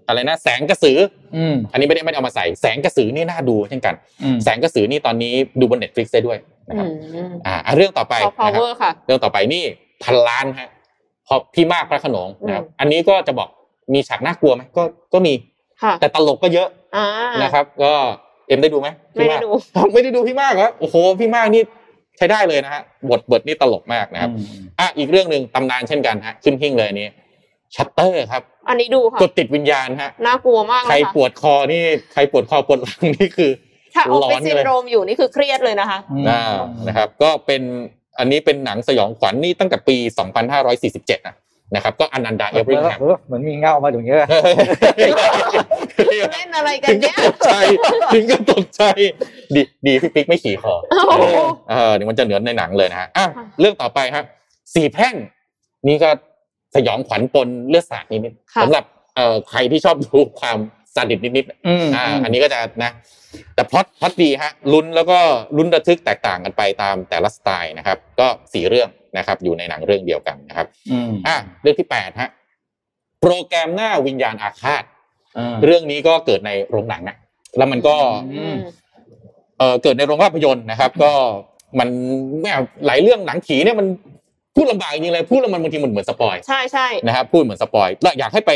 อะไรนะแสงกระสืออืมอันนี้ไม่ได้ไม่ได้เอามาใส่แสงกระสือนี่น่าดูเช่นกันอืมแสงกระสือนี่ตอนนี้ดูบน Netflix ได้ด้วยนะครับอืมอ่าอะเรื่องต่อไป soft power นะคเวรับค่ะเรื่องต่อไปนี่พันล้านฮะพอพี่มากพระโขนงนะครับอืมอันนี้ก็จะบอกมีฉากน่ากลัวไหมก็ก็มีค่ะแต่ตลกก็เยอะอ่านะครับ ก็เอ็มได้ดูไหมไม่ได้ดูพี่มากไม่ได้ดูพี่มากเหรอโอ้โหพี่มากนี่ใช้ได้เลยนะฮะบทบทนี่ตลกมากนะครับอืมอะอีกเรื่องหนึ่งตำนานเช่นกันฮะขึ้นหิ้งเลยอันนี้ ชัตเตอร์ครับ อันนี้ดูค่ะกดติดวิญญาณฮะน่ากลัวมากใครเลยค่ะปวดคอนี่ใครปวดคอปวดหลังนี่คือถ้าออฟร้อฟิศนซินเลยโดรมอยู่นี่คือเครียดเลยนะคะอืมอ่านะครับ ก็เป็นอันนี้เป็นหนังสยองขวัญนี่ตั้งแต่ปี 2547นะนะครับ ก็อนันดาเอเวอริงแฮมเออเหมือนมีเงามาถึงเยอะเล่นอะไรกัถึนงก็เนี่ยตกใจถึงก็ตกใจ ดีดีพี่ปิ๊กไม่ขี่คอโอ้โหเออเดี๋ยวมันจะเหมือนในหนังเลยนะฮะอะค่ะเรื่องต่อไปครับสี่แพร่งนี่ก็ สยองขวัญปนเลือดสาดนิดๆค่ะสำหรับเอ่อใครที่ชอบดูความซาดิสนิดๆอืมอ่าอันนี้ก็จะนะ แต่ plot plot ดีฮะลุ้นแล้วก็ลุ้นระทึกแตกต่างกันไปตามแต่ละสไตล์นะครับ ก็สี่เรื่องนะครับ อยู่ในหนังเรื่องเดียวกันนะครับอืมอะเรื่องที่แปดฮะโปรแกรมหน้าวิญญาณอาฆาตอ่าเรื่องนี้ก็เกิดในโรงหนังนะแล้วมันก็อืมเอ่อเกิดในโรงภาพยนตร์นะครับ ก็มันแหมหลายเรื่องหนังผีเนี่ยมัน พูดลำบากจริงๆเลยพูดแล้วมันบางทีมันเหมือน spoil ใช่ใช่นะครับพูดเหมือน spoil แล้วอยากให้ไป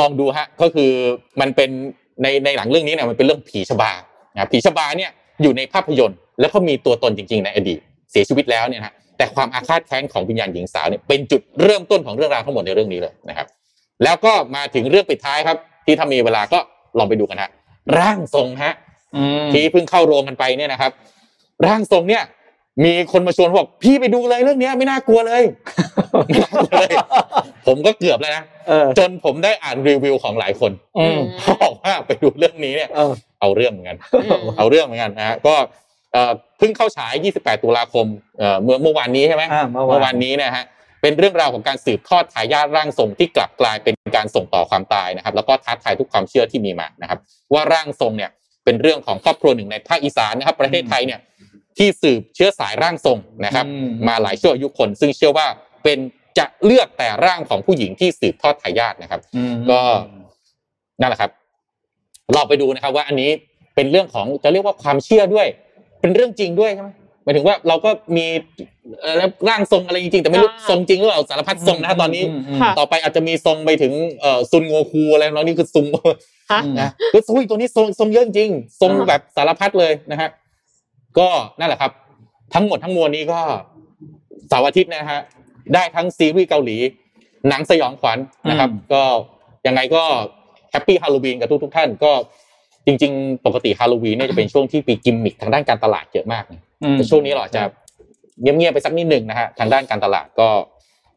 ลองดูฮะก็คือมันเป็นในในหนังเรื่องนี้เนี่ยมันเป็นเรื่องผีชบานะครับผีชบาเนี่ยอยู่ในภาพยนตร์ แล้วก็มีตัวตนจริง ๆ ในอดีต เสียชีวิตแล้วเนี่ยนะฮะแต่ความอาฆาตแค้นของวิญญาณหญิงสาวเนี่ยเป็นจุดเริ่มต้นของเรื่องราวทั้งหมดในเรื่องนี้เลยนะครับ แล้วก็มาถึงเรื่องปิดท้ายครับ ที่ถ้ามีเวลาก็ลองไปดูกันฮะร่างทรงฮะอืมที่เพิ่งเข้าโรงกันไปเนี่ยนะครับ ร่างทรงเนี่ย มีคนมาชวนบอกพี่ไปดูเลยเรื่องเนี้ยไม่น่ากลัวเลยไม่น่ากลัวเลยผมก็เกือบแล้วนะเออจนผมได้อ่านรีวิวของหลายคนอืมเขาบอกว่าไปดูเรื่องนี้เนี่ยเออเอาเรื่องเหมือนกันอืมเอาเรื่องเหมือนกันนะฮะก็เอ่อเพิ่งเข้าฉาย 28 ตุลาคมเอ่อเมื่อเมื่อวานนี้ใช่ไหมอ่าเมื่อเมื่อวาวานนนี้นะฮะเป็นเรื่องราวของการสืบทอดทายาทร่างทรงที่กลับกลายเป็นการส่งต่อความตายนะครับ แล้วก็ท้าทายทุกความเชื่อที่มีมานะครับ ว่าร่างทรงเนี่ยเป็นเรื่องของครอบครัวหนึ่งในภาคอีสานนะครับ ประเทศไทยเนี่ย ที่สืบเชื้อสายร่างทรงนะครับอืมมาหลายชั่วอายุคน ซึ่งเชื่อว่าเป็นจะเลือกแต่ร่างของผู้หญิงที่สืบทอดทายาทนะครับอืมก็นั่นแหละครับ เราไปดูนะครับ ว่าอันนี้เป็นเรื่องของจะเรียกว่าความเชื่อด้วย เป็นเรื่องจริงด้วยใช่ไหมหมายถึงว่าเราก็มีเอ่อร่างทรงอะไรจริงๆแต่ไม่รู้อ่าทรงจริงหรือเปล่าสารพัดทรงนะฮะตอนนี้มค่ะต่อไปอาจจะมีทรงไปถึงเอ่อซุนโงคูอะไรแล้วนี่คือซุงฮะอืมนะคือซุยตัวนี้ทรงทรงเยอะจริงทรงอ่าแบบสารพัดเลยนะฮะ ก็นั่นแหละครับ ทั้งหมดทั้งมวลนี้ก็เสาร์อาทิตย์นะฮะได้ทั้งซีรีส์เกาหลี หนังสยองขวัญนะครับ ก็ยังไงก็ Happy Halloween กับทุกทุกๆท่านก็จริง ๆ ปกติฮาโลวีนเนี่ยจะเป็นช่วงที่มีกิมมิคทางด้านการตลาดเยอะมากนะอืมแต่ช่วงนี้เราอาจจะเงียบๆไปสักนิดหนึ่งนะฮะทางด้านการตลาดก็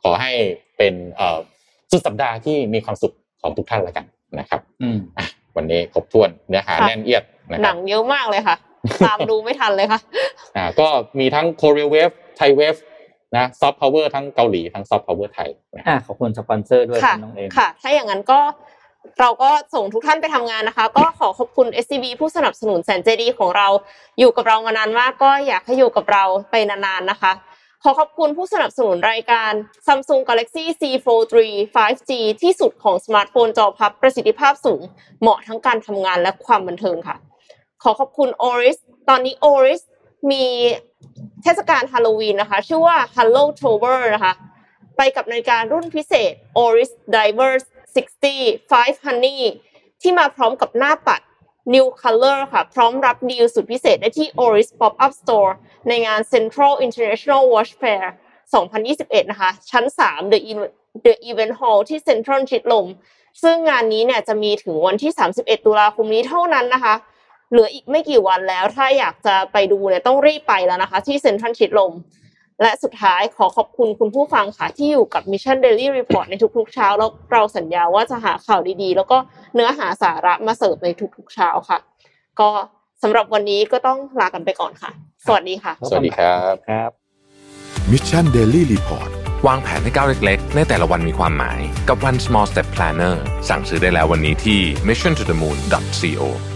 ขอให้เป็นเอ่อสุดสัปดาห์ที่มีความสุขของทุกท่านแล้วกันนะครับอืมอะวันนี้ครบถ้วนเนื้อหาค่ะแน่นเอี๊ยดนะครันังเยอะมากเลยค่ะ ตามดูไม่ทันเลยค่ะอ่าก็มีทั้ง Korea wave Thai wave นะ soft power ทั้งเกาหลีทั้ง soft power ไทยนะครับอะขอบคุณสปอนเซอร์ด้วยค่ะน้องเอมค่ะ ถ้าอย่างนั้นก็เราก็ส่งทุกท่านไปทำงานนะคะ ก็ขอขอบคุณ SCB ผู้สนับสนุนแสนใจดีของเราอยู่กับเรามานานมาก ก็อยากให้อยู่กับเราไปนานๆนะคะ ขอขอบคุณผู้สนับสนุนรายการ Samsung Galaxy Z Fold 3 5G ที่สุดของสมาร์ทโฟนจอพับประสิทธิภาพสูง เหมาะทั้งการทำงานและความบันเทิงค่ะ ขอขอบคุณ Oris ตอนนี้ Oris มีเทศกาลฮาโลวีนนะคะ ชื่อว่า h a l l o Tober นะคะ ไปกับนาฬิการุ่นพิเศษ Oris Divers 60 5 Honey ที่มาพร้อมกับหน้าปัด New Color ค่ะ พร้อมรับดีลสุดพิเศษได้ที่ Oris Pop-up Store ในงาน Central International Watch Fair 2021 นะคะ ชั้น 3 The In- The Event Hall ที่ Central ชิดลม ซึ่งงานนี้เนี่ยจะมีถึงวันที่ 31 ตุลาคมนี้เท่านั้นนะคะ เหลืออีกไม่กี่วันแล้ว ถ้าอยากจะไปดูเนี่ยต้องรีบไปแล้วนะคะ ที่ Central ชิดลม และสุดท้ายขอขอบคุณคุณผู้ฟังค่ะ ที่อยู่กับ Mission Daily Report ในทุกๆเช้า แล้วเราสัญญาว่าจะหาข่าวดีๆ แล้วก็เนื้อหาสาระมาเสิร์ฟในทุกๆเช้าค่ะ ก็สำหรับวันนี้ก็ต้องลากันไปก่อนค่ะ สวัสดีค่ะ สวัสดีครับครับ Mission Daily Report วางแผนให้ก้าวเล็กๆ ในแต่ละวันมีความหมายกับ One Small Step Planner สั่งซื้อได้แล้ววันนี้ที่ mission to the moon co